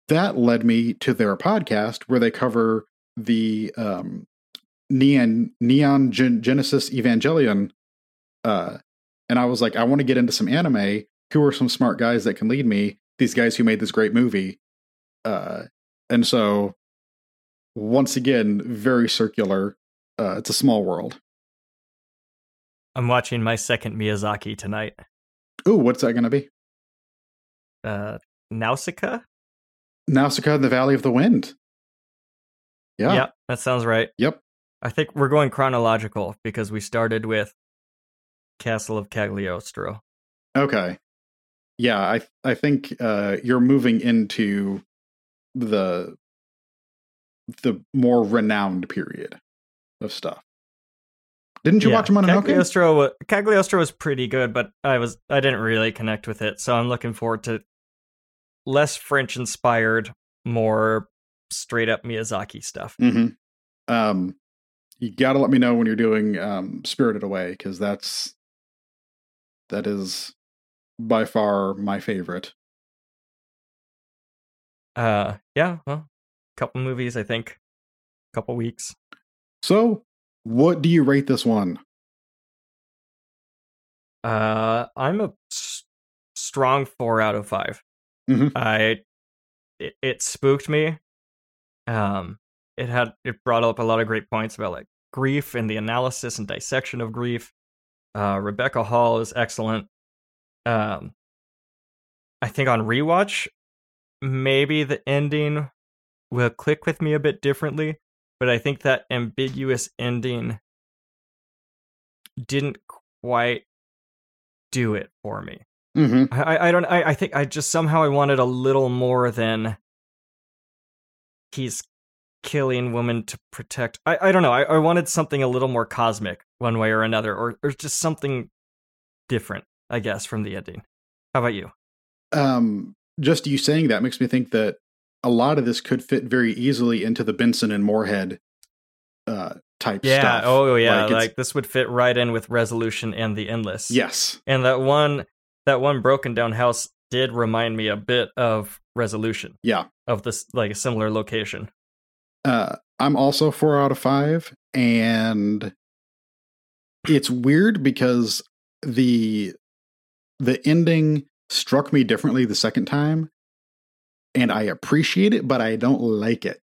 that led me to their podcast where they cover the um, Neon Neon Gen- Genesis Evangelion, uh, and I was like, I want to get into some anime. Who are some smart guys that can lead me? These guys who made this great movie, uh, and so once again, very circular. Uh, it's a small world. I'm watching my second Miyazaki tonight. Ooh, what's that going to be? Uh Nausicaa? Nausicaa in the Valley of the Wind. Yeah. yeah, that sounds right. Yep. I think we're going chronological because we started with Castle of Cagliostro. Okay. Yeah, I I think uh, you're moving into the the more renowned period of stuff. Didn't you Yeah, watch Mononoke? Cagliostro, Cagliostro was pretty good, but I was I didn't really connect with it, so I'm looking forward to less French inspired, more straight up Miyazaki stuff. hmm Um, you got to let me know when you're doing um, Spirited Away because that's that is by far my favorite. Uh, yeah, well, couple movies, I think, a couple weeks. So, what do you rate this one? Uh, I'm a s- strong four out of 5 Mhm. I it, it spooked me. Um, it had it brought up a lot of great points about like grief and the analysis and dissection of grief. Uh, Rebecca Hall is excellent. Um, I think on rewatch, maybe the ending will click with me a bit differently, but I think that ambiguous ending didn't quite do it for me. Hmm I, I- I don't I, I think I just somehow I wanted a little more than he's killing women to protect I, I don't know, I, I wanted something a little more cosmic one way or another, or or just something different, I guess, from the ending. How about you? Um, just you saying that makes me think that a lot of this could fit very easily into the Benson and Moorhead uh, type Yeah, stuff. oh yeah, Like, like, this would fit right in with resolution and the endless. yes, And that one that one broken down house did remind me a bit of resolution yeah. of this like a similar location. Uh, I'm also four out of five, and it's weird because the the ending struck me differently the second time, and I appreciate it, but I don't like it.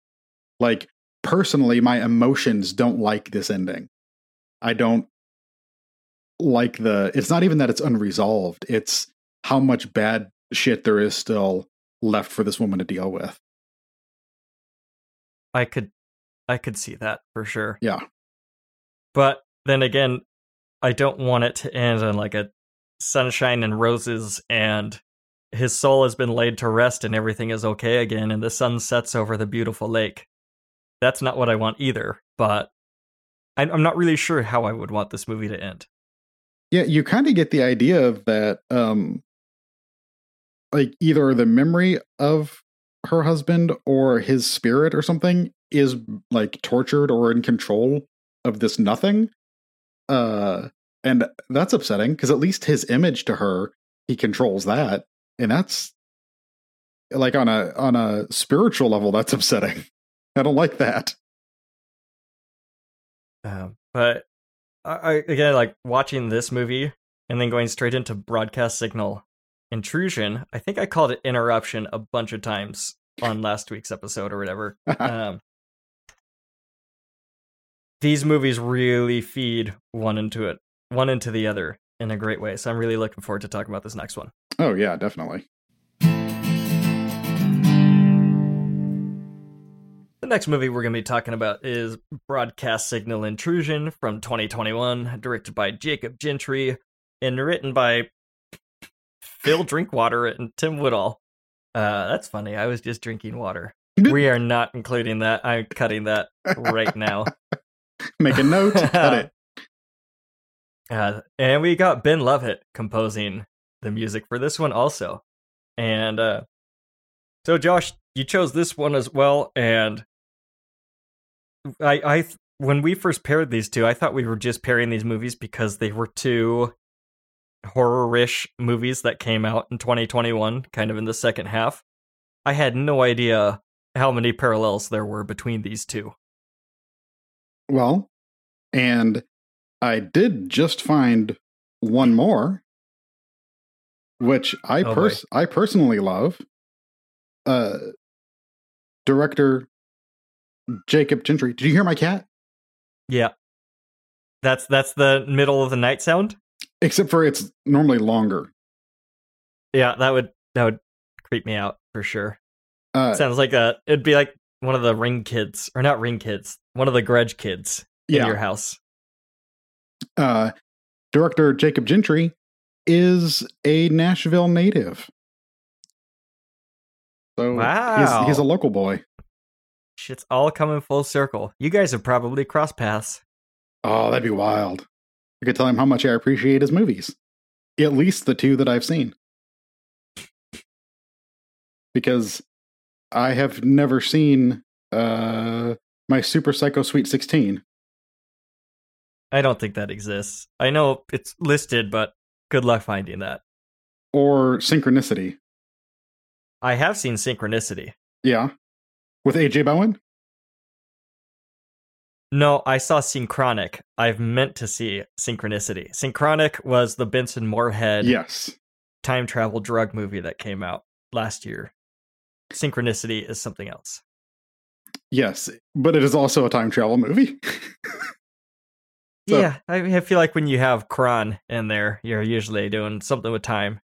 Like personally, my emotions don't like this ending. I don't like the. It's not even that it's unresolved. It's how much bad shit there is still left for this woman to deal with. I could I could see that for sure. Yeah. But then again, I don't want it to end on like a sunshine and roses and his soul has been laid to rest and everything is okay again and the sun sets over the beautiful lake. That's not what I want either, but I- I'm not really sure how I would want this movie to end. Yeah, you kind of get the idea of that um like either the memory of her husband or his spirit or something is like tortured or in control of this nothing. Uh and that's upsetting because at least his image to her, he controls that. And that's like on a on a spiritual level that's upsetting. I don't like that. Um, but I, I again like watching this movie and then going straight into broadcast signal intrusion. I think I called it interruption a bunch of times on last week's episode or whatever. um, these movies really feed one into it one into the other in a great way. So I'm really looking forward to talking about this next one. Oh yeah, definitely. Next movie we're going to be talking about is Broadcast Signal Intrusion from 2021, directed by Jacob Gentry and written by Phil Drinkwater and Tim Woodall. Uh, that's funny. I was just drinking water. We are not including that. I'm cutting that right now. Make a note. cut it. Uh, and we got Ben Lovett composing the music for this one also. And uh, so, Josh, you chose this one as well. And I, I, when we first paired these two, I thought we were just pairing these movies because they were two horror-ish movies that came out in 2021, kind of in the second half. I had no idea how many parallels there were between these two. Well, and I did just find one more, which I Oh, pers- I personally love. Uh, director Jacob Gentry. Did you hear my cat? Yeah. That's that's the middle of the night sound? Except for it's normally longer. Yeah, that would that would creep me out for sure. Uh, Sounds like a it'd be like one of the ring kids or not ring kids, one of the grudge kids in yeah. your house. uh, director Jacob Gentry is a Nashville native. So Wow. he's, he's a local boy. Shit's all coming full circle. You guys have probably crossed paths. Oh, that'd be wild. I could tell him how much I appreciate his movies. At least the two that I've seen. Because I have never seen uh my Super Psycho Sweet 16. I don't think that exists. I know it's listed, but good luck finding that. or Synchronicity. I have seen Synchronicity. Yeah. With AJ Bowen? No, I saw Synchronic. I've meant to see Synchronicity. Synchronic was the Benson Moorhead Yes. time travel drug movie that came out last year. Synchronicity is something else. Yes. But it is also a time travel movie. So- yeah, I, I feel like when you have Kron in there, you're usually doing something with time.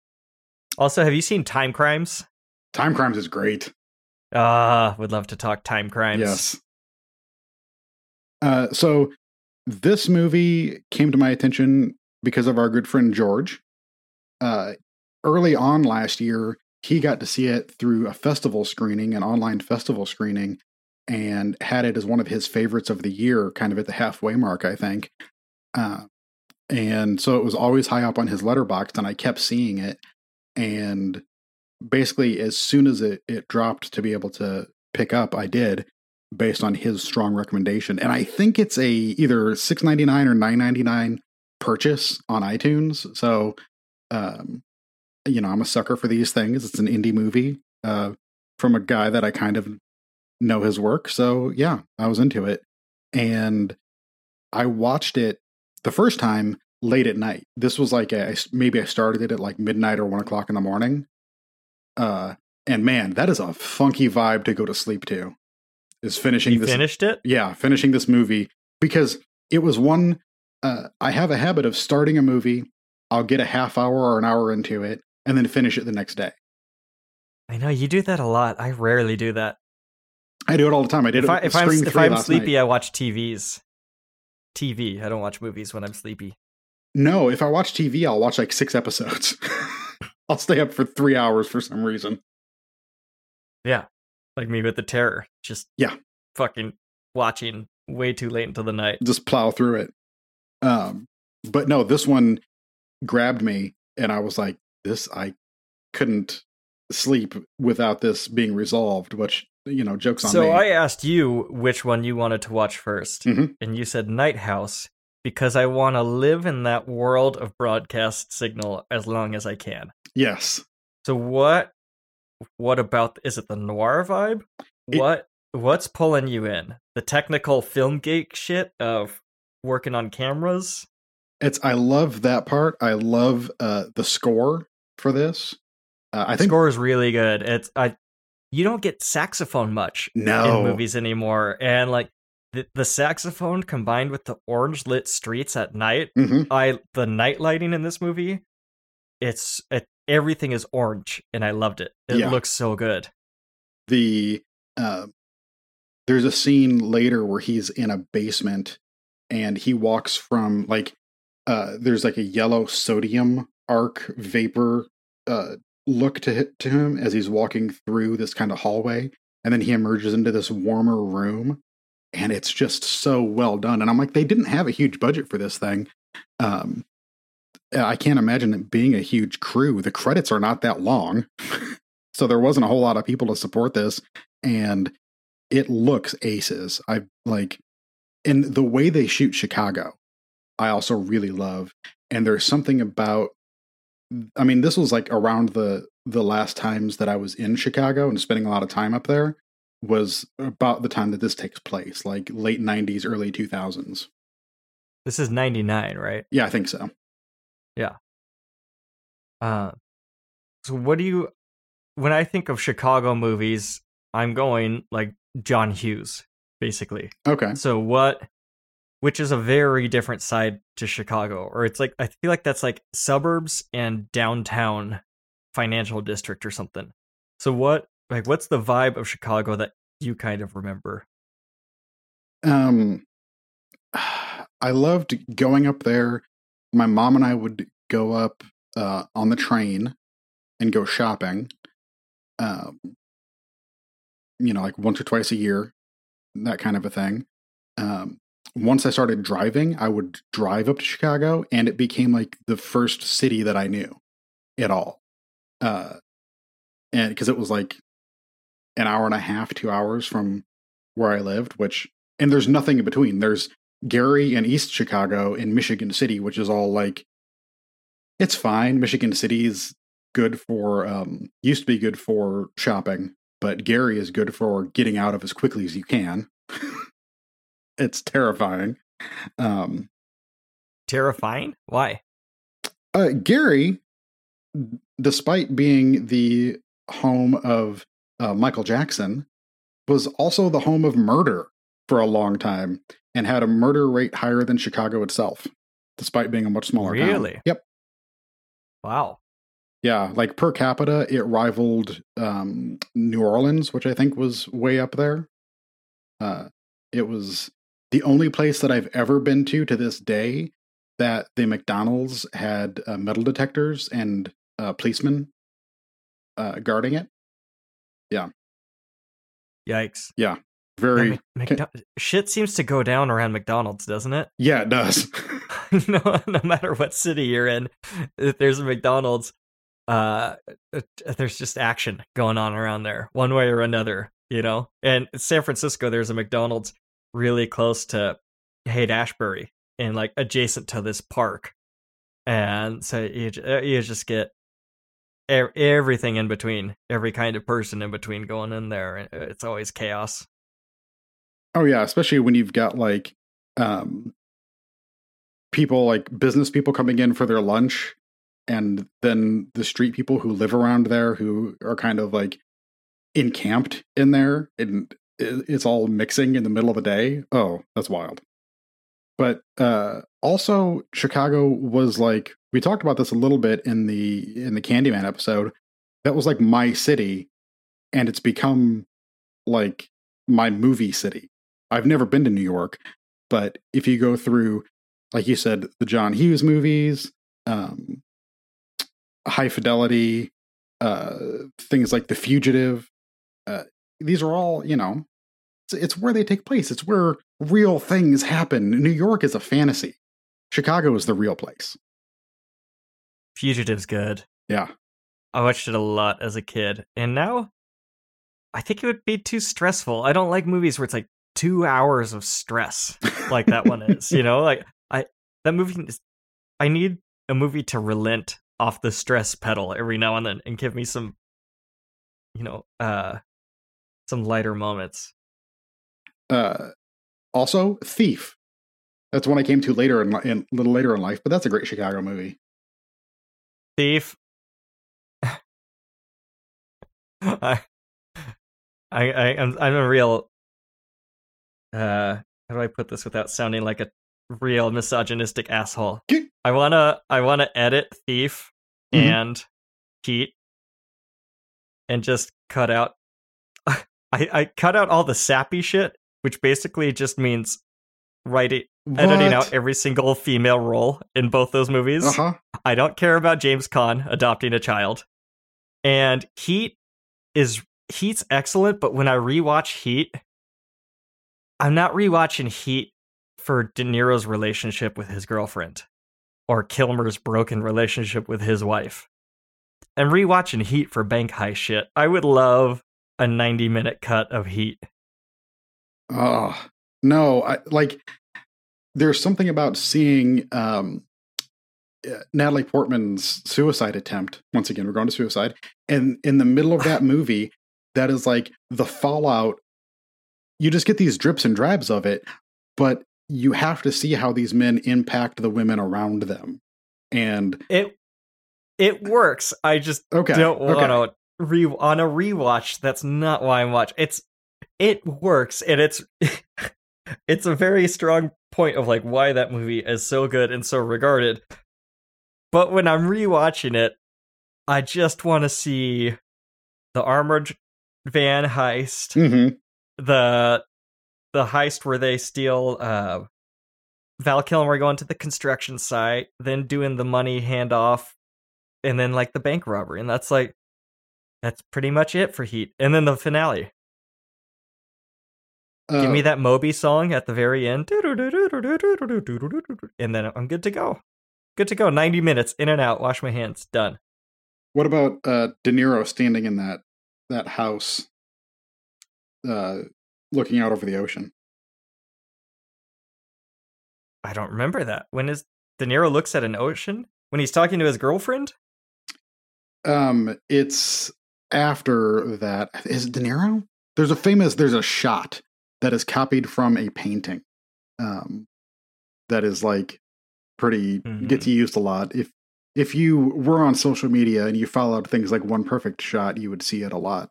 Also, have you seen Time Crimes? time Crimes is great. Ah, would love to talk Time Crimes. Yes. Uh, so this movie came to my attention because of our good friend George. Uh, early on last year, he got to see it through a festival screening, an online festival screening, and had it as one of his favorites of the year, kind of at the halfway mark, I think. Uh, and so it was always high up on his Letterboxd, and I kept seeing it. And basically, as soon as it, it dropped to be able to pick up, I did based on his strong recommendation. And I think it's a either six ninety nine or nine ninety nine purchase on iTunes. So, um, you know, I'm a sucker for these things. It's an indie movie uh, from a guy that I kind of know his work. So yeah, I was into it, and I watched it the first time late at night. This was like a, maybe I started it at like midnight or one o'clock in the morning. Uh, and man, that is a funky vibe to go to sleep to. Is finishing You this finished it? yeah, finishing this movie because it was one. Uh, I have a habit of starting a movie. I'll get a half hour or an hour into it, and then finish it the next day. I know you do that a lot. I rarely do that. I do it all the time. I did If, it. I, if I'm, if I'm sleepy, night. I watch TVs. TV. I don't watch movies when I'm sleepy. no, if I watch TV, I'll watch like six episodes. I'll stay up for three hours for some reason. Yeah, like me with the terror. Just Yeah. fucking watching way too late into the night. Just plow through it. Um, but no, this one grabbed me, and I was like, "This I couldn't sleep without this being resolved." Which you know, jokes on So me. I asked you which one you wanted to watch 1st Mhm. and you said Night House because I want to live in that world of broadcast signal as long as I can. Yes, So what? What about? Is it the noir vibe? It- what? What's pulling you in? The technical film geek shit of working on cameras. It's I love that part. I love uh the score for this. Uh, I The think score is really good. It's I. You don't get saxophone much no in movies anymore, and like the, the saxophone combined with the orange lit streets at night. hmm I the night lighting in this movie, it's it, everything is orange, and I loved it. It Yeah. looks so good. the uh, there's a scene later where he's in a basement and he walks from like uh there's like a yellow sodium arc vapor uh look to to him as he's walking through this kind of hallway and then he emerges into this warmer room and it's just so well done and i'm like they didn't have a huge budget for this thing um Uh, i can't imagine it being a huge crew. The credits are not that long. So there wasn't a whole lot of people to support this and it looks aces. I like and the way they shoot chicago i also really love. And there's something about i mean this was like around the the last times that i was in chicago and spending a lot of time up there was about the time that this takes place like late 90s early 2000s This is ninety nine, right? yeah i think so Uh, so what do you? When I think of Chicago movies, I'm going like John Hughes, basically. okay So what? Which is a very different side to Chicago, or it's like I feel like that's like suburbs and downtown financial district or something. So what? Like, what's the vibe of Chicago that you kind of remember? Um, I loved going up there. My mom and I would go up uh, on the train and go shopping. Um, you know, like once or twice a year, that kind of a thing. Um, once I started driving, I would drive up to Chicago, and it became like the first city that I knew at all. Uh, and because it was like an hour and a half, two hours from where I lived, which and there's nothing in between. There's Gary and East Chicago in Michigan City, which is all like it's fine. Michigan City is good for um used to be good for shopping, but Gary is good for getting out of as quickly as you can. it's terrifying. Um Terrifying? Why? uh, Gary, despite being the home of uh, Michael Jackson, was also the home of murder for a long time and had a murder rate higher than Chicago itself, despite being a much smaller town. Really? Yep. Wow. Yeah, like per capita, it rivaled um, New Orleans, which I think was way up there. Uh, it was the only place that I've ever been to to this day that the McDonald's had uh, metal detectors and uh, policemen uh, guarding it. Yeah. Yikes. Very, Yeah, Mc- McDo- shit seems to go down around McDonald's, doesn't it? yeah, it does. no, no matter what city you're in, if there's a McDonald's, uh, uh, there's just action going on around there, one way or another, you know. And San Francisco, there's a McDonald's really close to Haight Ashbury and like adjacent to this park, and so you uh, you just get everything in between, every kind of person in between going in there, uh, it's always chaos. Oh yeah, especially when you've got like um people like business people coming in for their lunch and then the street people who live around there who are kind of like encamped in there and it's all mixing in the middle of the day. Oh, that's wild. But uh also Chicago was like we talked about this a little bit in the in the Candyman episode. That was like my city and it's become like my movie city. I've never been to New York, but if you go through, like you said, the John Hughes movies, um, High Fidelity, uh, things like The Fugitive, uh, these are all, you know, it's, it's where they take place. It's where real things happen. New York is a fantasy. Chicago is the real place. Fugitive's good. Yeah. I watched it a lot as a kid, and now I think it would be too stressful. I don't like movies where it's like two hours of stress, like that one is. You know, like I that movie. Is, I need a movie to relent off the stress pedal every now and then and give me some, you know, uh, some lighter moments. Uh, also, Thief. That's one I came to later in, in a little later in life, but that's a great Chicago movie. Thief. I, I, I, I'm, I'm a real, uh, how do I put this without sounding like a real misogynistic asshole? I wanna I wanna edit Thief Mhm. and Heat and just cut out I, I cut out all the sappy shit, which basically just means writing editing out every single female role in both those movies. Uh huh. I don't care about James Caan adopting a child. And Heat is Heat's excellent, but when I rewatch Heat, I'm not rewatching Heat for De Niro's relationship with his girlfriend or Kilmer's broken relationship with his wife. I'm rewatching Heat for bank high shit. I would love a 90 minute cut of Heat. Oh no! I like. There's something about seeing um, uh, Natalie Portman's suicide attempt. Once again, we're going to suicide, and in the middle of that movie, that is like the fallout. You just get these drips and drabs of it, but you have to see how these men impact the women around them. And It it works. I just okay, don't want to re on a rewatch. That's not why I'm watching. It's it works, and it's it's a very strong point of like why that movie is so good and so regarded. But when I'm rewatching it, I just want to see the armored van heist, Mhm. The the heist where they steal uh Val Kilmer going to the construction site, then doing the money handoff, and then like the bank robbery, and that's like that's pretty much it for Heat. And then the finale. Give me Uh, that Moby song at the very end, and then I'm good to go. Good to go. Ninety minutes in and out. Wash my hands. Done. What about uh, De Niro standing in that that house, uh, looking out over the ocean? I don't remember that. When is De Niro looks at an ocean when he's talking to his girlfriend? Um, it's after that. Is it De Niro? There's a famous. There's a shot that is copied from a painting. Um, that is like pretty Mhm. gets used a lot. If if you were on social media and you followed things like One Perfect Shot, you would see it a lot.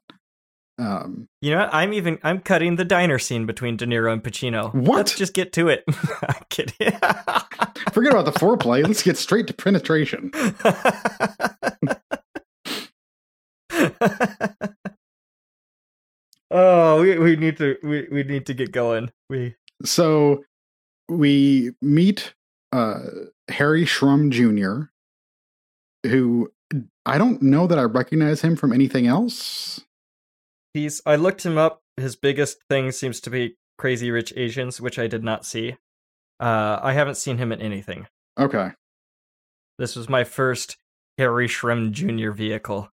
Um, You know. I'm even I'm cutting the diner scene between De Niro and Pacino. What? Let's just get to it. I'm kidding. forget about the foreplay. Let's get straight to penetration. oh, we we need to we, we need to get going. We So we meet uh, Harry Shum Jr., who I don't know that I recognize him from anything else. He's I looked him up. His biggest thing seems to be Crazy Rich Asians, which I did not see. Uh, I haven't seen him in anything. Okay. This was my first Harry Shum Jr. vehicle.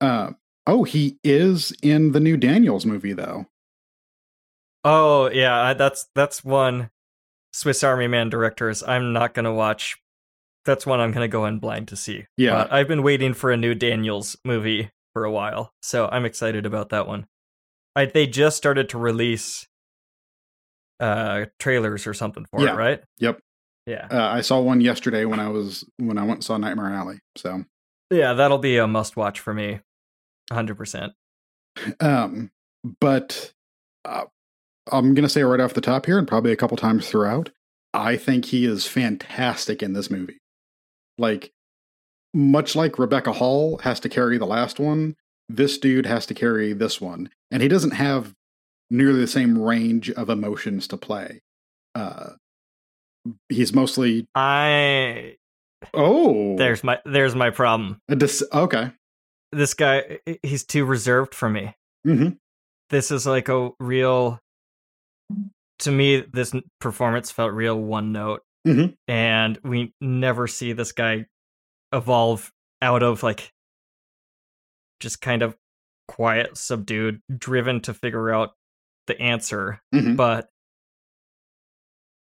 Uh, oh, he is in the new Daniels movie, though. Oh yeah, that's that's one Swiss Army Man directors I'm not gonna watch. That's one I'm gonna go in blind to see. Yeah. But I've been waiting for a new Daniels movie for a while, so I'm excited about that one. I they just started to release uh trailers or something for Yeah. it, right? Yep. Yeah. Uh, I saw one yesterday when I was when I went and saw Nightmare Alley. So, Yeah, that'll be a must watch for me. 100%. um, but uh, I'm gonna say right off the top here, and probably a couple times throughout, I think he is fantastic in this movie. Like, much like Rebecca Hall has to carry the last one, this dude has to carry this one, and he doesn't have nearly the same range of emotions to play. Uh, he's mostly I oh, there's my there's my problem. dis- okay. This guy he's too reserved for me. hmm this is like a real to me this performance felt real one note Mhm. and we never see this guy evolve out of like just kind of quiet subdued driven to figure out the answer Mhm. but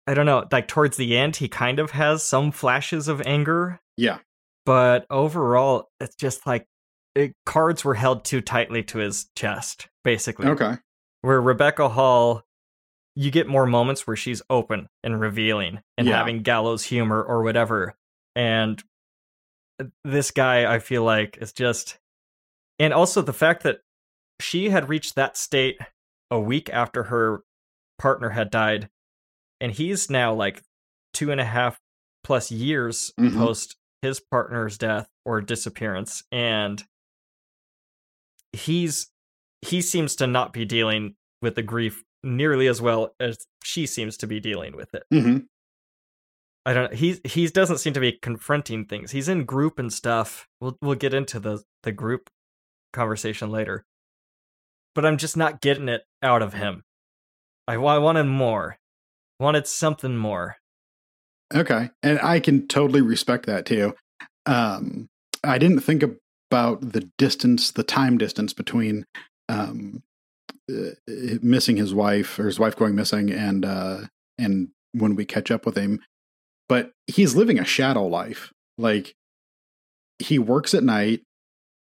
i don't know like towards the end he kind of has some flashes of anger Yeah. but overall it's just like it, cards were held too tightly to his chest basically Okay. where Rebecca Hall, you get more moments where she's open and revealing and Yeah. having gallows humor or whatever. And this guy, I feel like, is just. And also the fact that she had reached that state a week after her partner had died, and he's now like two and a half plus years Mhm. post his partner's death or disappearance, and he's he seems to not be dealing with the grief nearly as well as she seems to be dealing with it. hmm I don't. He's he doesn't seem to be confronting things. He's in group and stuff. We'll we'll get into the the group conversation later. But I'm just not getting it out of him. I, I wanted more. Wanted something more. Okay. And I can totally respect that too. Um, I didn't think about the distance, the time distance between um, uh, missing his wife or his wife going missing and uh, and when we catch up with him. But he's living a shadow life. Like he works at night.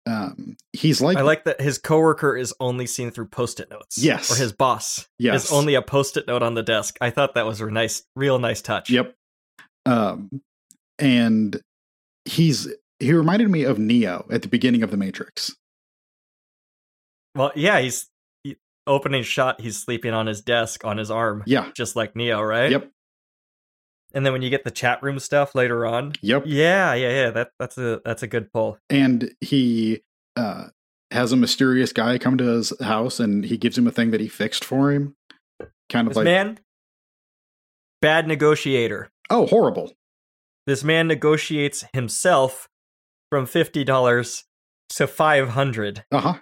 Um, he's like, I like that his coworker is only seen through post-it notes. Yes. Or his boss yes, is only a post-it note on the desk. I thought that was a nice, real nice touch. Yep. Um, and he's he reminded me of Neo at the beginning of the Matrix. Well, yeah, he's he, opening shot. He's sleeping on his desk on his arm, Yeah. just like Neo, right? Yep. And then when you get the chat room stuff later on, Yep. yeah, yeah, yeah, that that's a that's a good pull. And he uh has a mysterious guy come to his house and he gives him a thing that he fixed for him. Kind of This like man, bad negotiator. oh horrible. This man negotiates himself from fifty dollars to five hundred. Uh-huh.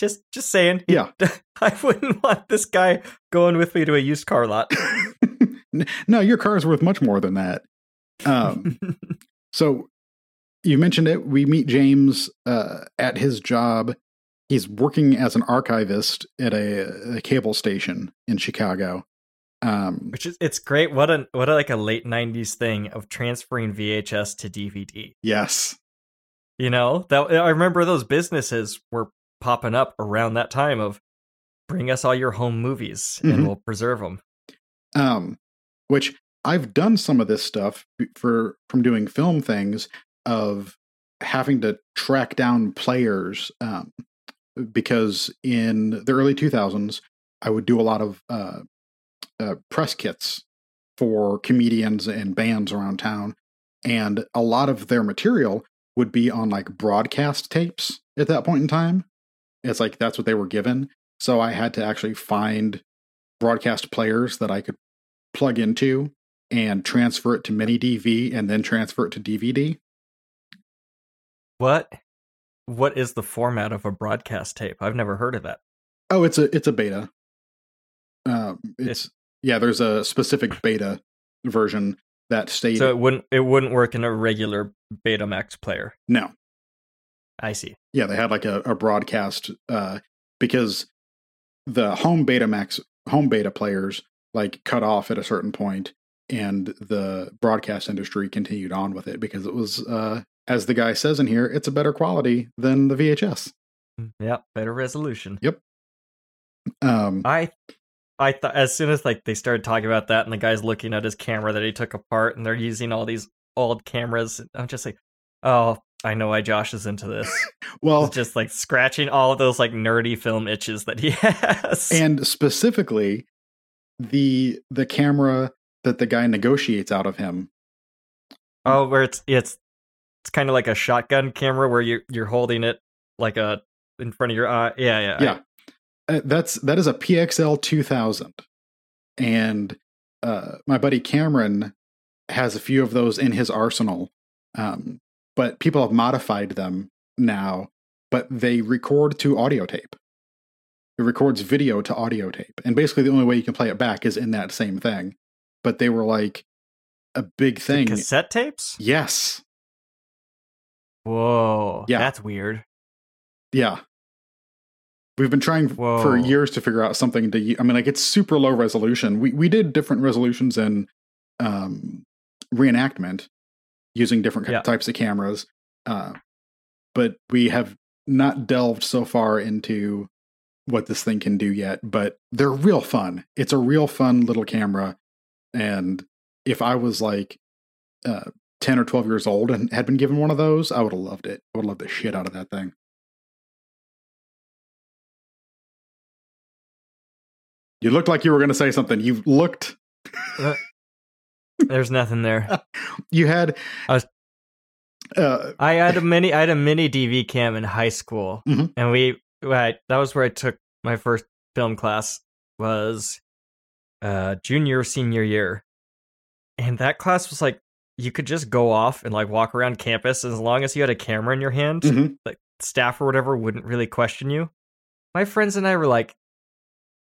Just just saying. Yeah. I wouldn't want this guy going with me to a used car lot. no, your car is worth much more than that. Um So you mentioned it. We meet James uh, at his job. He's working as an archivist at a, a cable station in Chicago. Um, Which is it's great. What a what a like a late nineties thing of transferring VHS to DVD. yes, You know that I remember those businesses were popping up around that time of bring us all your home movies and we'll preserve them. um, which I've done some of this stuff for from doing film things of having to track down players um, because in the early 2000s I would do a lot of uh, uh, press kits for comedians and bands around town, and a lot of their material would be on like broadcast tapes at that point in time. It's like that's what they were given. So I had to actually find broadcast players that I could plug into and transfer it to mini DV and then transfer it to DVD. What what is the format of a broadcast tape? I've never heard of that. Oh, it's a it's a beta. Um, it's yeah. There's a specific beta version that stayed. So it wouldn't it wouldn't work in a regular Betamax player. no, I see. yeah, they had like a, a broadcast uh, because the home Betamax home beta players like cut off at a certain point, and the broadcast industry continued on with it because it was, uh, as the guy says in here, it's a better quality than the VHS. Yeah, better resolution. Yep um, I I thought as soon as like they started talking about that and the guy's looking at his camera that he took apart and they're using all these old cameras, I'm just like, oh, I know why Josh is into this. well, It's just like scratching all of those like nerdy film itches that he has. and specifically the the camera that the guy negotiates out of him. oh, where it's it's it's kind of like a shotgun camera where you you're holding it like a in front of your eye. Yeah, yeah, Yeah. Uh, that's that is a PXL 2000. And uh my buddy Cameron has a few of those in his arsenal. Um but people have modified them now, but they record to audio tape. It records video to audio tape. And basically the only way you can play it back is in that same thing. But they were like a big The thing. cassette tapes. Yes. Whoa, Yeah. that's weird. Yeah. We've been trying Whoa. for years to figure out something to. I mean, like it's super low resolution. We we did different resolutions in um, reenactment using different Yeah. types of cameras, uh, but we have not delved so far into what this thing can do yet. But they're real fun. It's a real fun little camera, and if I was like uh, ten or twelve years old and had been given one of those, I would have loved it. I would have loved the shit out of that thing. You looked like you were going to say something. You looked. There's nothing there. You had. I was- Uh, I had a mini. I had a mini DV cam in high school, Mhm. and we. Right, that was where I took my first film class. Was uh junior senior year, and that class was like you could just go off and like walk around campus as long as you had a camera in your hand. mhm. Staff or whatever wouldn't really question you. My friends and I were like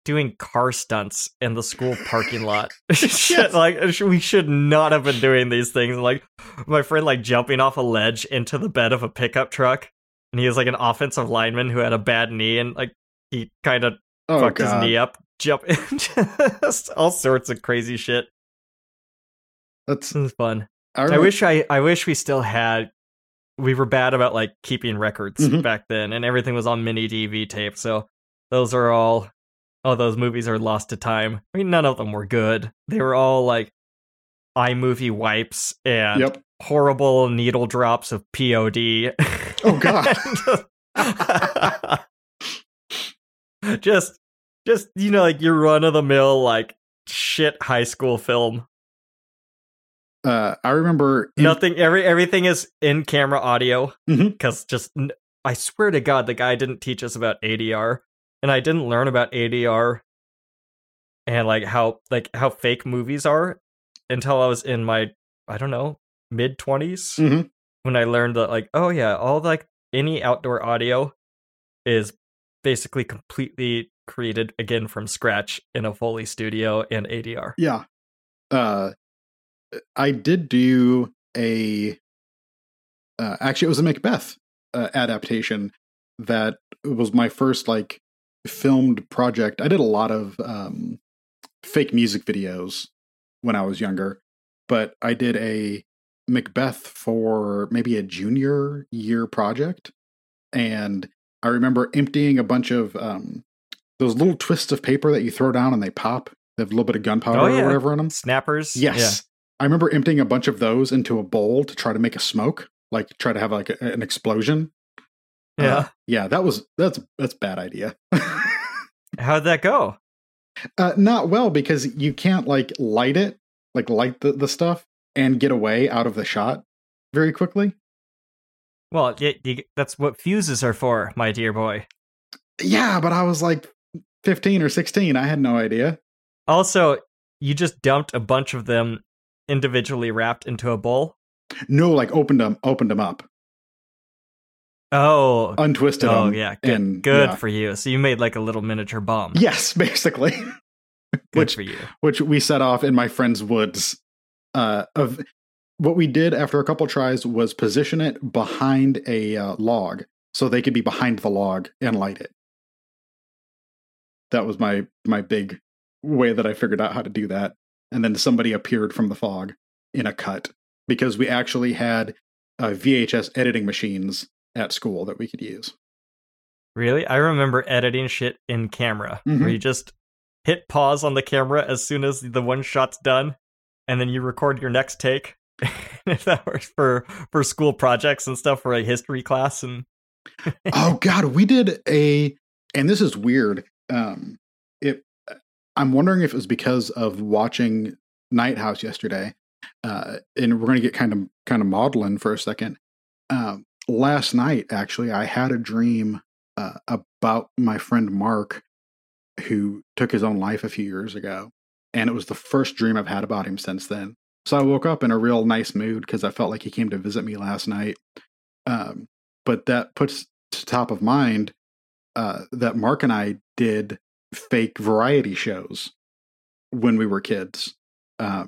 doing car stunts in the school parking lot. Shit, like we should not have been doing these things. Like my friend like jumping off a ledge into the bed of a pickup truck, and he was like an offensive lineman who had a bad knee, and like he kind of Oh, fucked God. his knee up, jump, just all sorts of crazy shit. That's. Fun. I, I wish I I wish we still had we were bad about like keeping records Mhm. back then and everything was on mini DV tape. So those are all oh those movies are lost to time. I mean none of them were good. They were all like iMovie wipes and Yep. horrible needle drops of POD. Oh, God. just just you know like your run of the mill like shit high school film. Uh, I remember. in- Nothing. Every everything is in camera audio because just I swear to God, the guy didn't teach us about ADR, and I didn't learn about ADR and like how like how fake movies are until I was in my I don't know mid 20s Mhm. when I learned that like oh yeah, all like any outdoor audio is basically completely created again from scratch in a Foley studio and ADR. Yeah. Uh, I did do a. Uh, actually, it was a Macbeth uh, adaptation that was my first like filmed project. I did a lot of um, fake music videos when I was younger, but I did a Macbeth for maybe a junior year project, and I remember emptying a bunch of um, those little twists of paper that you throw down and they pop. They have a little bit of gunpowder Oh, yeah. or whatever in them. Snappers. Yes. I remember emptying a bunch of those into a bowl to try to make a smoke, like try to have like a, an explosion. Yeah. yeah. Uh, yeah, that was that's that's a bad idea. How'd that go? uh, not well because you can't like light it, like light the, the stuff and get away out of the shot very quickly. Well, that's what fuses are for, my dear boy. Yeah, but I was like 15 or 16. I had no idea. Also, you just dumped a bunch of them individually wrapped into a bowl. No, like opened them, opened them up, Oh, untwisted oh them. yeah, good, and- good yeah. for you. So you made like a little miniature bomb. Yes, basically. good which for you. which we set off in my friend's woods. Uh, of what we did after a couple tries was position it behind a uh, log, so they could be behind the log and light it. That was my my big way that I figured out how to do that. And then somebody appeared from the fog in a cut because we actually had uh, VHS editing machines at school that we could use. Really, I remember editing shit in camera, Mhm. where you just hit pause on the camera as soon as the one shot's done, and then you record your next take. if that works for for school projects and stuff for a history class and oh god we did a and this is weird um it i'm wondering if it was because of watching night house yesterday uh and we're gonna get kind of kind of maudlin for a second um last night actually i had a dream uh, about my friend mark who took his own life a few years ago and it was the first dream i've had about him since then. So i woke up in a real nice mood because i felt like he came to visit me last night um but that puts to top of mind uh, that Mark and I did fake variety shows when we were kids uh,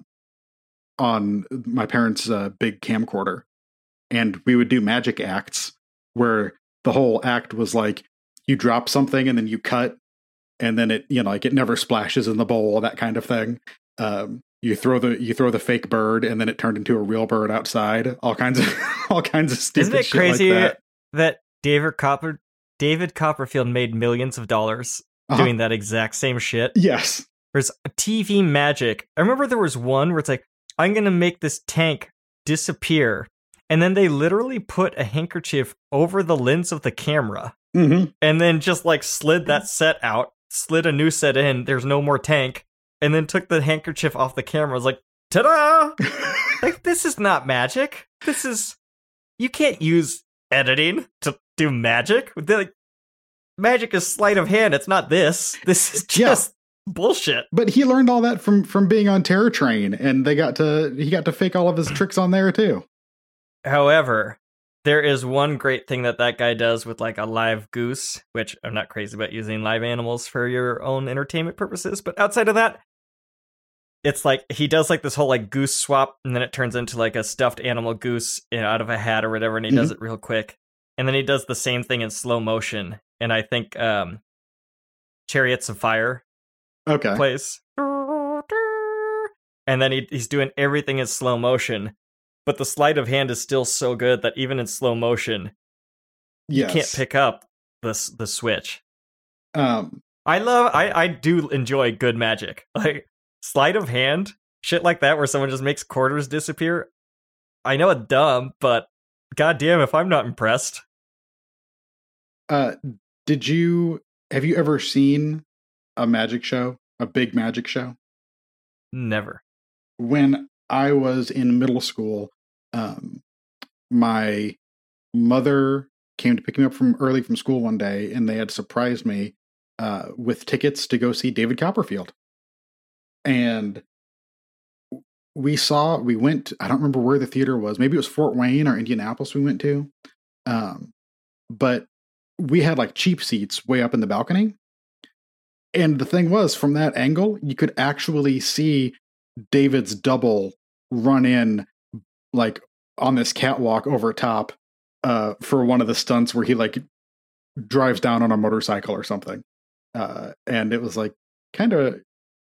on my parents' uh, big camcorder, and we would do magic acts where the whole act was like you drop something and then you cut, and then it you know like it never splashes in the bowl, that kind of thing. Um, you throw the you throw the fake bird and then it turned into a real bird outside. All kinds of all kinds of stupid. Isn't it shit like crazy that. that David Copper David Copperfield made millions of dollars Uh-huh. doing that exact same shit? Yes. There's TV magic. I remember there was one where it's like, I'm gonna make this tank disappear. And then they literally put a handkerchief over the lens of the camera hmm and then just like slid that set out slid a new set in. There's no more tank, and then took the handkerchief off the camera. I was like, ta-da! like this is not magic. This is you can't use editing to do magic. Like, magic is sleight of hand. It's not this. This is Yeah. just bullshit. But he learned all that from from being on Terror Train, and they got to he got to fake all of his tricks on there too. However, there is one great thing that that guy does with like a live goose, which I'm not crazy about using live animals for your own entertainment purposes, but outside of that, it's like he does like this whole like goose swap, and then it turns into like a stuffed animal goose you know, out of a hat or whatever, and he does it real quick. And then he does the same thing in slow motion, and I think um, Chariots of Fire Okay, plays. And then he, he's doing everything in slow motion, but the sleight of hand is still so good that even in slow motion, yes. you can't pick up the the switch. Um, I love, I I do enjoy good magic, like sleight of hand, shit like that, where someone just makes quarters disappear. I know it's dumb, but goddamn, if I'm not impressed, uh, did you have you ever seen a magic show, a big magic show? never. when I was in middle school, um, my mother came to pick me up from early from school one day, and they had surprised me uh, with tickets to go see David Copperfield. And we saw, we went. I don't remember where the theater was. Maybe it was Fort Wayne or Indianapolis. We went to, um, but we had like cheap seats way up in the balcony. And the thing was, from that angle, you could actually see David's double run in like on this catwalk over top uh for one of the stunts where he like drives down on a motorcycle or something. Uh and it was like kind of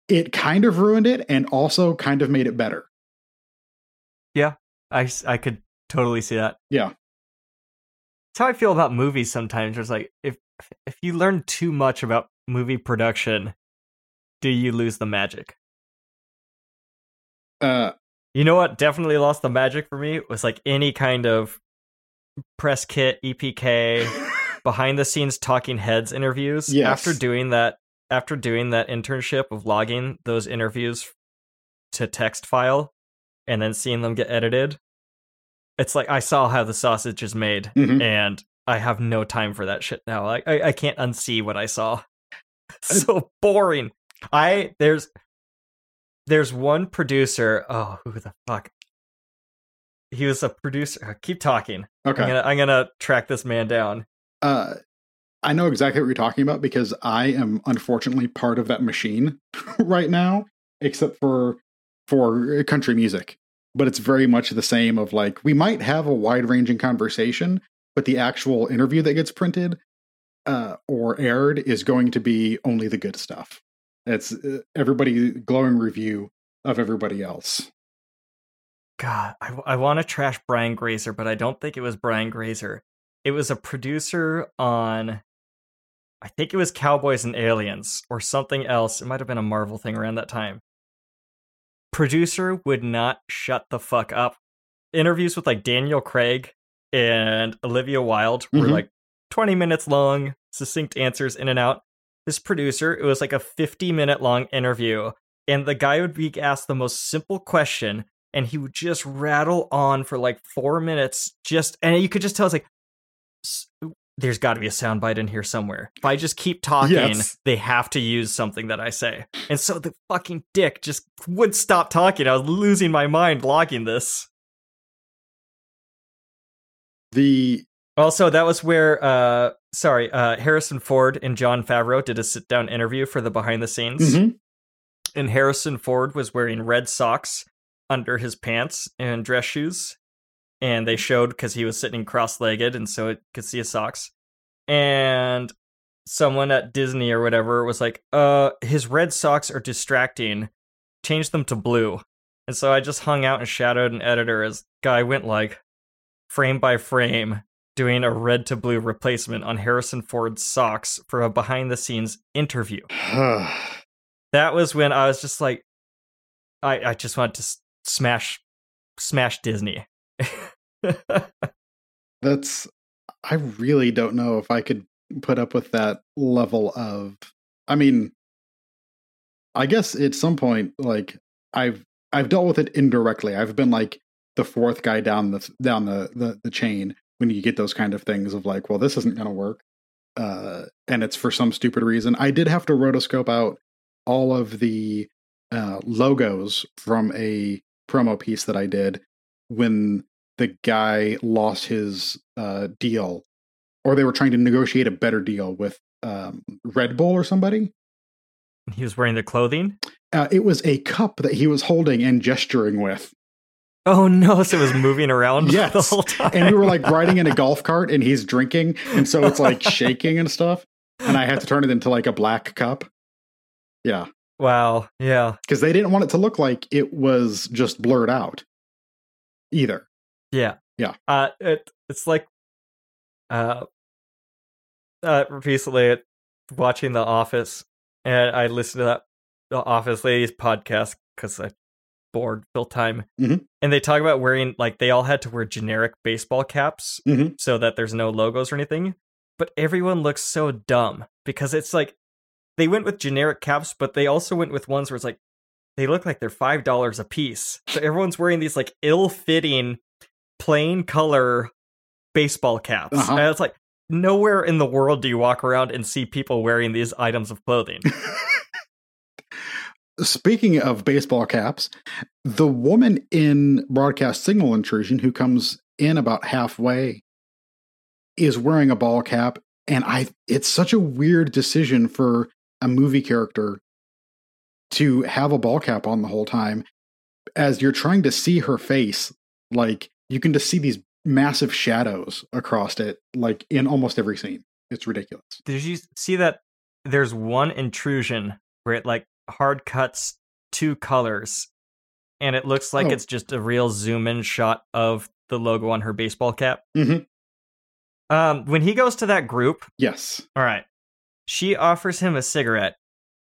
it kind of ruined it and also kind of made it better. Yeah. I I could totally see that. Yeah. It's how I feel about movies sometimes. It's like if if you learn too much about movie production, do you lose the magic? Uh You know what definitely lost the magic for me was like any kind of press kit, EPK, behind the scenes talking heads interviews. Yes. After doing that after doing that internship of logging those interviews to text file and then seeing them get edited, it's like I saw how the sausage is made Mhm. and I have no time for that shit now. Like I, I can't unsee what I saw. so boring. I there's there's one producer. Oh, who the fuck? He was a producer. uh, Keep talking. okay. I'm gonna I'm gonna track this man down. uh I know exactly what you're talking about because I am unfortunately part of that machine right now, except for for country music. But it's very much the same of like we might have a wide ranging conversation, but the actual interview that gets printed uh, or aired is going to be only the good stuff. It's uh, everybody glowing review of everybody else. God, I, I want to trash Brian Grazer, but I don't think it was Brian Grazer. It was a producer on, I think it was Cowboys and Aliens or something else. It might have been a Marvel thing around that time. Producer would not shut the fuck up. Interviews with like Daniel Craig and Olivia Wilde were Mhm. like 20 minutes long, succinct answers in and out. This producer, it was like a 50 minute long interview, and the guy would be asked the most simple question and he would just rattle on for like four minutes just and you could just tell it's like there's got to be a soundbite in here somewhere. If i just keep talking Yes. they have to use something that i say. And so the fucking dick just would stop talking. I was losing my mind logging this. The also that was where uh sorry uh harrison ford and jon favreau did a sit down interview for the behind the scenes Mhm. and Harrison Ford was wearing red socks under his pants and dress shoes. And they showed because he was sitting cross legged, and so it could see his socks. And someone at Disney or whatever was like, uh, his red socks are distracting. Change them to blue. And so I just hung out and shadowed an editor as guy went like frame by frame doing a red to blue replacement on Harrison Ford's socks for a behind the scenes interview that was when I was just like, I I just wanted to smash smash Disney. that's I really don't know if I could put up with that level of I mean, I guess at some point, like I've I've dealt with it indirectly. I've been like the fourth guy down the down the the, the chain when you get those kind of things of like, well, this isn't going to work, uh, and it's for some stupid reason. I did have to rotoscope out all of the uh, logos from a promo piece that I did when the guy lost his uh, deal, or they were trying to negotiate a better deal with um, Red Bull or somebody. He was wearing the clothing. Uh, it was a cup that he was holding and gesturing with. Oh no! So it was moving around Yes. the whole time. And we were like riding in a golf cart and he's drinking. And so it's like shaking and stuff. And I had to turn it into like a black cup. Yeah. wow, yeah, Because they didn't want it to look like it was just blurred out either. yeah, Yeah. Uh, it it's like, uh, uh, recently watching The Office, and I listened to that The Office Ladies podcast because I bored fill time, Mhm. and they talk about wearing like they all had to wear generic baseball caps Mhm. so that there's no logos or anything, but everyone looks so dumb because it's like they went with generic caps, but they also went with ones where it's like they look like they're five dollars a piece. So everyone's wearing these like ill-fitting, plain color baseball caps. Uh-huh. And it's like nowhere in the world do you walk around and see people wearing these items of clothing. Speaking of baseball caps, the woman in broadcast signal intrusion who comes in about halfway is wearing a ball cap and I it's such a weird decision for a movie character to have a ball cap on the whole time as you're trying to see her face like you can just see these massive shadows across it like in almost every scene. It's ridiculous. Did you see that there's one intrusion where it like hard cuts two colors and it looks like Oh. it's just a real zoom in shot of the logo on her baseball cap? Mhm. Um, when he goes to that group, Yes. all right, she offers him a cigarette.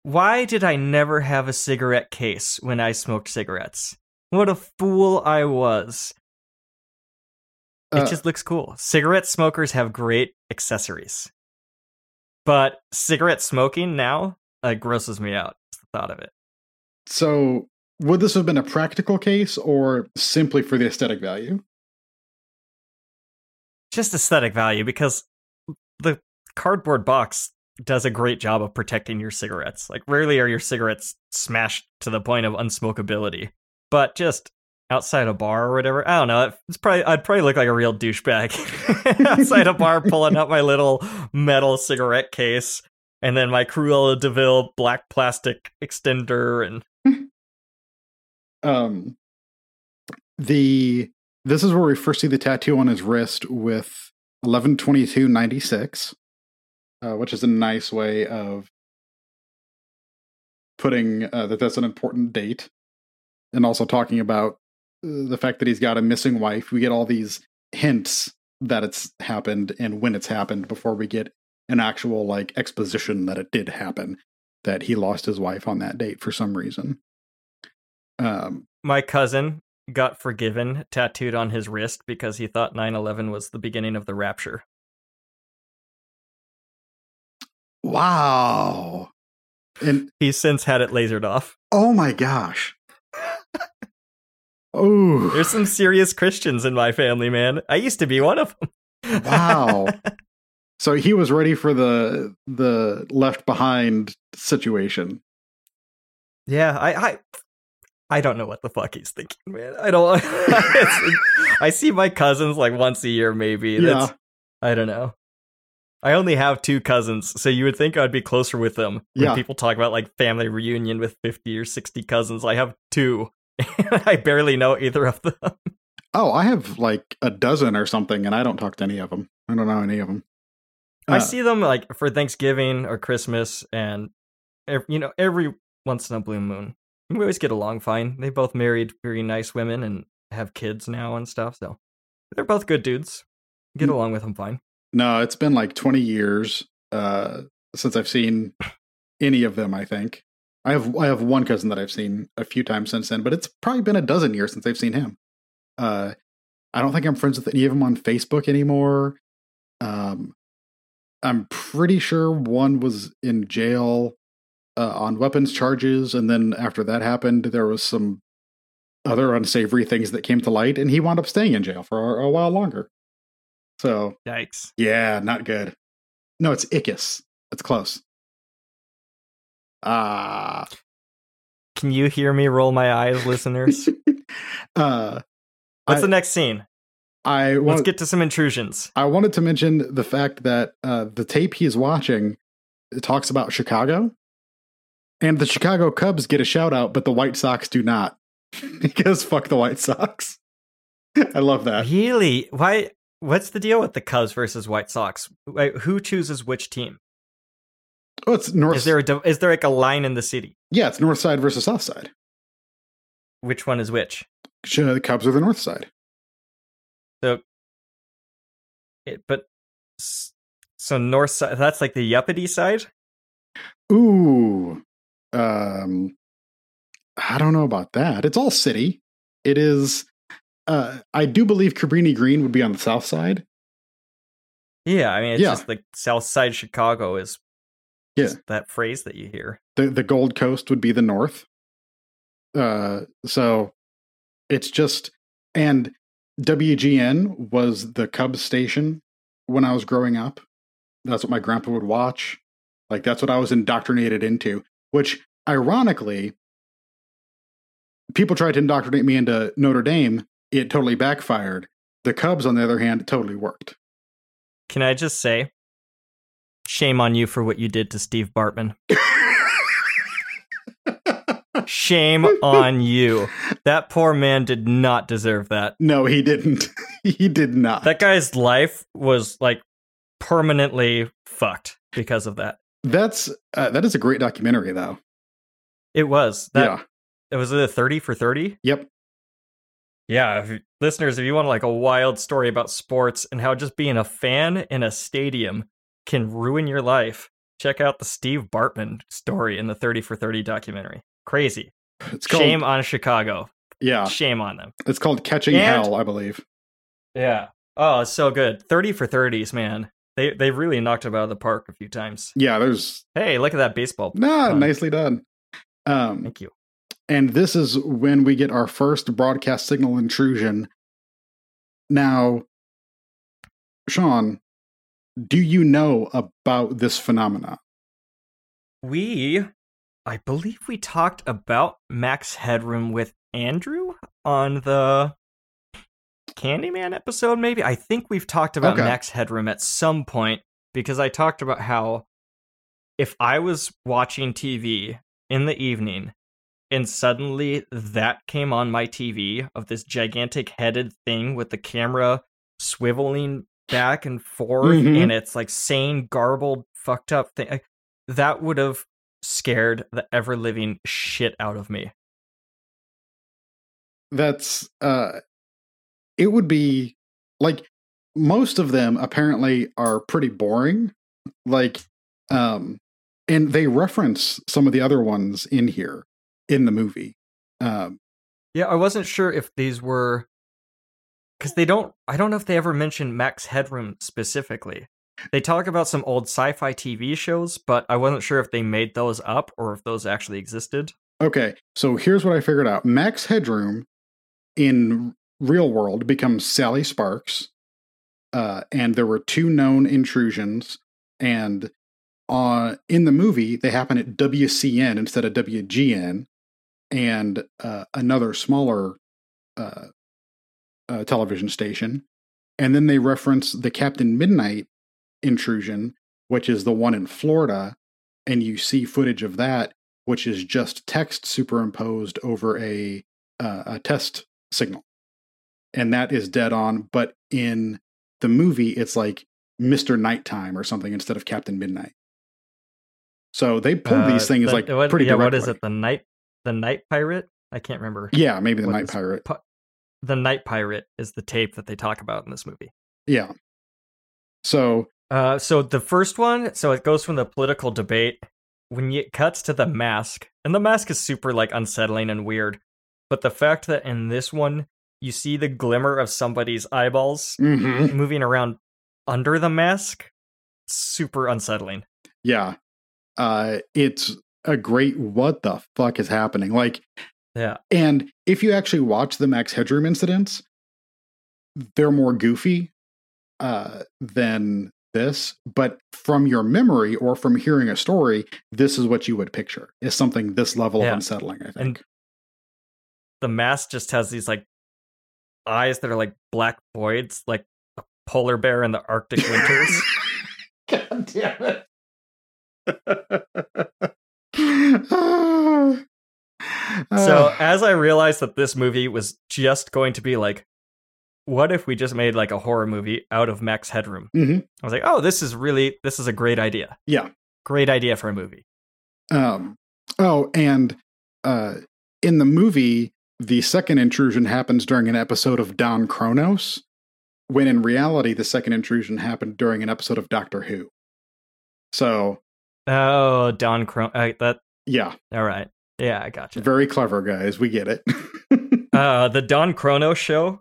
Why did I never have a cigarette case when I smoked cigarettes? What a fool I was. It Uh, just looks cool. Cigarette smokers have great accessories. But cigarette smoking now uh, grosses me out. Thought of it. So, would this have been a practical case or simply for the aesthetic value? Just aesthetic value because the cardboard box does a great job of protecting your cigarettes. Like rarely are your cigarettes smashed to the point of unsmokability. But just outside a bar or whatever, I don't know. It's probably I'd probably look like a real douchebag outside a bar pulling out my little metal cigarette case and then my Cruella de Vil black plastic extender and Um, the this is where we first see the tattoo on his wrist with eleven twenty two ninety six, uh, which is a nice way of putting uh, that that's an important date, and also talking about uh, the fact that he's got a missing wife. We get all these hints that it's happened and when it's happened before we get an actual like exposition that it did happen that he lost his wife on that date for some reason. Um, my cousin got forgiven tattooed on his wrist because he thought 9/11 was the beginning of the rapture. wow. And He's since had it lasered off. oh my gosh. Oh, There's some serious Christians in my family, man. I used to be one of them. wow. So he was ready for the the left behind situation. Yeah, I, I, I don't know what the fuck he's thinking, man. I don't. I see my cousins like once a year, maybe. That's, I don't know. I only have two cousins, so you would think I'd be closer with them. When Yeah. people talk about like family reunion with fifty or sixty cousins, I have two. I barely know either of them. Oh, I have like a dozen or something, and I don't talk to any of them. I don't know any of them. I Uh, see them like for Thanksgiving or Christmas, and you know every once in a blue moon. We always get along fine. They both married very nice women and have kids now and stuff. So they're both good dudes. Get along with them fine. No, it's been like 20 years uh, since I've seen any of them, I think. I have I have one cousin that I've seen a few times since then, but it's probably been a dozen years since I've seen him. Uh, I don't think I'm friends with any of them on Facebook anymore. Um, I'm pretty sure one was in jail uh, on weapons charges, and then after that happened, there was some other unsavory things that came to light, and he wound up staying in jail for a, a while longer. So Yikes. yeah, not good. No, it's Ickes. It's close. Ah, Can you hear me roll my eyes, listeners? uh, What's I- the next scene? I Let's get to some intrusions. I wanted to mention the fact that uh, the tape he's watching talks about Chicago, and the Chicago Cubs get a shout out, but the White Sox do not because fuck the White Sox. I love that. Really? Why? What's the deal with the Cubs versus White Sox? Wait, who chooses which team? Oh, it's north. Is there a, is there like a line in the city? yeah, it's North Side versus South Side. Which one is which? Sh- The Cubs are the North Side. So, it, but so north side. That's like the yuppity side. Ooh, um, I don't know about that. It's all city. It is. Uh, I do believe Cabrini Green would be on the South Side. Yeah, I mean, it's Yeah. just like South Side Chicago is Yeah. that phrase that you hear. the the Gold Coast would be the north. Uh, so it's just and WGN was the Cubs station when I was growing up. That's what my grandpa would watch. Like that's what I was indoctrinated into. Which ironically, people tried to indoctrinate me into Notre Dame. It totally backfired. The Cubs, on the other hand, it totally worked. Can I just say, shame on you for what you did to Steve Bartman. Shame on you. That poor man did not deserve that. no, he didn't. he did not. That guy's life was like permanently fucked because of that. That's uh, that is a great documentary, though. It was. That yeah. it was it a 30 for 30? Yep. Yeah, if listeners, if you want like a wild story about sports and how just being a fan in a stadium can ruin your life, check out the Steve Bartman story in the 30 for 30 documentary. Crazy. It's called Shame on Chicago. yeah. Shame on them. It's called Catching And- Hell, I believe. Yeah. Oh, it's so good. 30 for 30s, man. They they really knocked him out of the park a few times. Yeah, there's Hey, look at that baseball. nah, Fun. nicely done. Um, Thank you. and this is when we get our first broadcast signal intrusion. Now, Sean, do you know about this phenomena? We, I believe we talked about Max Headroom with Andrew on the Candyman episode, maybe. I think we've talked about Okay. Max Headroom at some point because I talked about how if I was watching TV in the evening and suddenly that came on my TV of this gigantic headed thing with the camera swiveling back and forth Mhm. and it's like saying garbled, fucked up thing, that would have scared the ever living shit out of me. That's uh it would be like most of them apparently are pretty boring. Like um and they reference some of the other ones in here in the movie. Um Yeah, I wasn't sure if these were because they don't. I don't know if they ever mentioned Max Headroom specifically. They talk about some old sci-fi TV shows, but I wasn't sure if they made those up or if those actually existed. Okay, so here's what I figured out. Max Headroom in real world becomes Sally Sparks, uh, and there were two known intrusions, and uh, in the movie they happen at WCN instead of WGN, and uh, another smaller uh, uh, television station, and then they reference the Captain Midnight intrusion, which is the one in Florida, and you see footage of that which is just text superimposed over a uh, a test signal, and that is dead on. But in the movie, it's like Mister Nighttime or something instead of Captain Midnight. So they pull Uh, things things the- like what, pretty yeah. Directly. is it? The night, the night pirate. I can't remember. Yeah, maybe the Night Pirate. pi- the night pirate is the tape that they talk about in this movie. Yeah. So Uh, so the first one, so it goes from the political debate when it cuts to the mask, and the mask is super like unsettling and weird. But the fact that in this one you see the glimmer of somebody's eyeballs mhm, moving around under the mask, super unsettling. yeah, uh, it's a great what the fuck is happening. Like, Yeah. and if you actually watch the Max Headroom incidents, they're more goofy uh, than this. But from your memory or from hearing a story, this is what you would picture is something this level Yeah. of unsettling. I think. And the mask just has these like eyes that are like black voids, like a polar bear in the Arctic winters. God damn it. so Uh, as I realized that this movie was just going to be like, what if we just made like a horror movie out of Max Headroom? Mhm. I was like, oh, this is really this is a great idea. yeah. Great idea for a movie. Um, oh, and uh, in the movie, the second intrusion happens during an episode of Don Kronos, when in reality, the second intrusion happened during an episode of Doctor Who. So, Oh, Don Cron. Uh, that yeah, all right. Yeah, I gotcha. very clever, guys. We get it. Uh, the Don Chrono show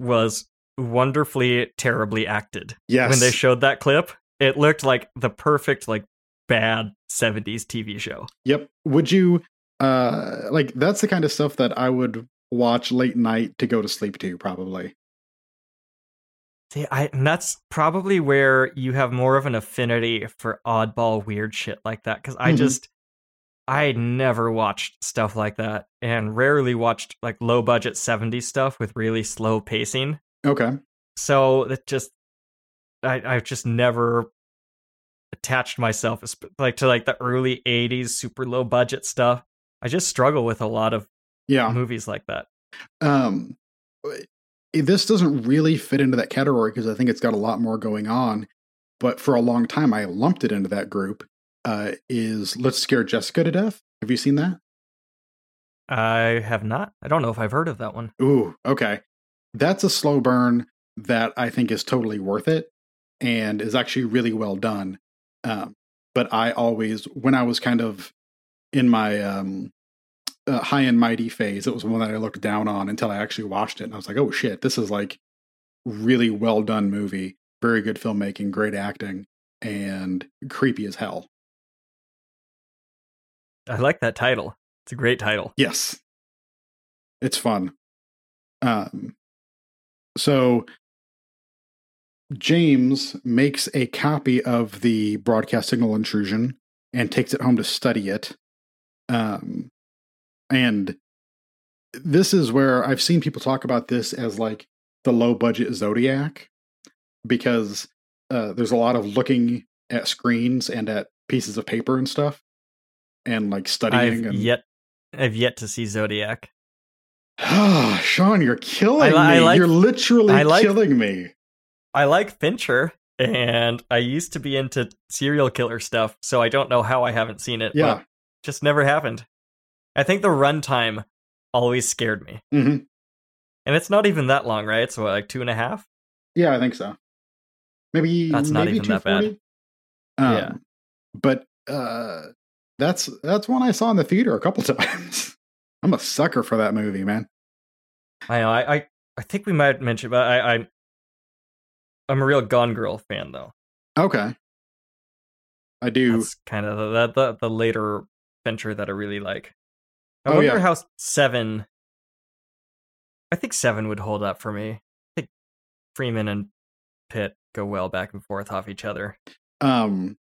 was wonderfully terribly acted. yes. When they showed that clip, it looked like the perfect like bad 70s TV show. Yep. Would you uh like that's the kind of stuff that I would watch late night to go to sleep to probably. See, I and that's probably where you have more of an affinity for oddball weird shit like that cuz I Mhm. just I never watched stuff like that and rarely watched like low budget 70s stuff with really slow pacing. Okay. So it just I I've just never attached myself like to like the early 80s super low budget stuff. I just struggle with a lot of Yeah. movies like that. Um this doesn't really fit into that category because I think it's got a lot more going on, but for a long time I lumped it into that group. Uh is Let's Scare Jessica to Death. Have you seen that? I have not. I don't know if I've heard of that one. Ooh, okay. That's a slow burn that I think is totally worth it and is actually really well done. Um, but I always, when I was kind of in my um, uh, high and mighty phase, it was one that I looked down on until I actually watched it. And I was like, oh shit, this is like really well done movie, very good filmmaking, great acting, and creepy as hell. I like that title. It's a great title. Yes. It's fun. Um so James makes a copy of the broadcast signal intrusion and takes it home to study it. Um and this is where I've seen people talk about this as like the low budget Zodiac because uh, there's a lot of looking at screens and at pieces of paper and stuff and like studying I've and yet I've yet to see Zodiac. Sean, you're killing I li- I me. like- you're literally like- killing me. I like Fincher and I used to be into serial killer stuff, so I don't know how I haven't seen it. Yeah. but just never happened. I think the runtime always scared me. hmm And it's not even that long, right? What, like two and a half? Yeah, I think so. Maybe That's not maybe even that bad. Um, Yeah. But uh that's that's one I saw in the theater a couple times. I'm a sucker for that movie, man. I know. I, I, I think we might mention, but I, I, I'm a real Gone Girl fan, though. Okay. I do. That's kind of the, the the later venture that I really like. I Oh, wonder yeah. how seven. I think seven would hold up for me. I think Freeman and Pitt go well back and forth off each other. Um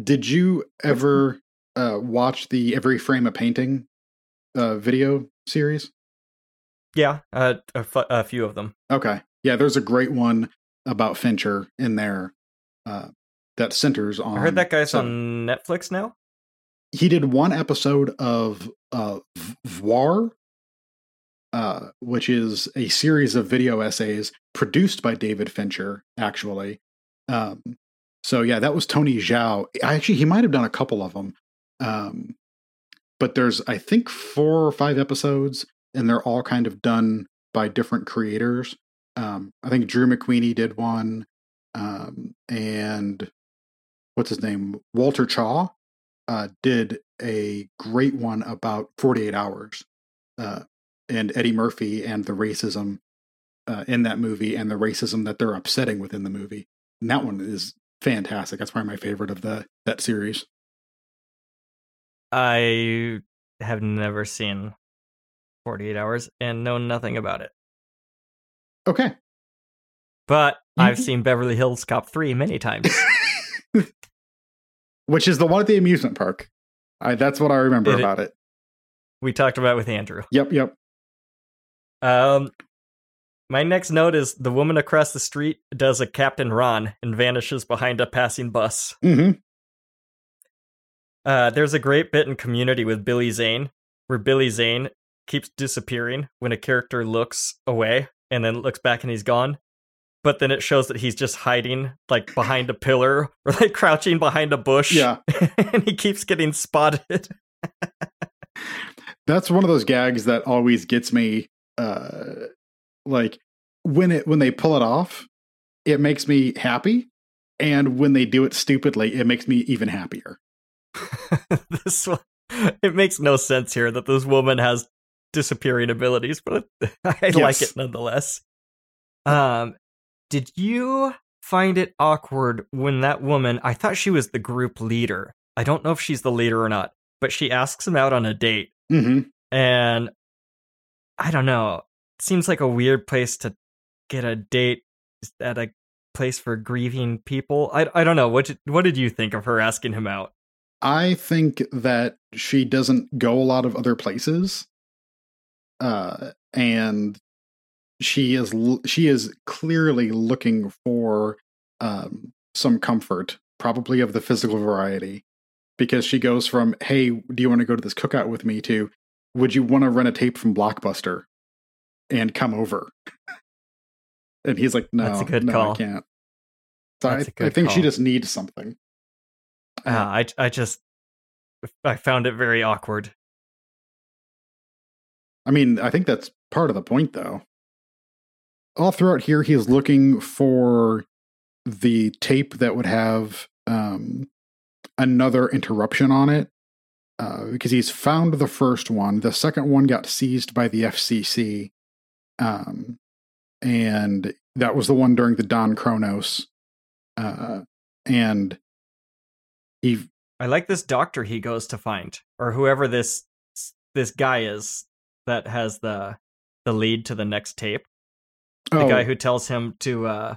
did you ever uh watch the Every Frame a Painting uh video series? Yeah, uh, a, few of them. Okay. Yeah, there's a great one about Fincher in there uh, that centers on. I heard that guy's seven. on Netflix now. He did one episode of uh, Voir, uh, which is a series of video essays produced by David Fincher, actually. Um, so yeah, that was Tony Zhou. Actually he might have done a couple of them, um, but there's I think four or five episodes, and they're all kind of done by different creators. Um, I think Drew McWeeny did one, um, and what's his name, Walter Chaw, uh, did a great one about 48 Hours, uh, and Eddie Murphy and the racism uh, in that movie, and the racism that they're upsetting within the movie. And that one is fantastic. That's probably my favorite of the that series. I have never seen 48 Hours and know nothing about it. Okay. But I've Mhm. seen Beverly Hills Cop 3 many times. Which is the one at the amusement park. I, that's what I remember It- about it. we talked about it with Andrew. Yep, yep. Um, my next note is the woman across the street does a Captain Ron and vanishes behind a passing bus. hmm Uh, there's a great bit in Community with Billy Zane where Billy Zane keeps disappearing when a character looks away and then looks back and he's gone. But then it shows that he's just hiding like behind a pillar or like crouching behind a bush. Yeah. and he keeps getting spotted. That's one of those gags that always gets me. Uh, like when it when they pull it off, it makes me happy, and when they do it stupidly, it makes me even happier. this one, it makes no sense here that this woman has disappearing abilities, but I like it nonetheless. Um, did you find it awkward when that woman? I thought she was the group leader. I don't know if she's the leader or not, but she asks him out on a date, hmm and I don't know. It seems like a weird place to get a date at a place for grieving people. I I don't know. What did, what did you think of her asking him out? I think that she doesn't go a lot of other places, uh, and she is she is clearly looking for um, some comfort, probably of the physical variety, because she goes from "Hey, do you want to go to this cookout with me?" to "Would you want to rent a tape from Blockbuster and come over?" and he's like, "No, That's a good no, call. I can't." So I, I think she just needs something. Uh, I I just I found it very awkward. I mean, I think that's part of the point, though. All throughout here, he is looking for the tape that would have um, another interruption on it uh, because he's found the first one. The second one got seized by the FCC. Um, and that was the one during the Don Kronos. Uh, and he I like this doctor he goes to find, or whoever this this guy is that has the the lead to the next tape. The oh, guy who tells him to uh,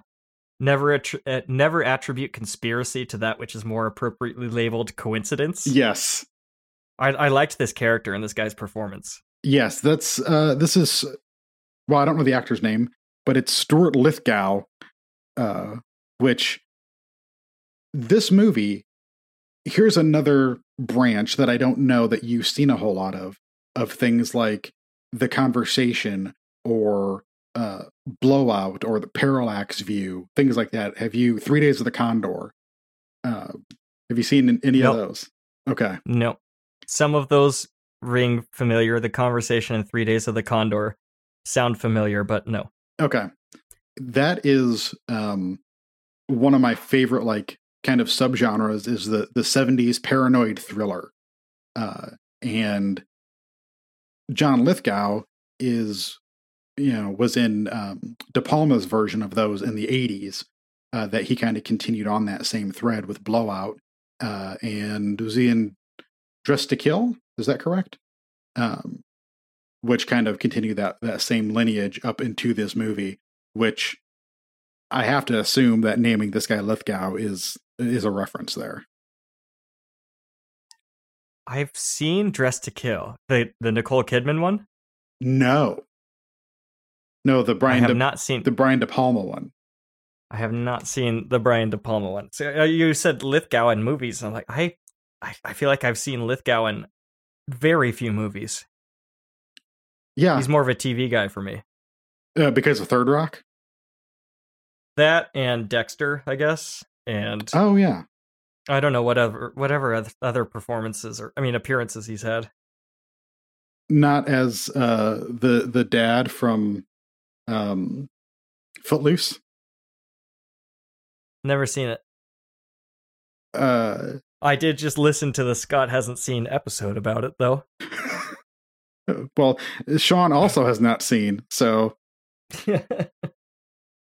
never attri- uh, never attribute conspiracy to that which is more appropriately labeled coincidence. yes, I, I liked this character and this guy's performance. Yes, that's uh this is well, I don't know the actor's name, but it's Stuart Lithgow, uh, which this movie here's another branch that I don't know that you've seen a whole lot of of things like the conversation or uh blowout or the parallax view, things like that. Have you three days of the condor? Uh have you seen any Nope. of those? Okay. No, some of those ring familiar. The conversation and Three Days of the Condor sound familiar, but no. Okay. That is um one of my favorite like kind of subgenres is the the 70s paranoid thriller. Uh and John Lithgow is you know was in um De Palma's version of those in the 80s uh that he kind of continued on that same thread with Blowout uh and was he in Dressed to Kill? Is that correct? Um which kind of continued that that same lineage up into this movie, which I have to assume that naming this guy Lithgow is is a reference there. I've seen Dressed to Kill, the the Nicole Kidman one. No, no, the Brian. I have De, not seen. the Brian De Palma one. I have not seen the Brian De Palma one. So uh, you said Lithgow in movies. And I'm like, I, I, I feel like I've seen Lithgow in very few movies. Yeah, He's more of a TV guy for me. uh, because of Third Rock. That and Dexter, I guess, and Oh yeah, I don't know whatever whatever other performances or I mean appearances he's had. not as uh, the the dad from um, Footloose. Never seen it. Uh, I did just listen to the Scott hasn't seen episode about it though. well, Sean also has not seen so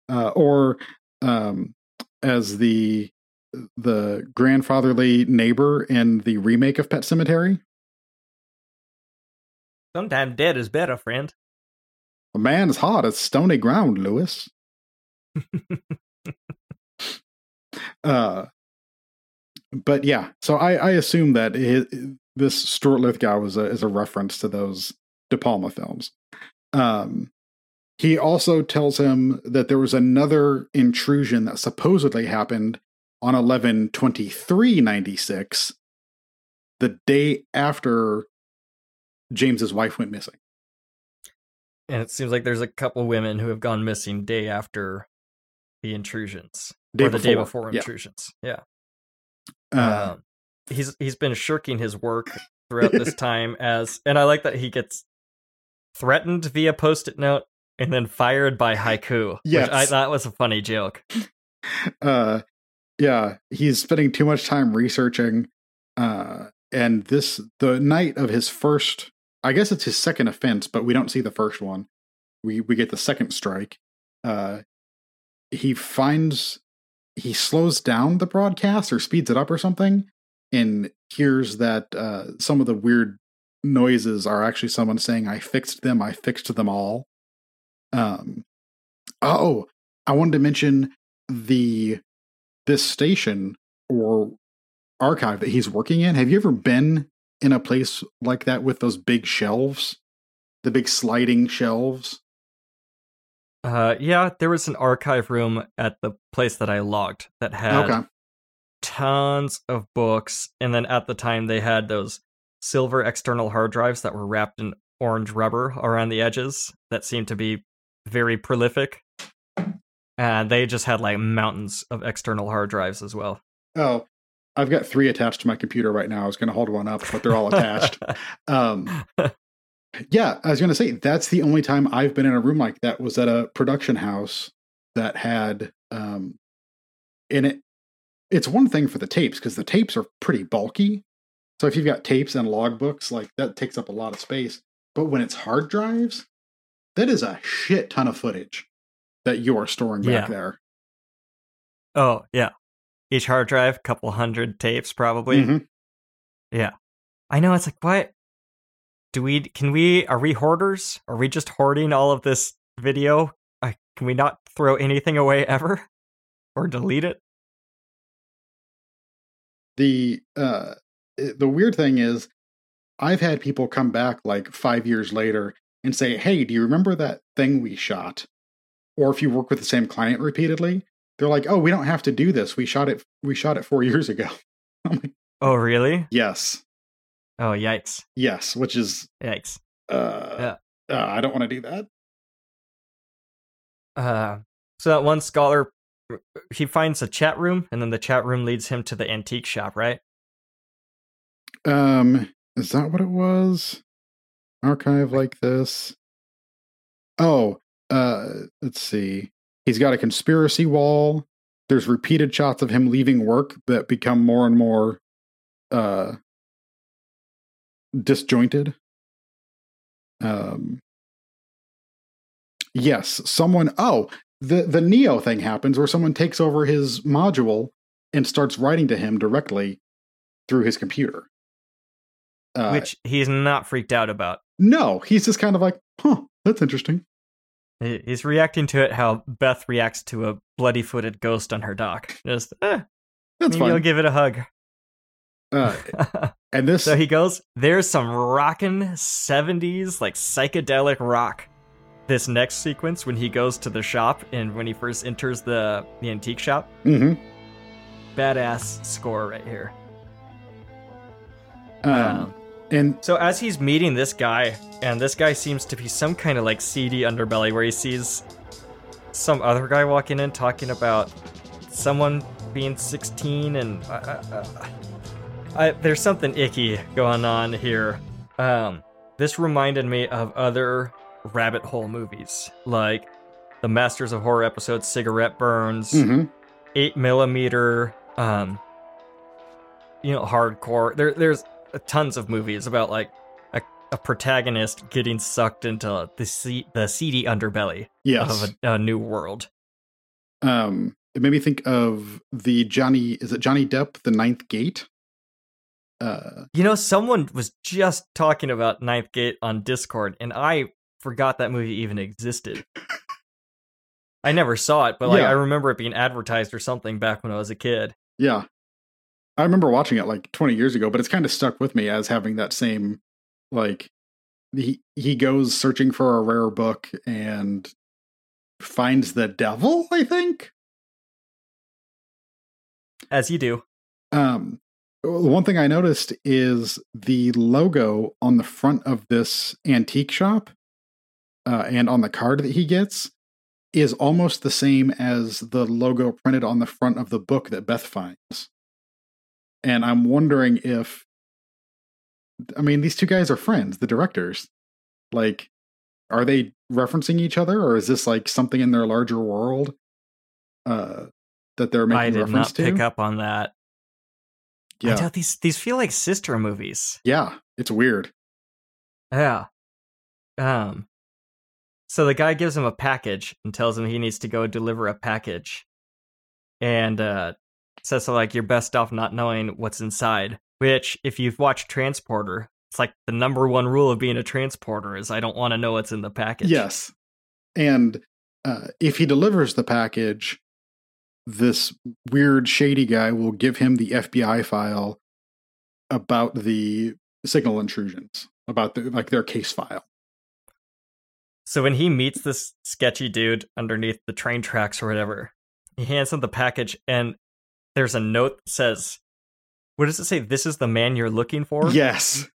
uh, or um, as the the grandfatherly neighbor in the remake of Pet Sematary. Sometimes dead is better, friend. A man's heart is stony ground, Lewis. uh, but yeah, so I, I assume that it, this Stuart Lithgow was a, is a reference to those De Palma films. Um, he also tells him that there was another intrusion that supposedly happened on 11 23 96, the day after James's wife went missing. And it seems like there's a couple women who have gone missing day after the intrusions. Day or the day before, before yeah. intrusions. Yeah. Uh, um, he's he's been shirking his work throughout this time as and I like that he gets threatened via post-it note and then fired by haiku. Yes. Which I thought was a funny joke. uh yeah he's spending too much time researching uh and this the night of his first i guess it's his second offense but we don't see the first one we we get the second strike uh he finds he slows down the broadcast or speeds it up or something and hears that uh some of the weird noises are actually someone saying i fixed them i fixed them all um oh i wanted to mention the this station or archive that he's working in. Have you ever been in a place like that with those big shelves? The big sliding shelves? Uh yeah, there was an archive room at the place that I logged that had Okay. tons of books and then at the time they had those silver external hard drives that were wrapped in orange rubber around the edges that seemed to be very prolific and they just had like mountains of external hard drives as well Oh, I've got three attached to my computer right now. I was going to hold one up, but they're all attached. um, yeah, I was going to say that's the only time I've been in a room like that was at a production house that had um, in it. It's one thing for the tapes because the tapes are pretty bulky. So if you've got tapes and logbooks, like that takes up a lot of space. But when it's hard drives, that is a shit ton of footage that you are storing back Yeah. there. oh yeah. Each hard drive couple hundred tapes probably. Mhm. yeah. I know it's like what? Do we can we are we hoarders? Are we just hoarding all of this video? Uh, can we not throw anything away ever? Or delete it? The uh the weird thing is i've had people come back like five years later and say hey do you remember that thing we shot? Or if you work with the same client repeatedly they're like oh we don't have to do this. We shot it we shot it four years ago. Like oh really? Yes. Oh yikes. Yes which is yikes. uh, uh i don't want to do that. Uh, so that one scholar, he finds a chat room, and then the chat room leads him to the antique shop, right? Um, is that what it was? Archive like this. Oh, uh, let's see. He's got a conspiracy wall. There's repeated shots of him leaving work that become more and more uh disjointed. Um Yes, someone oh, the the Neo thing happens where someone takes over his module and starts writing to him directly through his computer. Uh, Which he's not freaked out about. No, he's just kind of like, huh, that's interesting. He's reacting to it how Beth reacts to a bloody-footed ghost on her dock. Just, eh, That's maybe I'll give it a hug. Uh, and this, so he goes, there's some rockin' 70s, like psychedelic rock. This next sequence when he goes to the shop and when he first enters the, the antique shop, Mhm. badass score right here. um, Um, and So as he's meeting this guy, and this guy seems to be some kind of like seedy underbelly where he sees some other guy walking in talking about someone being 16 and uh, uh, uh, I, there's something icky going on here. Um, this reminded me of other rabbit hole movies like the Masters of Horror episode Cigarette Burns, mhm. eight millimeter, um, you know, hardcore. There, there's tons of movies about like a, a protagonist getting sucked into the se- the seedy underbelly yes, of a, a new world. um, it made me think of the Johnny. Is it Johnny Depp, The Ninth Gate? Uh, You know, someone was just talking about Ninth Gate on Discord, and I forgot that movie even existed. I never saw it, but like Yeah. I remember it being advertised or something back when I was a kid. yeah, I remember watching it like 20 years ago, but it's kind of stuck with me as having that same like he he goes searching for a rare book and finds the devil. I think. As you do. Um, the one thing I noticed is the logo on the front of this antique shop uh, and on the card that he gets is almost the same as the logo printed on the front of the book that Beth finds. And I'm wondering if, I mean, these two guys are friends, the directors. Like, are they referencing each other, or is this like something in their larger world uh, that they're making I did reference not to? pick up on that. Yeah. These these feel like sister movies. Yeah, it's weird. Yeah. Um. So the guy gives him a package and tells him he needs to go deliver a package, and uh, says so like you're best off not knowing what's inside. Which, if you've watched Transporter, it's like the number one rule of being a transporter is I don't want to know what's in the package. Yes. And uh, if he delivers the package, this weird, shady guy will give him the FBI file about the signal intrusions, about the, like their case file. So when he meets this sketchy dude underneath the train tracks or whatever, he hands him the package and there's a note that says, "What does it say? This is the man you're looking for." Yes.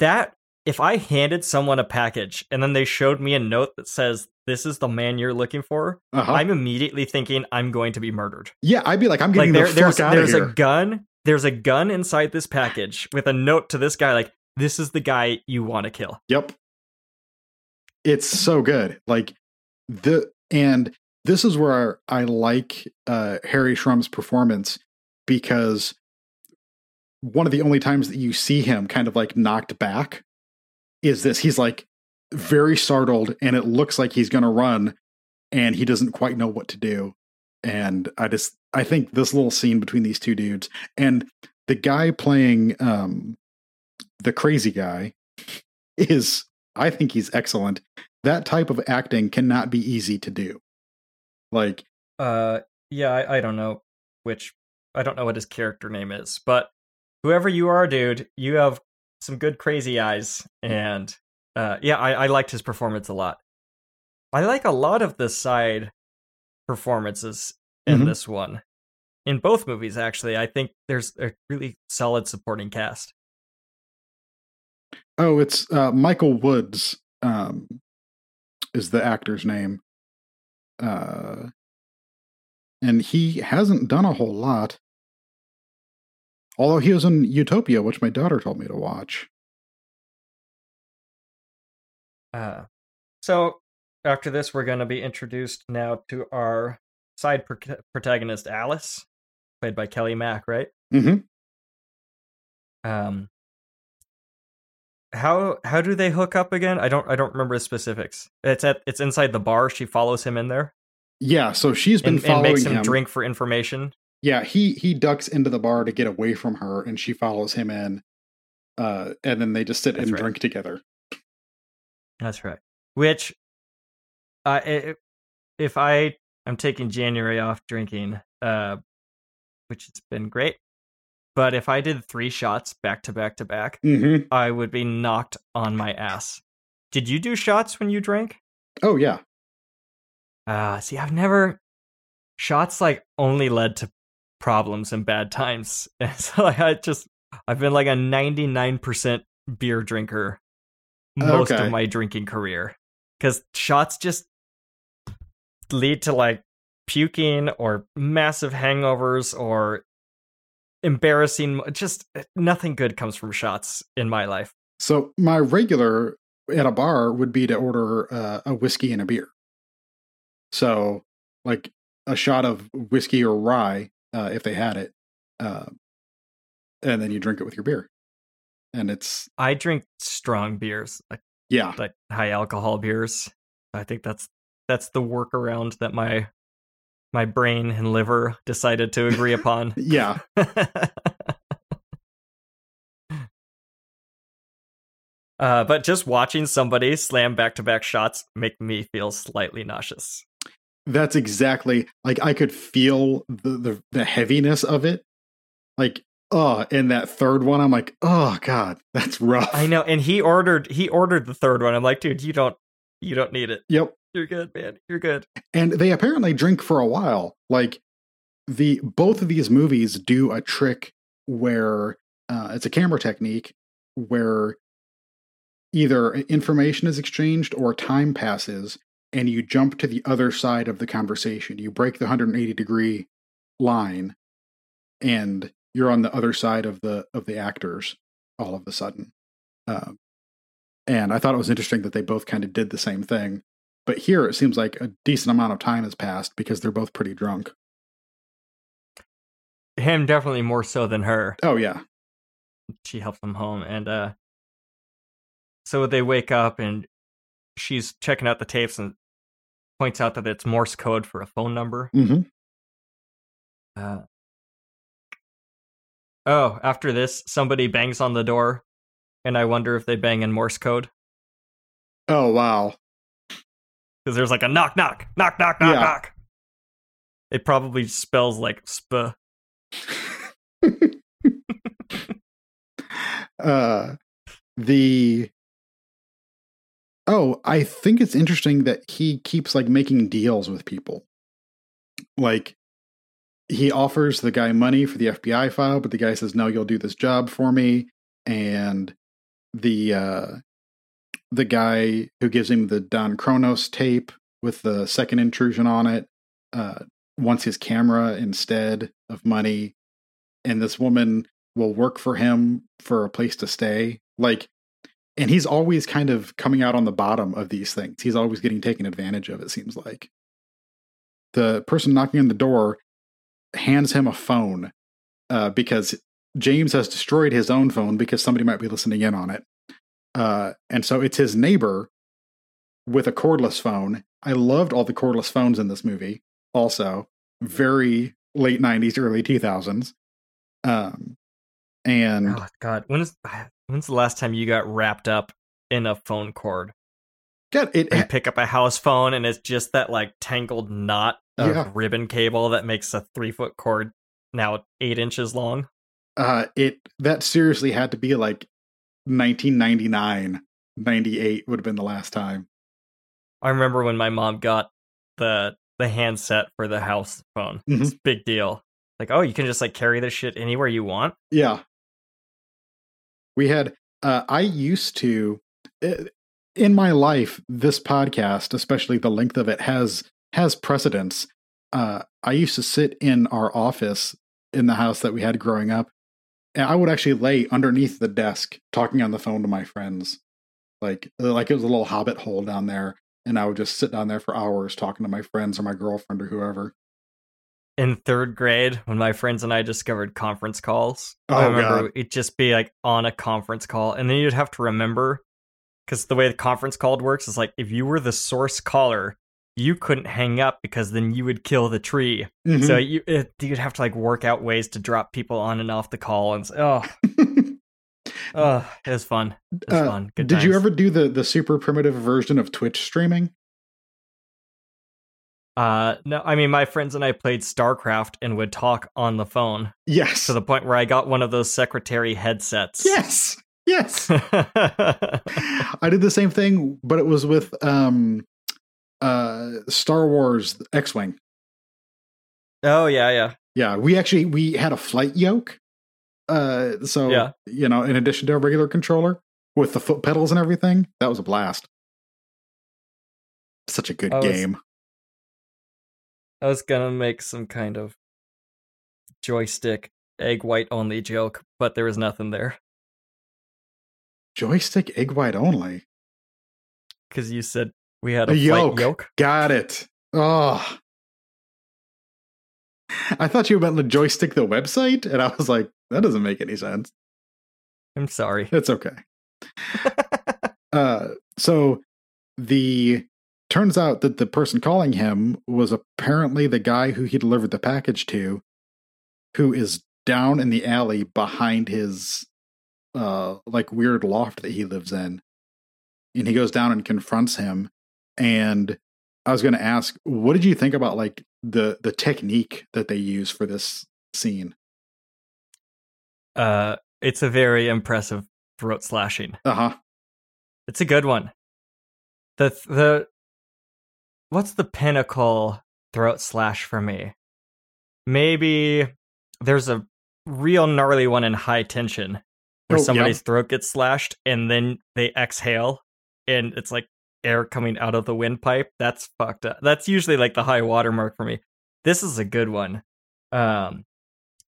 that if I handed someone a package and then they showed me a note that says this is the man you're looking for, Uh-huh. I'm immediately thinking I'm going to be murdered. yeah, I'd be like, I'm Like getting there, the there's fuck out of there's a gun, there's a gun inside this package with a note to this guy like this is the guy you want to kill. Yep. It's so good. Like the and this is where I like uh Harry Shum's performance because one of the only times that you see him kind of like knocked back is this he's like very startled and it looks like he's going to run and he doesn't quite know what to do and I just I think this little scene between these two dudes and the guy playing um the crazy guy is I think he's excellent. That type of acting cannot be easy to do. Like, Uh yeah, I, I don't know which I don't know what his character name is, but whoever you are, dude, you have some good crazy eyes and uh yeah, I, I liked his performance a lot. I like a lot of the side performances in Mhm. this one. In both movies, actually. I think there's a really solid supporting cast. oh, it's uh, Michael Woods um, is the actor's name, uh, and he hasn't done a whole lot. Although he was in Utopia, which my daughter told me to watch. Uh, so after this, we're going to be introduced now to our side pro- protagonist, Alice, played by Kelley Mack, right? hmm Um, how how do they hook up again? I don't I don't remember the specifics. It's at it's inside the bar. She follows him in there Yeah, so she's been and, and following makes him, him. drink for information. Yeah, he he ducks into the bar to get away from her, and she follows him in. Uh, and then they just sit That's and right. drink together. That's right. Which, uh, i- if I I'm taking January off drinking, uh, which has been great. But if I did three shots back to back to back, Mm-hmm. I would be knocked on my ass. Did you do shots when you drank? Oh yeah, Uh, see, I've never shots like only led to problems and bad times. And so like, I just I've been like a 99% beer drinker most Okay. of my drinking career cuz shots just lead to like puking or massive hangovers or embarrassing just nothing good comes from shots in my life. So my regular at a bar would be to order uh, a whiskey and a beer. So like a shot of whiskey or rye, uh, if they had it, uh, and then you drink it with your beer, and it's I drink strong beers, like yeah, like high alcohol beers. I think that's that's the workaround that my my brain and liver decided to agree upon. yeah. Uh, but just watching somebody slam back to back shots make me feel slightly nauseous. That's exactly like I could feel the the, the heaviness of it. Like, oh, and that third one, I'm like, oh god, that's rough. I know, and he ordered he ordered the third one. I'm like, dude, you don't you don't need it. Yep. You're good, man. You're good. And they apparently drink for a while. Like the both of these movies do a trick where uh, it's a camera technique where either information is exchanged or time passes and you jump to the other side of the conversation. You break the 180 degree line and you're on the other side of the of the actors all of a sudden. Um, and I thought it was interesting that they both kind of did the same thing. But here it seems like a decent amount of time has passed because they're both pretty drunk. Him definitely more so than her. Oh yeah. She helps him home and uh so they wake up and she's checking out the tapes and points out that it's Morse code for a phone number. Mm-hmm. Uh, oh, after this, somebody bangs on the door, and I wonder if they bang in Morse code Oh wow. Because there's like a knock, knock, knock, knock, knock, Yeah. knock. It probably spells like sp. uh the oh i think it's interesting that he keeps like making deals with people like he offers the guy money for the fbi file but the guy says no you'll do this job for me and the uh the guy who gives him the don kronos tape with the second intrusion on it uh wants his camera instead of money and this woman will work for him for a place to stay. Like, and he's always kind of coming out on the bottom of these things. He's always getting taken advantage of, it seems like. The person knocking on the door hands him a phone uh, because James has destroyed his own phone because somebody might be listening in on it. Uh, and so it's his neighbor with a cordless phone. I loved all the cordless phones in this movie, also. Very late 90s, early 2000s. Um, and Oh God, when is when's the last time you got wrapped up in a phone cord? God, it You pick up a house phone and it's just that like tangled knot of Yeah. ribbon cable that makes a three foot cord now eight inches long. uh it that seriously had to be like 1999 98 would have been the last time I remember when my mom got the the handset for the house phone. Mhm. It's big deal. Like, oh, you can just like carry this shit anywhere you want. yeah we had uh i used to uh, in my life this podcast especially the length of it has has precedence uh i used to sit in our office in the house that we had growing up and i would actually lay underneath the desk talking on the phone to my friends like uh, like it was a little hobbit hole down there and i would just sit down there for hours talking to my friends or my girlfriend or whoever In third grade, when my friends and I discovered conference calls, Oh, I remember God. it'd just be like on a conference call, and then you'd have to remember because the way the conference call works is like if you were the source caller, you couldn't hang up because then you would kill the tree. Mhm. So you it, you'd have to like work out ways to drop people on and off the call, and oh, oh, it was fun. It was Uh, fun. Good Did you ever do the the super primitive version of Twitch streaming? Uh, no, I mean my friends and I played StarCraft and would talk on the phone Yes. to the point where I got one of those secretary headsets. yes. Yes. I did the same thing, but it was with um uh Star Wars X-Wing. Oh yeah, yeah. Yeah, we actually we had a flight yoke. Uh so Yeah. you know, in addition to a regular controller with the foot pedals and everything, that was a blast. Such a good I was- game. I was gonna make some kind of joystick egg white only joke, but there was nothing there Joystick egg white only. because you said we had a, A yoke. yoke. Got it. Oh. I thought you meant the joystick the website, and I was like, that doesn't make any sense. I'm sorry. It's okay. uh, so the turns out that the person calling him was apparently the guy who he delivered the package to, who is down in the alley behind his uh like weird loft that he lives in. And he goes down and confronts him. And I was going to ask, what did you think about like the the technique that they use for this scene? Uh, it's a very impressive throat slashing. Uh huh. It's a good one. The the what's the pinnacle throat slash for me? Maybe there's a real gnarly one in high tension where Oh, yeah. somebody's throat gets slashed and then they exhale and it's like air coming out of the windpipe. That's fucked up. That's usually like the high watermark for me. This is a good one. Um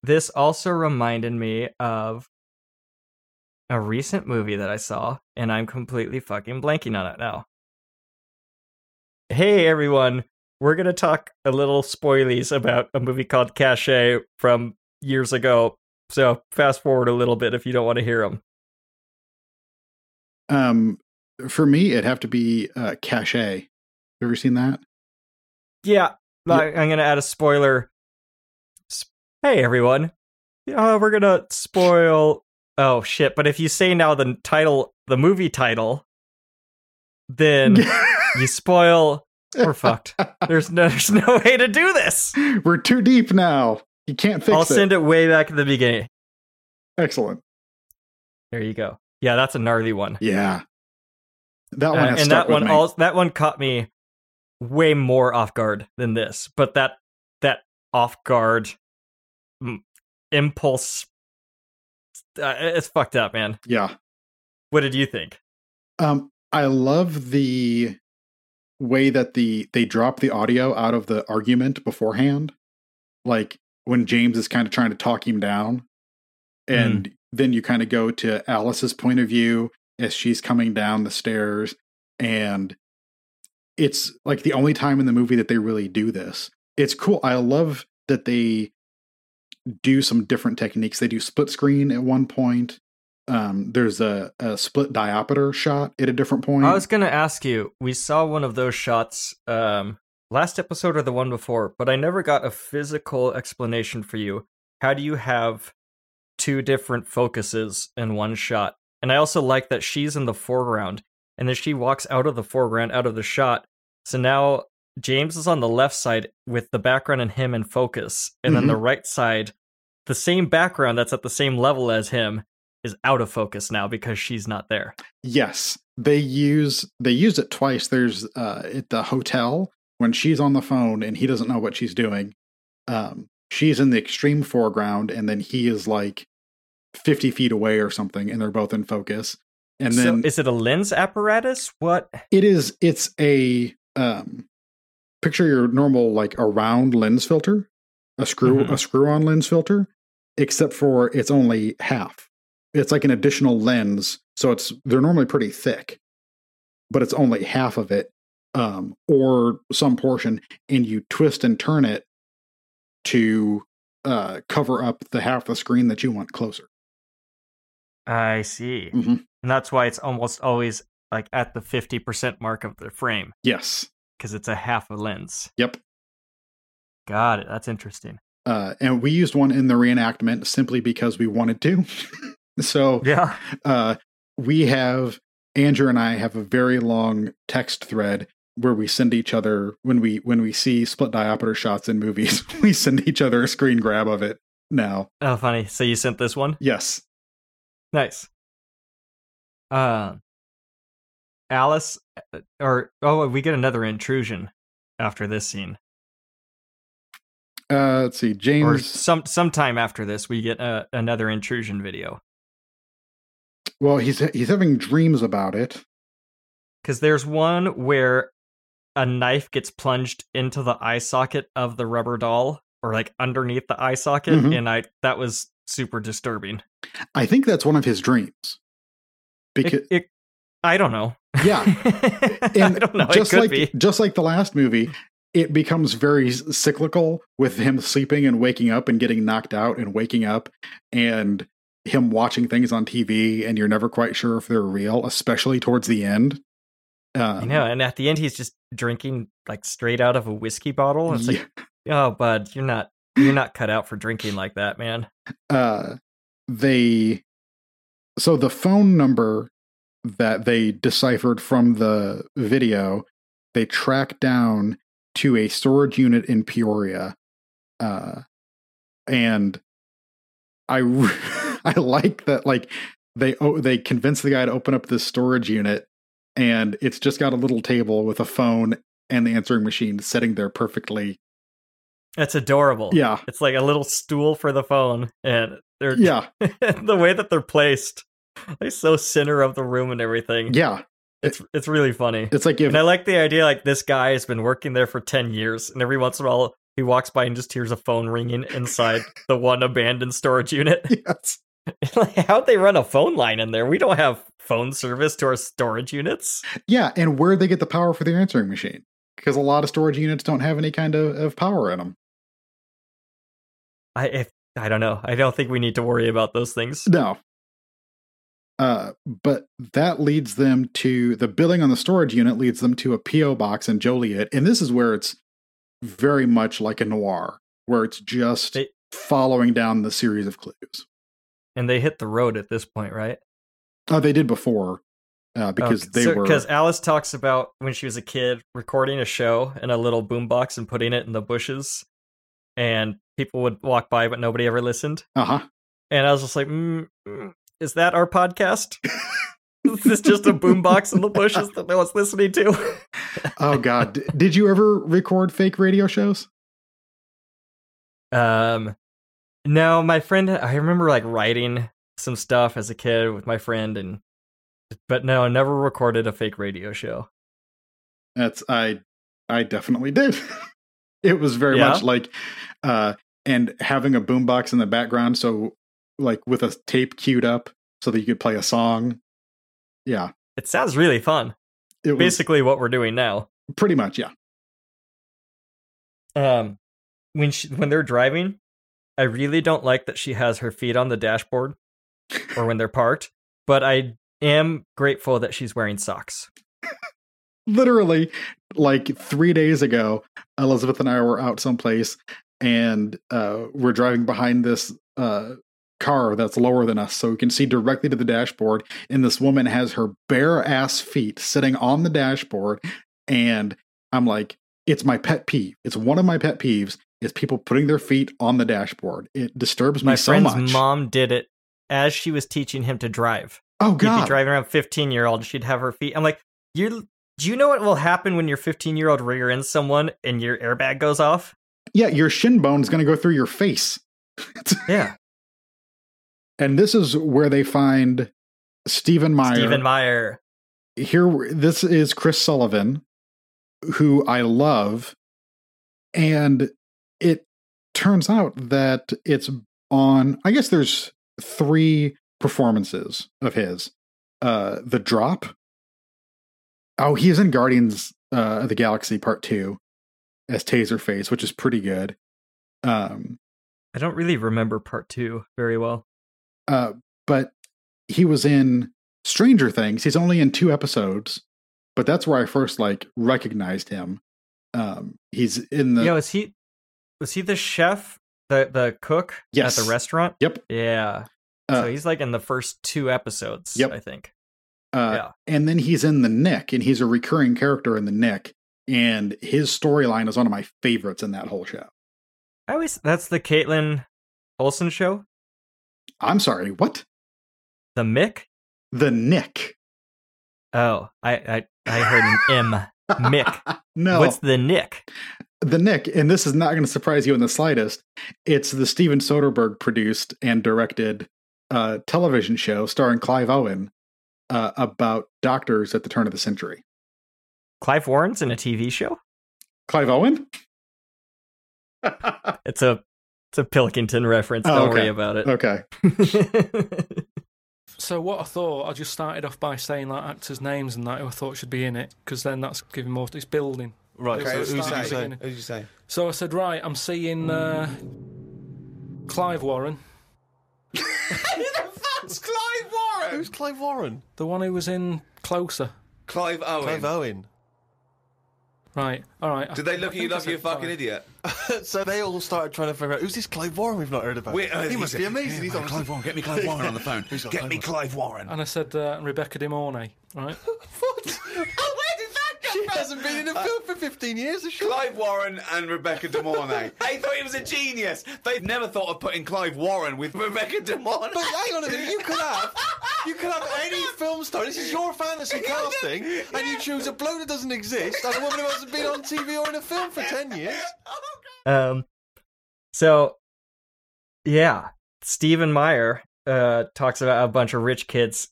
this also reminded me of a recent movie that I saw, and I'm completely fucking blanking on it now. Hey everyone, we're gonna talk a little spoilies about a movie called Cache from years ago. So fast forward a little bit if you don't want to hear them. Um, for me, it'd have to be uh, Caché. You ever seen that? Yeah, I- I'm gonna add a spoiler. Hey everyone, uh, we're gonna spoil. Oh shit! But if you say now the title, the movie title, then you spoil. We're fucked. There's no, there's no way to do this. We're too deep now. You can't fix I'll it. send it way back at the beginning. Excellent. There you go. Yeah, that's a gnarly one. Yeah. That one Uh, and that one, all that one caught me way more off guard than this. But that that off guard mm, impulse, uh, it's fucked up, man. yeah. What did you think? Um, I love the way that the they drop the audio out of the argument beforehand. Like when James is kind of trying to talk him down. And then you kind of go to Alice's point of view as she's coming down the stairs. And it's like the only time in the movie that they really do this. It's cool. I love that they do some different techniques. They do split screen at one point. Um, there's a, a split diopter shot at a different point. I was gonna ask you. We saw one of those shots um, last episode or the one before, but I never got a physical explanation for you. How do you have two different focuses in one shot? And I also like that she's in the foreground, and then she walks out of the foreground, out of the shot. So now James is on the left side with the background and him in focus, and then the right side, the same background that's at the same level as him, is out of focus now because she's not there. Yes, they use they use it twice. There's uh at the hotel when she's on the phone and he doesn't know what she's doing. Um, she's in the extreme foreground, and then he is like fifty feet away or something, and they're both in focus. And then so is it a lens apparatus? What? it is it's a um picture your normal like a round lens filter, a screw Mhm. a screw on lens filter, except for it's only half. It's like an additional lens, so it's they're normally pretty thick, but it's only half of it, um, or some portion, and you twist and turn it to uh, cover up the half of the screen that you want closer. I see. Mhm. And that's why it's almost always like at the 50% mark of the frame Yes. because it's a half a lens. Yep. Got it. That's interesting. Uh, and we used one in the reenactment simply because we wanted to. so Yeah. uh, we have Andrew and I have a very long text thread where we send each other when we when we see split diopter shots in movies, we send each other a screen grab of it now. Oh, funny. So you sent this one? Yes. Nice. Um, Alice, uh, or oh, we get another intrusion after this scene, Uh, let's see. James. or some sometime after this, we get uh, another intrusion video Well, he's he's having dreams about it. because there's one where a knife gets plunged into the eye socket of the rubber doll, or like underneath the eye socket, Mhm. and I that was super disturbing. I think that's one of his dreams. Because It, it, I don't know. yeah, I don't know. just like be. just like the last movie, it becomes very cyclical with him sleeping and waking up and getting knocked out and waking up and him watching things on TV and you're never quite sure if they're real, especially towards the end. Um, I know, and at the end, he's just drinking like straight out of a whiskey bottle. It's like, oh, bud, you're not you're not cut out for drinking like that, man. Uh, they So the phone number that they deciphered from the video, they tracked down to a storage unit in Peoria, uh, and I I like that like they oh, they convinced the guy to open up this storage unit, and it's just got a little table with a phone and the answering machine sitting there perfectly. It's adorable. Yeah, It's like a little stool for the phone, and they're yeah, the way that they're placed, like so center of the room and everything. yeah. It's it's really funny. It's like if And I like the idea like this guy has been working there for 10 years and every once in a while he walks by and just hears a phone ringing inside the one abandoned storage unit. yes. like how'd they run a phone line in there? We don't have phone service to our storage units. Yeah, and where'd they get the power for their answering machine? Because a lot of storage units don't have any kind of, of power in them. I if I don't know. I don't think we need to worry about those things. No. Uh, but that leads them to the billing on the storage unit leads them to a PO box in Joliet, and this is where it's very much like a noir, where it's just They- following down the series of clues. And they hit the road at this point, right? Oh, they did before, uh, because they were because Alice talks about when she was a kid recording a show in a little boombox and putting it in the bushes, and people would walk by, but nobody ever listened. uh huh. And I was just like, mm, mm, "Is that our podcast? is this just a boombox in the bushes that no one's listening to?" Oh God, did you ever record fake radio shows? um, no, my friend. I remember like writing some stuff as a kid with my friend, and but no, I never recorded a fake radio show. That's I I definitely did. it was very Yeah? much like uh and having a boombox in the background so like with a tape queued up so that you could play a song. Yeah. It sounds really fun. It was Basically, what we're doing now. pretty much, yeah. um when she when they're driving i really don't like that she has her feet on the dashboard or when they're parked but i am grateful that she's wearing socks Literally like 3 days ago, Elizabeth and I were out someplace and uh we're driving behind this uh car that's lower than us so we can see directly to the dashboard and this woman has her bare ass feet sitting on the dashboard and i'm like it's my pet peeve. It's one of my pet peeves is people putting their feet on the dashboard. It disturbs me my so friend's much. mom did it as she was teaching him to drive. Oh he'd be god. driving around 15 year old she'd have her feet i'm like you do you know what will happen when your 15 year old rear ends someone and your airbag goes off yeah your shin bone is going to go through your face. Yeah. And this is where they find stephen meyer. Stephen meyer. Here this is chris sullivan who i love. And it turns out that it's on i guess there's three performances of his. Uh the drop. Oh he's in guardians uh of the galaxy part two as taserface which is pretty good um i don't really remember part two very well uh but he was in stranger things he's only in two episodes but that's where i first like recognized him um he's in the yeah was he was he the chef the the cook Yes. at the restaurant yep yeah uh, so he's like in the first two episodes Yep. i think Uh, Yeah. And then he's in the Knick, and he's a recurring character in the Knick. And his storyline is one of my favorites in that whole show. i always that's the kaitlin olson show I'm sorry, what? the mick The Knick. oh i i, I heard an m mick no, what's the knick the Knick, and this is not going to surprise you in the slightest. It's the Steven Soderbergh produced and directed uh, television show starring Clive Owen uh, about doctors at the turn of the century. Clive warren's in a tv show Clive Owen? it's a it's a pilkington reference Oh, don't okay. worry about it okay. So what I thought, I just started off by saying like actors' names and that who I thought should be in it, because then that's giving more. It's building. Right, Okay, so let's who did you at say? beginning. You say? So I said, right, I'm seeing uh, Clive Warren, Who the fuck's Clive Warren? Who's Clive Warren? the one who was in Closer. Clive Owen. Clive Owen. Right. All right. Did they I look at you like you're a fucking five. idiot? so they all started trying to figure out who's this Clive Warren we've not heard about. We- uh, he must said, be amazing. "Yeah, He's man, obviously- Clive Warren. Get me Clive Warren on the phone. Get Clive me Warren? Clive Warren. And I said uh, Rebecca De Mornay, right? what? She hasn't been in a film for 15 years, has she? Clive Warren and Rebecca De Mornay. they thought he was a genius. They've never thought of putting Clive Warren with Rebecca De Mornay. But hang on a minute, you could have, you could have any film star. This is your fantasy casting, and you choose a bloke that doesn't exist and a woman who hasn't been on TV or in a film for 10 years. Um, so yeah, Stephen Meyer uh talks about a bunch of rich kids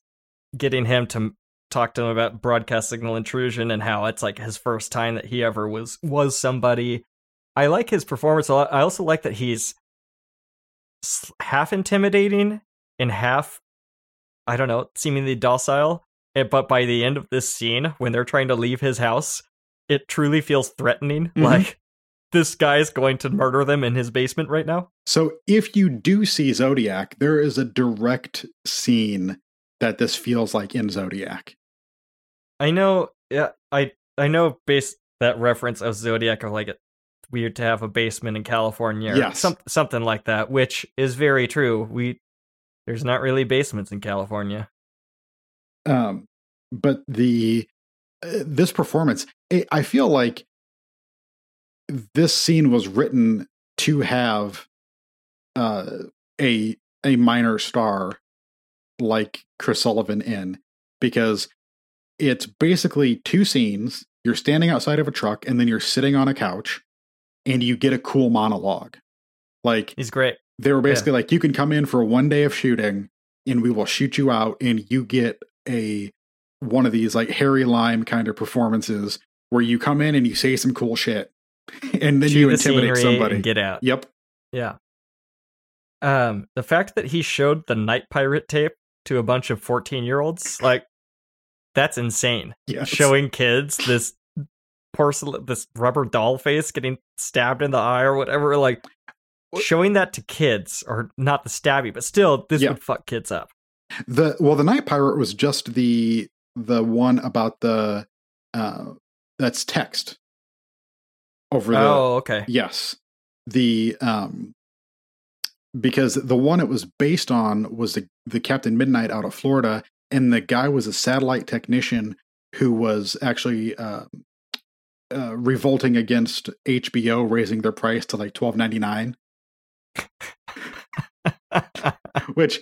getting him to m- talk to him about broadcast signal intrusion and how it's like his first time that he ever was was somebody. I like his performance a lot. I also like that he's half intimidating and half I don't know, seemingly docile. Eh, But by the end of this scene, when they're trying to leave his house, it truly feels threatening. Mhm. Like this guy's going to murder them in his basement right now. So if you do see Zodiac, there is a direct scene that this feels like in Zodiac. I know, yeah, I I know. Based that reference of Zodiac of like weird to have a basement in California, or Yes. some, something like that, which is very true. We there's not really basements in California. Um, but the uh, this performance, I I feel like this scene was written to have uh, a a minor star like Chris Sullivan in because it's basically two scenes. You're standing outside of a truck, and then you're sitting on a couch, and you get a cool monologue. Like He's great. they were basically like, you can come in for one day of shooting, and we will shoot you out, and you get a one of these like Harry Lime kind of performances where you come in and you say some cool shit, and then Chew you the intimidate somebody. and get out. Yep. Yeah. Um, the fact that he showed the Night Pirate tape to a bunch of fourteen year olds, like, that's insane. Yes. Showing kids this porcelain, this rubber doll face getting stabbed in the eye or whatever, like. Showing that to kids, or not the stabby, but still, this Yeah. would fuck kids up. The well, the Night Pirate was just the the one about the uh that's text over the oh, okay. Yes. The um because the one it was based on was the the Captain Midnight out of Florida and the guy was a satellite technician who was actually uh, uh revolting against HBO raising their price to like 12.99 which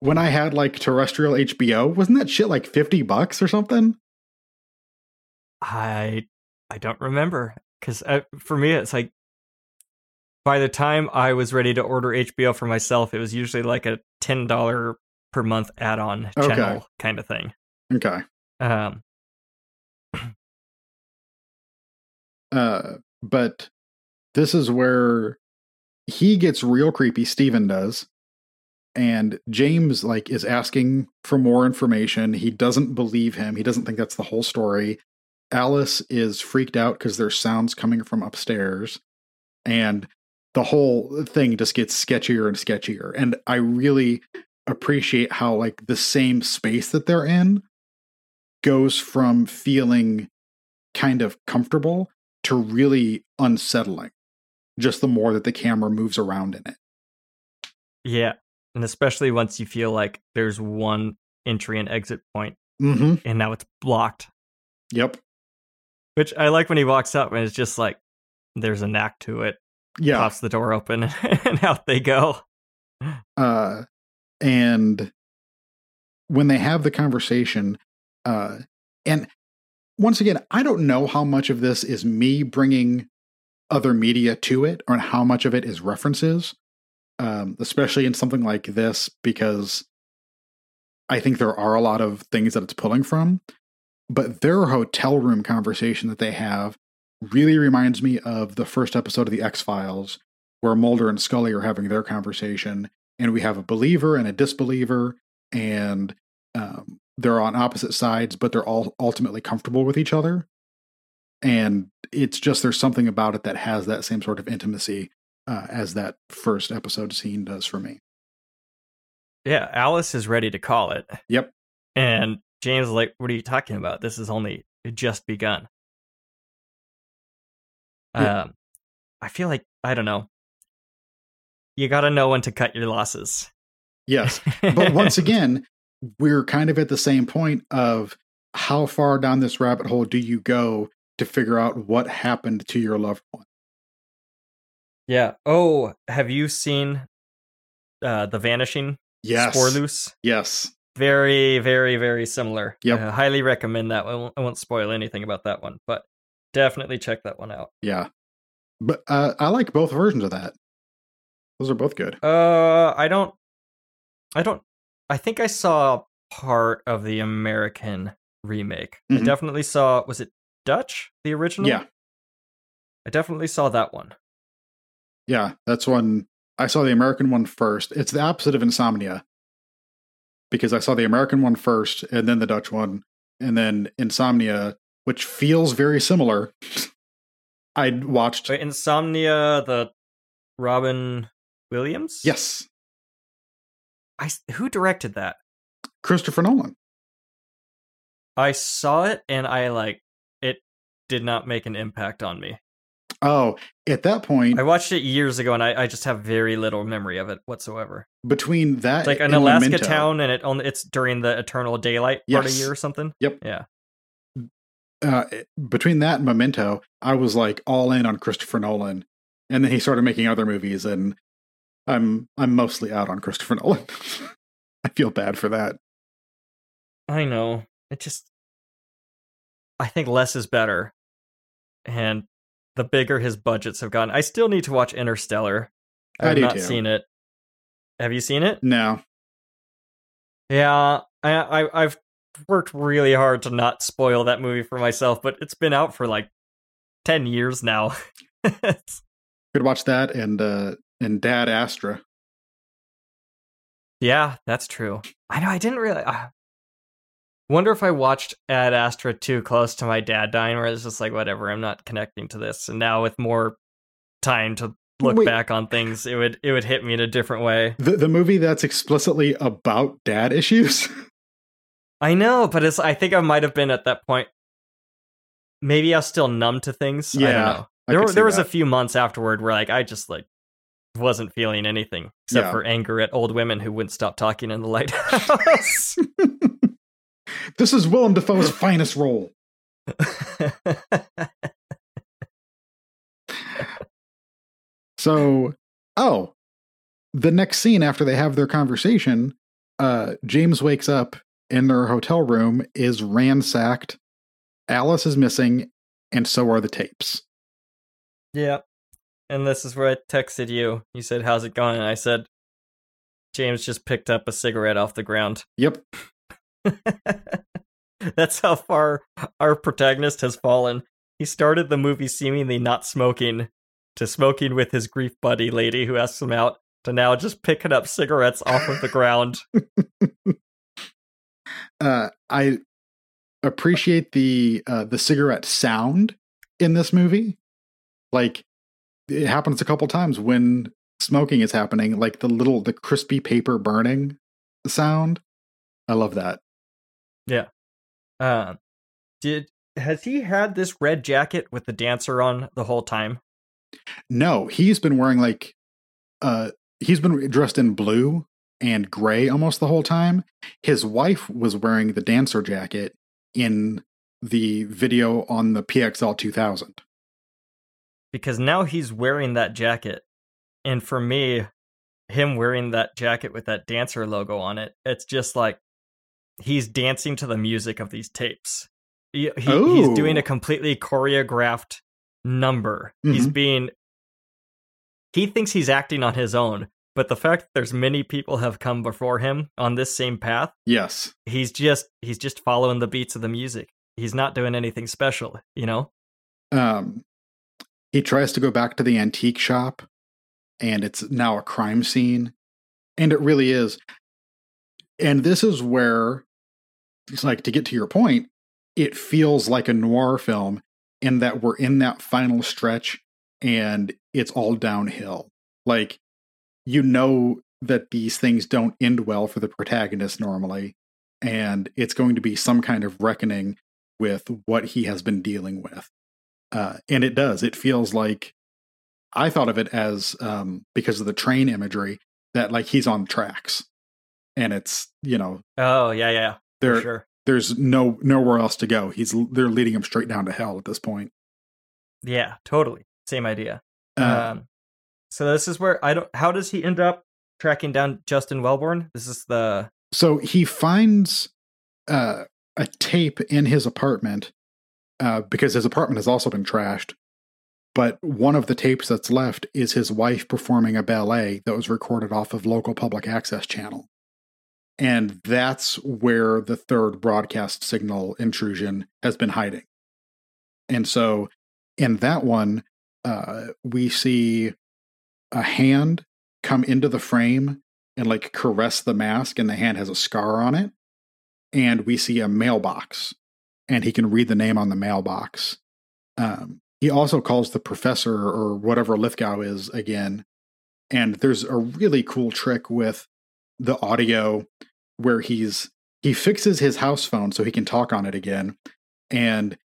when I had like terrestrial HBO wasn't that shit like 50 bucks or something? I I don't remember because for me it's like by the time I was ready to order HBO for myself, it was usually like a ten dollar per month add on Okay. channel kind of thing. okay Um, Uh, but this is where he gets real creepy. Steven does. And James like is asking for more information. He doesn't believe him. He doesn't think that's the whole story. Alice is freaked out because there's sounds coming from upstairs. And the whole thing just gets sketchier and sketchier. And I really appreciate how like the same space that they're in goes from feeling kind of comfortable to really unsettling just the more that the camera moves around in it yeah, and especially once you feel like there's one entry and exit point, mm-hmm and now it's blocked. yep Which I like when he walks up and it's just like there's a knack to it. yeah Pops the door open and out they go. uh and when they have the conversation uh and once again i don't know how much of this is me bringing other media to it or how much of it is references um especially in something like this because i think there are a lot of things that it's pulling from but their hotel room conversation that they have really reminds me of the first episode of the x-files where mulder and scully are having their conversation and we have a believer and a disbeliever and um, they're on opposite sides but they're all ultimately comfortable with each other and it's just there's something about it that has that same sort of intimacy uh, as that first episode scene does for me Yeah, Alice is ready to call it. Yep. And James is like, What are you talking about? This has only just begun. Yeah. Um, I feel like I don't know. You got to know when to cut your losses. Yes. But once again, we're kind of at the same point of how far down this rabbit hole do you go to figure out what happened to your loved one? yeah. Oh, have you seen uh, the Vanishing? Yes. Spoorloos. Yes. Very, very, very similar. Yep. Uh, highly recommend that. I won't, I won't spoil anything about that one, but definitely check that one out. Yeah. But uh, I like both versions of that. Those are both good. Uh, I don't. I don't. I think I saw part of the American remake. I Mhm. definitely saw. Was it Dutch? The original? Yeah. I definitely saw that one. Yeah. That's one. I saw the American one first. It's the opposite of Insomnia because I saw the American one first and then the Dutch one. And then Insomnia, which feels very similar. I watched. Wait, Insomnia, the Robin Williams. Yes. I who directed that? Christopher Nolan. I saw it and I like it. Did not make an impact on me. Oh, at that point, I watched it years ago and I, I just have very little memory of it whatsoever. between that It's like an and Alaska Memento- town, and it only it's during the eternal daylight part of Yes. year or something. Yep. Yeah. uh, between that and Memento, I was like all in on Christopher Nolan, and then he started making other movies, and I'm I'm mostly out on Christopher Nolan. I feel bad for that. I know. It just I think less is better. And the bigger his budgets have gotten. I still need to watch Interstellar. I I've do not too. seen it. Have you seen it? No, Yeah. I, I I've worked really hard to not spoil that movie for myself, but it's been out for like ten years now. Could watch that and uh and Dad Astra. Yeah, that's true. I know. I didn't really. Uh, wonder if I watched Ad Astra too close to my dad dying, where it's just like, whatever, I'm not connecting to this. And now with more time to look Wait. back on things, it would it would hit me in a different way. The the movie that's explicitly about dad issues. I know, but it's. I think I might have been at that point. Maybe I was still numb to things. I Yeah, don't know. There, there was a few months afterward where like I just like wasn't feeling anything except Yeah. for anger at old women who wouldn't stop talking in the lighthouse. this is Willem Dafoe's finest role. So, oh, the next scene after they have their conversation, uh, James wakes up in their hotel room, is ransacked. Alice is missing, and so are the tapes. Yeah. And this is where I texted you. You said, How's it going? And I said, James just picked up a cigarette off the ground. Yep. That's how far our protagonist has fallen. He started the movie seemingly not smoking, to smoking with his grief buddy lady who asks him out, to now just picking up cigarettes off of the ground. Uh, I appreciate the uh, the cigarette sound in this movie. Like it happens a couple times when smoking is happening, like the little the crispy paper burning sound. I love that. Um, did has he had this red jacket with the dancer on the whole time? No, he's been wearing like uh he's been dressed in blue and gray almost the whole time. His wife was wearing the dancer jacket in the video on the PXL 2000. Because now he's wearing that jacket and for me him wearing that jacket with that dancer logo on it it's just like he's dancing to the music of these tapes. He, he- he's doing a completely choreographed number. He's Mhm. being he thinks he's acting on his own but the fact that there's many people have come before him on this same path Yes. he's just he's just following the beats of the music. He's not doing anything special you know? Um he tries to go back to the antique shop and it's now a crime scene and it really is. And this is where it's like to get to your point, it feels like a noir film in that we're in that final stretch and it's all downhill. Like you know that these things don't end well for the protagonist normally and it's going to be some kind of reckoning with what he has been dealing with. Uh, and it does. It feels like I thought of it as um, because of the train imagery that like he's on tracks, and it's you know Oh yeah, yeah, there sure. there's no nowhere else to go. He's they're leading him straight down to hell at this point. Yeah, totally. Same idea. Uh, um, so this is where I don't. How does he end up tracking down Justin Welborn? This is the So he finds uh, a tape in his apartment uh, because his apartment has also been trashed. But one of the tapes that's left is his wife performing a ballet that was recorded off of local public access channel. And that's where the third broadcast signal intrusion has been hiding. And so in that one, uh, we see a hand come into the frame and like caress the mask, and the hand has a scar on it. And we see a mailbox, and he can read the name on the mailbox. Um, he also calls the professor or whatever Lithgow is again. And there's a really cool trick with the audio where he's he fixes his house phone so he can talk on it again. And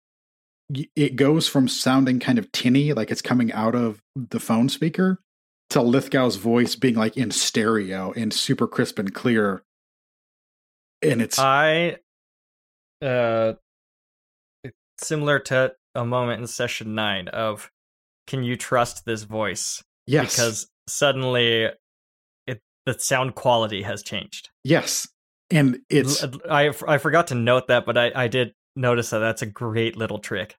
it goes from sounding kind of tinny, like it's coming out of the phone speaker, to Lithgow's voice being like in stereo and super crisp and clear. And it's I uh similar to a moment in session nine of can you trust this voice? yes, Because suddenly it the sound quality has changed. yes, and it's I, I forgot to note that, but I I did notice that that's a great little trick.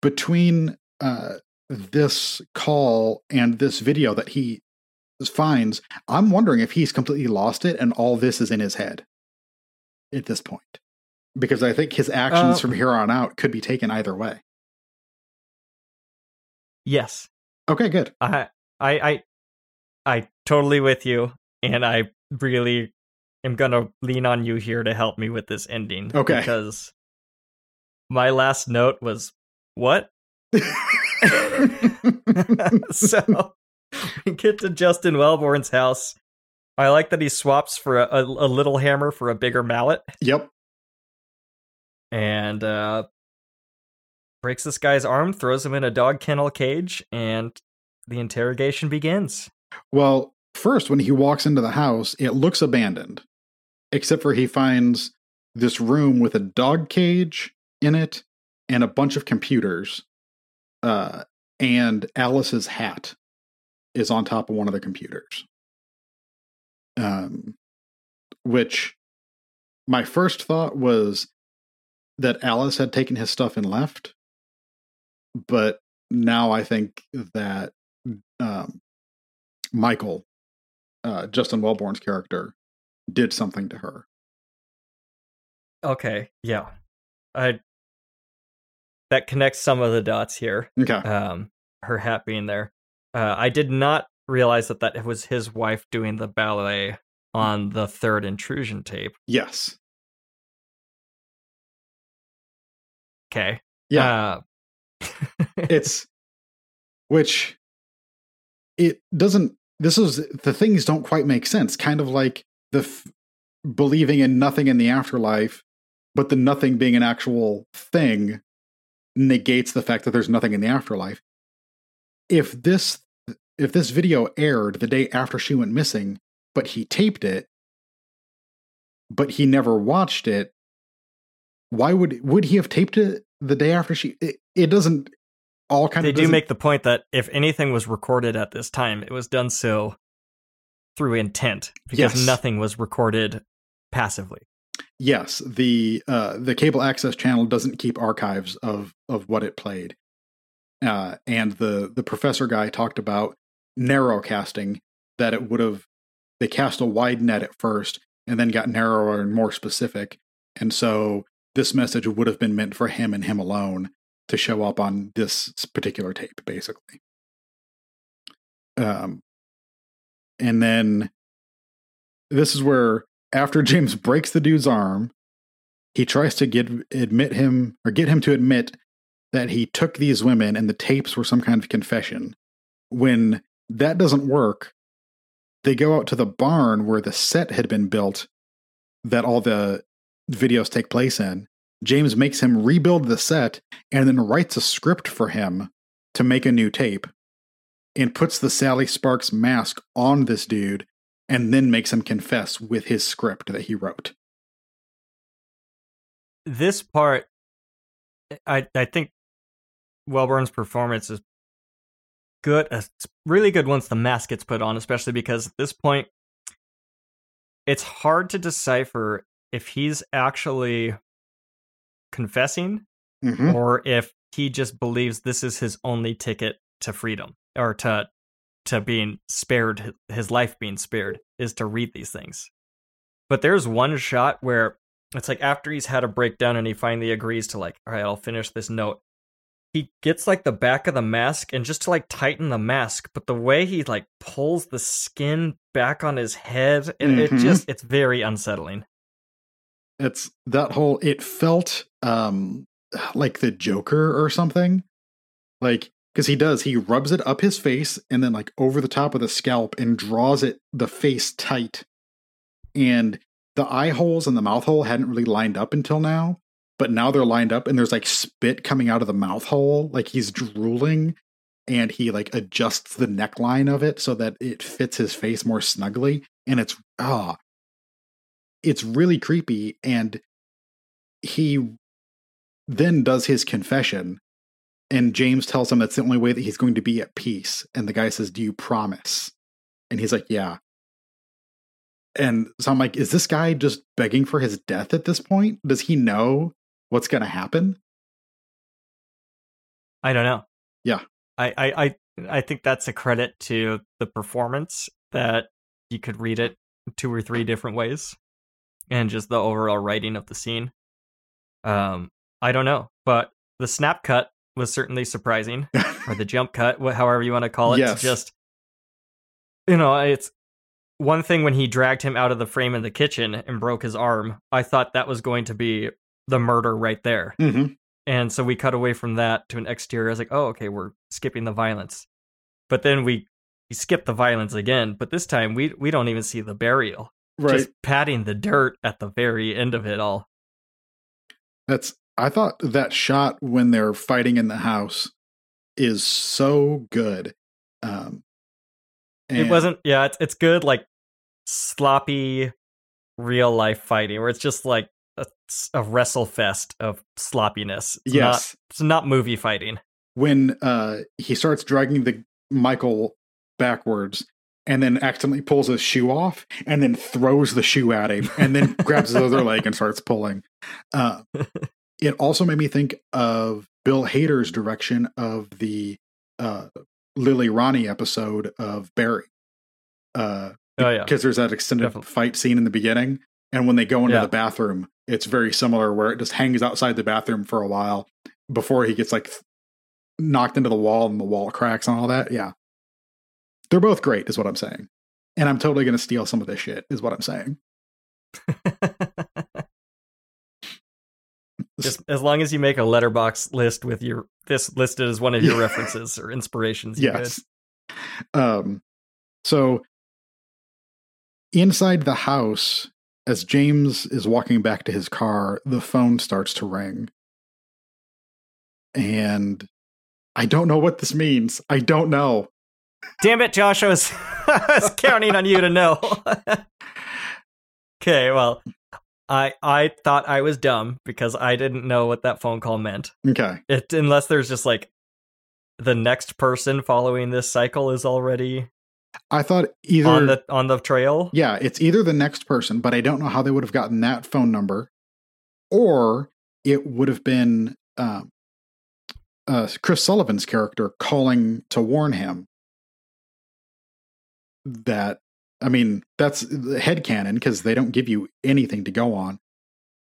between uh, this call and this video that he finds, I'm wondering if he's completely lost it and all this is in his head at this point. Because I think his actions Uh, from here on out could be taken either way. Yes. Okay, good. I I I I totally with you, and I really am gonna lean on you here to help me with this ending. Okay. Because my last note was what? so we get to Justin Welborn's house. I like that he swaps for a, a, a little hammer for a bigger mallet yep. And uh breaks this guy's arm, throws him in a dog kennel cage, and the interrogation begins. Well, first, when he walks into the house, it looks abandoned, except for he finds this room with a dog cage in it and a bunch of computers. Uh, and Alice's hat is on top of one of the computers. Um, which my first thought was that Alice had taken his stuff and left, but now I think that um, Michael, uh, Justin Welborn's character, did something to her. Okay, yeah. I that connects some of the dots here. Okay. Um her hat being there. Uh I did not realize that that was his wife doing the ballet on the third intrusion tape. yes. Okay. Yeah. Uh, it's which it doesn't this is the things don't quite make sense kind of like the f- believing in nothing in the afterlife but the nothing being an actual thing negates the fact that there's nothing in the afterlife if this if this video aired the day after she went missing but he taped it but he never watched it why would would he have taped it the day after she it, it doesn't all kind they of They do make the point that if anything was recorded at this time, it was done so through intent because Yes. nothing was recorded passively. yes the uh the cable access channel doesn't keep archives of of what it played uh and the the professor guy talked about narrow casting that it would have they cast a wide net at first and then got narrower and more specific and so this message would have been meant for him and him alone to show up on this particular tape basically um and then this is where after James breaks the dude's arm, he tries to get admit him or get him to admit that he took these women and the tapes were some kind of confession. When that doesn't work, they go out to the barn where the set had been built that all the videos take place in. James makes him rebuild the set and then writes a script for him to make a new tape and puts the Sally Sparks mask on this dude and then makes him confess with his script that he wrote. This part, I I think Welborn's performance is good. uh, really good once the mask gets put on, especially because at this point, it's hard to decipher if he's actually confessing Mhm. or if he just believes this is his only ticket to freedom or to to being spared his life being spared is to read these things but there's one shot where it's like after he's had a breakdown and he finally agrees to like all right i'll finish this note he gets like the back of the mask and just to like tighten the mask but the way he like pulls the skin back on his head and it Mhm. just it's very unsettling It's that whole it felt um like the Joker or something. Like because he does, he rubs it up his face and then like over the top of the scalp and draws it the face tight. And the eye holes and the mouth hole hadn't really lined up until now, but now they're lined up and there's like spit coming out of the mouth hole, like he's drooling and he like adjusts the neckline of it so that it fits his face more snugly and it's ah it's really creepy and he then does his confession and James tells him that's the only way that he's going to be at peace and the guy says do you promise? And he's like yeah. And so I'm like is this guy just begging for his death at this point? Does he know what's going to happen? I don't know. Yeah. I, I, I, I think that's a credit to the performance that you could read it two or three different ways and just the overall writing of the scene. Um, I don't know, but the snap cut was certainly surprising, or the jump cut, however you want to call it. Yes. Just, you know, it's one thing when he dragged him out of the frame in the kitchen and broke his arm. I thought that was going to be the murder right there. mm-hmm. And so we cut away from that to an exterior. I was like, oh, okay, we're skipping the violence. But then we, we skip the violence again. But this time we we don't even see the burial. Right Just patting the dirt at the very end of it all. That's I thought that shot when they're fighting in the house is so good. Um It wasn't yeah, it's it's good like sloppy real life fighting where it's just like a, a wrestle fest of sloppiness. It's not yes. it's not movie fighting. when uh he starts dragging the Michael backwards and then accidentally pulls his shoe off and then throws the shoe at him and then grabs his other leg and starts pulling. Uh it also made me think of Bill Hader's direction of the uh Lily Ronnie episode of Barry. Uh Oh yeah. because there's that extended Definitely. fight scene in the beginning and when they go into Yeah. the bathroom it's very similar where it just hangs outside the bathroom for a while before he gets like knocked into the wall and the wall cracks and all that yeah they're both great is what i'm saying. And i'm totally going to steal some of this shit is what i'm saying. Just as long as you make a Letterboxd list with your this listed as one of your references or inspirations. yes. um so inside the house as james is walking back to his car the phone starts to ring. And i don't know what this means. I don't know. Damn it, Josh! I was, I was counting on you to know. okay, well, I I thought I was dumb because I didn't know what that phone call meant. okay It unless there's just like the next person following this cycle is already i thought either on the on the trail. yeah it's either the next person but i don't know how they would have gotten that phone number or it would have been um, uh, chris sullivan's character calling to warn him that i mean that's head canon because they don't give you anything to go on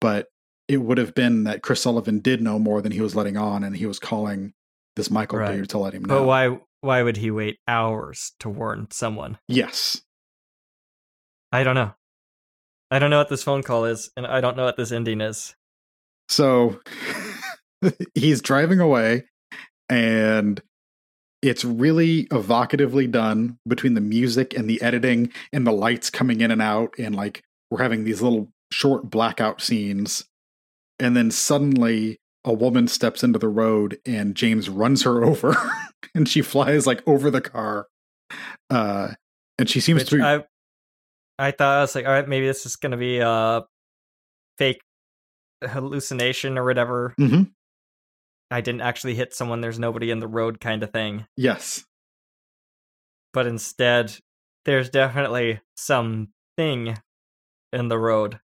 but it would have been that chris sullivan did know more than he was letting on and he was calling this michael Right. dude to let him know But why why would he wait hours to warn someone? yes I don't know. I don't know what this phone call is, and I don't know what this ending is. So he's driving away, and it's really evocatively done between the music and the editing and the lights coming in and out. And like we're having these little short blackout scenes and then suddenly a woman steps into the road and James runs her over and she flies like over the car. Uh and she seems Which to be I, I thought I was like, all right, maybe this is gonna be a fake hallucination or whatever. Mhm. I didn't actually hit someone. There's nobody in the road, kind of thing. yes. But instead, there's definitely something in the road.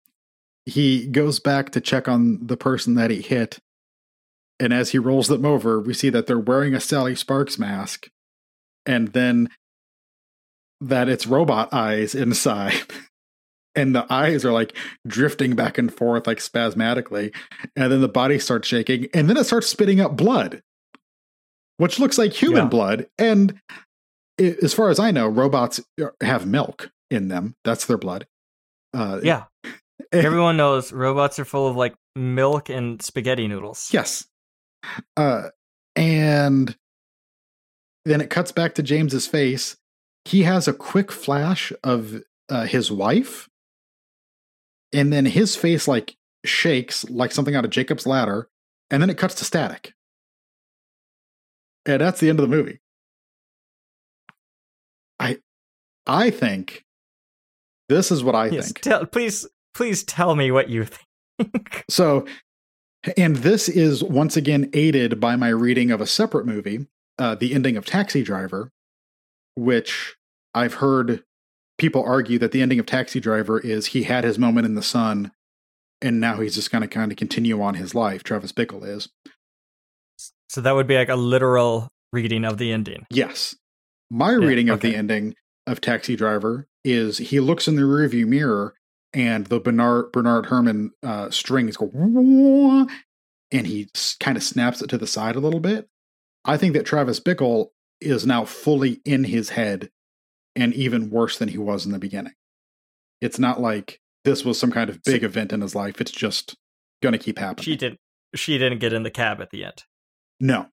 He goes back to check on the person that he hit. And as he rolls them over, we see that they're wearing a Sally Sparks mask. And then that it's robot eyes inside. and the eyes are like drifting back and forth like spasmodically. And then the body starts shaking. And then it starts spitting up blood, which looks like human Yeah. blood. And i- as far as I know, robots have milk in them. That's their blood. Uh, Yeah. Everyone knows robots are full of like milk and spaghetti noodles. Yes. Uh, and then it cuts back to James's face. He has a quick flash of uh, his wife, and then his face like shakes like something out of Jacob's ladder, and then it cuts to static. And that's the end of the movie. I, I think this is what I Yes, think. tell, please, please tell me what you think. So, and this is once again aided by my reading of a separate movie, uh, the ending of Taxi Driver, which I've heard people argue that the ending of Taxi Driver is he had his moment in the sun, and now he's just going to kind of continue on his life. Travis Bickle is. so that would be like a literal reading of the ending. Yes. My Yeah, reading of the ending of Taxi Driver is he looks in the rearview mirror and the Bernard Bernard Herrmann uh, strings go and he kind of snaps it to the side a little bit. I think that Travis Bickle is now fully in his head and even worse than he was in the beginning. It's not like this was some kind of big event in his life. It's just going to keep happening. She didn't. She didn't get in the cab at the end. no.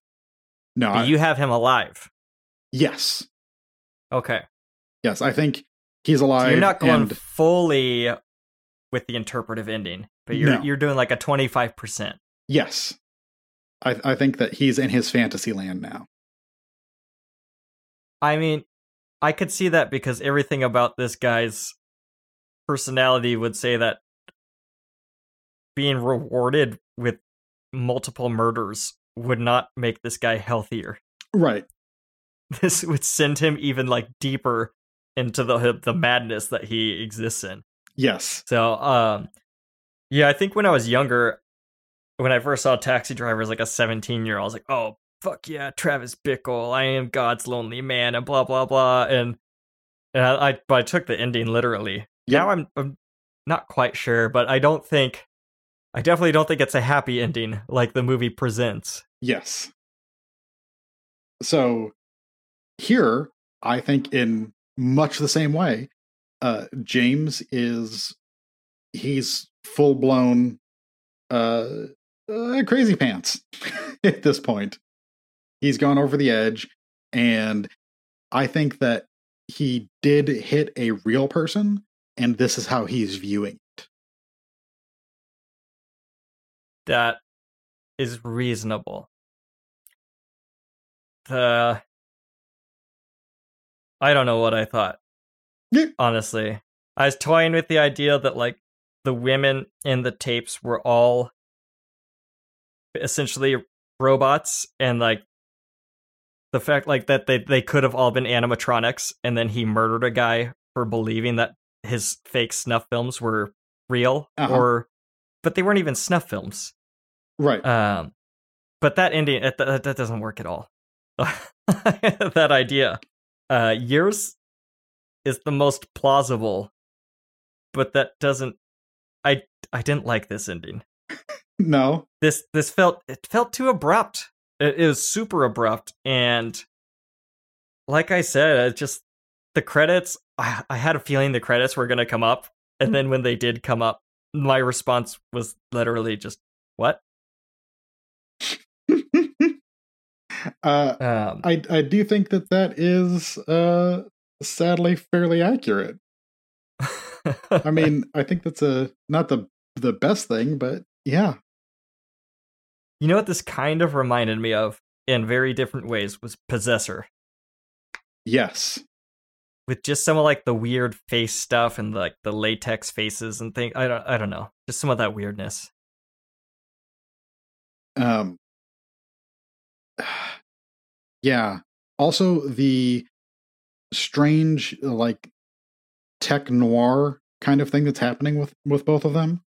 No. I- you have him alive. yes. Okay. Yes. I think he's alive. So you're not going and- fully with the interpretive ending, but you're No. you're doing like a 25%. Yes. I, I think that he's in his fantasy land now. I mean, I could see that because everything about this guy's personality would say that being rewarded with multiple murders would not make this guy healthier. Right. This would send him even like deeper into the the madness that he exists in. Yes. So, um, yeah, I think when I was younger, when I first saw Taxi Driver as like a 17 year old, I was like, oh, fuck yeah, Travis Bickle, I am God's lonely man, and blah, blah, blah. And, and I, I, but I took the ending literally. Yeah. Now I'm, I'm not quite sure, but I don't think, I definitely don't think it's a happy ending like the movie presents. Yes. So here, I think in much the same way, uh, James is he's full blown uh, uh, crazy pants at this point. He's gone over the edge, and I think that he did hit a real person, and this is how he's viewing it. That is reasonable. The, I don't know what I thought. Yeah. honestly. I was toying with the idea that like the women in the tapes were all essentially robots and like the fact like that they they could have all been animatronics and then he murdered a guy for believing that his fake snuff films were real Uh-huh. or but they weren't even snuff films. Right. Um but that ending that, that doesn't work at all. that idea. Uh yours is the most plausible, but that doesn't I I didn't like this ending. no. This this felt it felt too abrupt. It, it super abrupt and like I said, it just the credits I, I had a feeling the credits were going to come up and then when they did come up my response was literally just what? uh, Um I I do think that that is uh sadly fairly accurate. I mean, I think that's a not the the best thing, but yeah. You know what this kind of reminded me of in very different ways was Possessor. Yes. With just some of like the weird face stuff and like the latex faces and things. I don't I don't know. Just some of that weirdness. Um Yeah. Also the strange like tech noir kind of thing that's happening with with both of them.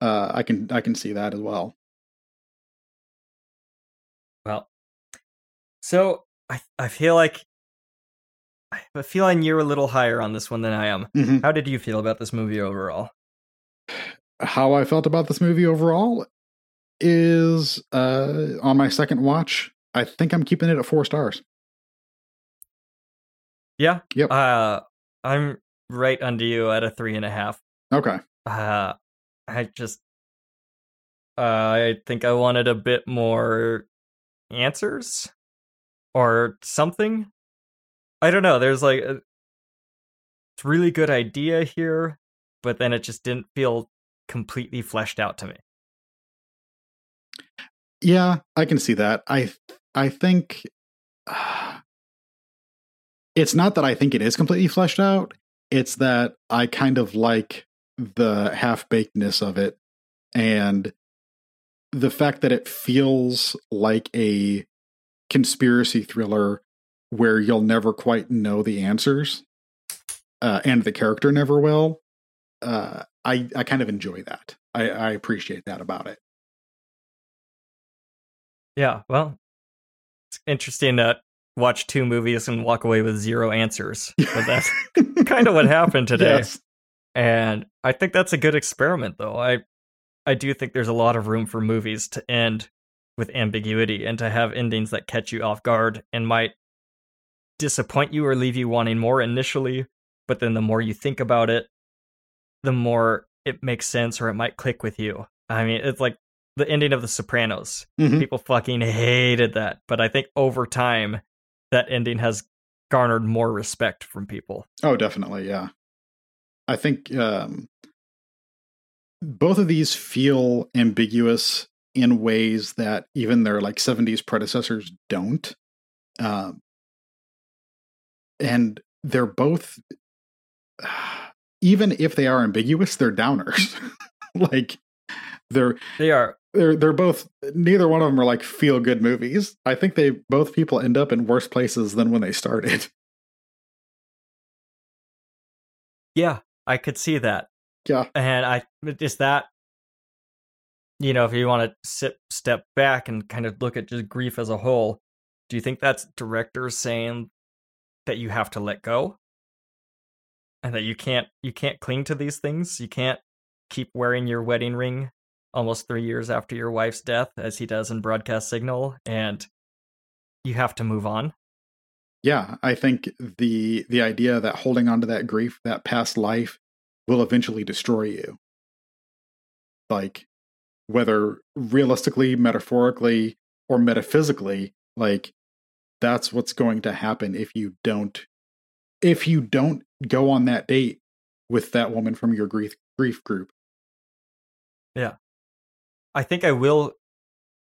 Uh I can I can see that as well. Well, so I I feel like I have a feeling you're a little higher on this one than I am. Mhm. How did you feel about this movie overall? How I felt about this movie overall is uh on my second watch, I think I'm keeping it at 4 stars. Yeah. Yep. Uh, I'm right under you at a three and a half. Okay. Uh, I just, uh, I think I wanted a bit more answers or something. I don't know. There's like a really good idea here, but then it just didn't feel completely fleshed out to me. Yeah, I can see that. I I think it's not that I think it is completely fleshed out. It's that I kind of like the half bakedness of it and the fact that it feels like a conspiracy thriller where you'll never quite know the answers uh, and the character never will. Uh, I I kind of enjoy that. I, I appreciate that about it. Yeah, well, it's interesting to watch two movies and walk away with zero answers. But that's kind of what happened today. Yes. And I think that's a good experiment though. I I do think there's a lot of room for movies to end with ambiguity and to have endings that catch you off guard and might disappoint you or leave you wanting more initially, but then the more you think about it, the more it makes sense or it might click with you. I mean, it's like the ending of The Sopranos. Mhm. People fucking hated that, but I think over time that ending has garnered more respect from people. Oh, definitely, yeah. I think um, both of these feel ambiguous in ways that even their like 70s predecessors don't. Um, and they're both even if they are ambiguous, they're downers. like they're They are they're they're both neither one of them are like feel good movies. I think they both people end up in worse places than when they started. Yeah, I could see that. Yeah. And I just that you know, if you want to sit step back and kind of look at just grief as a whole, do you think that's directors saying that you have to let go? And that you can't you can't cling to these things? You can't keep wearing your wedding ring almost 3 years after your wife's death as he does in Broadcast Signal and you have to move on. Yeah, I think the the idea that holding on to that grief, that past life, will eventually destroy you. Like, whether realistically, metaphorically, or metaphysically, like that's what's going to happen if you don't if you don't go on that date with that woman from your grief grief group. Yeah. I think I will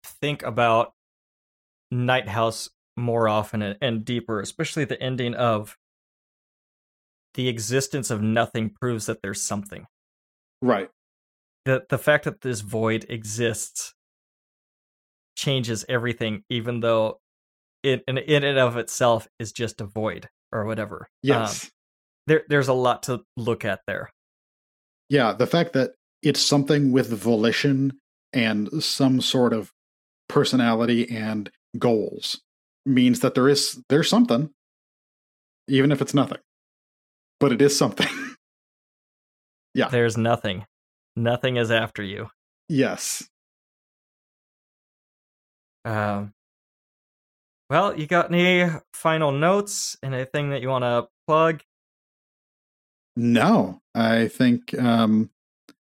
think about Night House more often and, and deeper, especially the ending of the existence of nothing proves that there's something. Right. The the fact that this void exists changes everything, even though it in, in and of itself is just a void or whatever. Yes. Um, there there's a lot to look at there. Yeah, the fact that it's something with volition and some sort of personality and goals means that there is there's something even if it's nothing. But it is something. Yeah. There's nothing. Nothing is after you. yes. Um, well, you got any final notes? Anything that you want to plug? No. I think um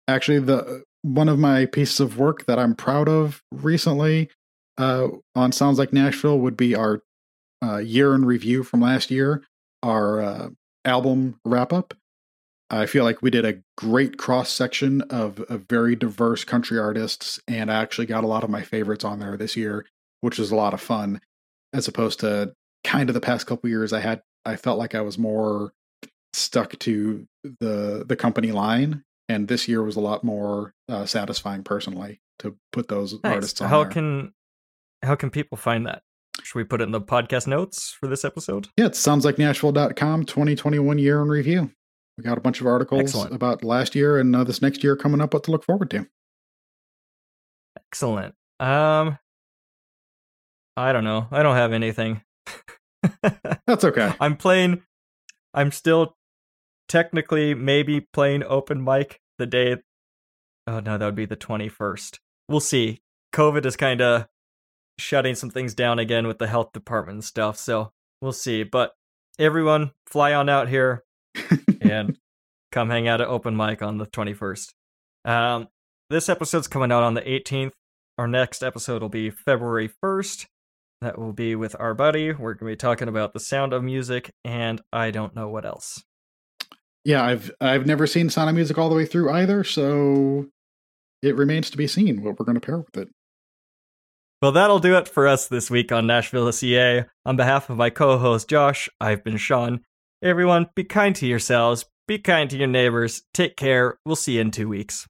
actually the one of my pieces of work that I'm proud of recently uh on Sounds Like Nashville would be our uh year in review from last year, our uh album wrap up. I feel like we did a great cross section of, of very diverse country artists, and I actually got a lot of my favorites on there this year, which was a lot of fun, as opposed to kind of the past couple years. I had I felt like I was more stuck to the the company line, and this year was a lot more uh, satisfying personally to put those Nice. artists on How there. can how can people find that? Should we put it in the podcast notes for this episode? Yeah, it sounds like Nashville.com 2021 year in review. We got a bunch of articles Excellent. about last year and uh, this next year coming up. What to look forward to. Excellent. Um I don't know. I don't have anything. That's okay. I'm playing I'm still technically maybe playing open mic the day Oh no, that would be the 21st. We'll see. COVID is kind of shutting some things down again with the health department and stuff, so we'll see. But everyone fly on out here and come hang out at open mic on the 21st. Um this episode's coming out on the 18th. Our next episode will be February 1st. That will be with our buddy. We're going to be talking about the sound of music, and I don't know what else. Yeah, I've I've never seen Sound of Music all the way through either, so it remains to be seen what we're going to pair with it. Well, that'll do it for us this week on Nashville CA. On behalf of my co host Josh, I've been Sean. Everyone, be kind to yourselves, be kind to your neighbors, take care. We'll see you in two weeks.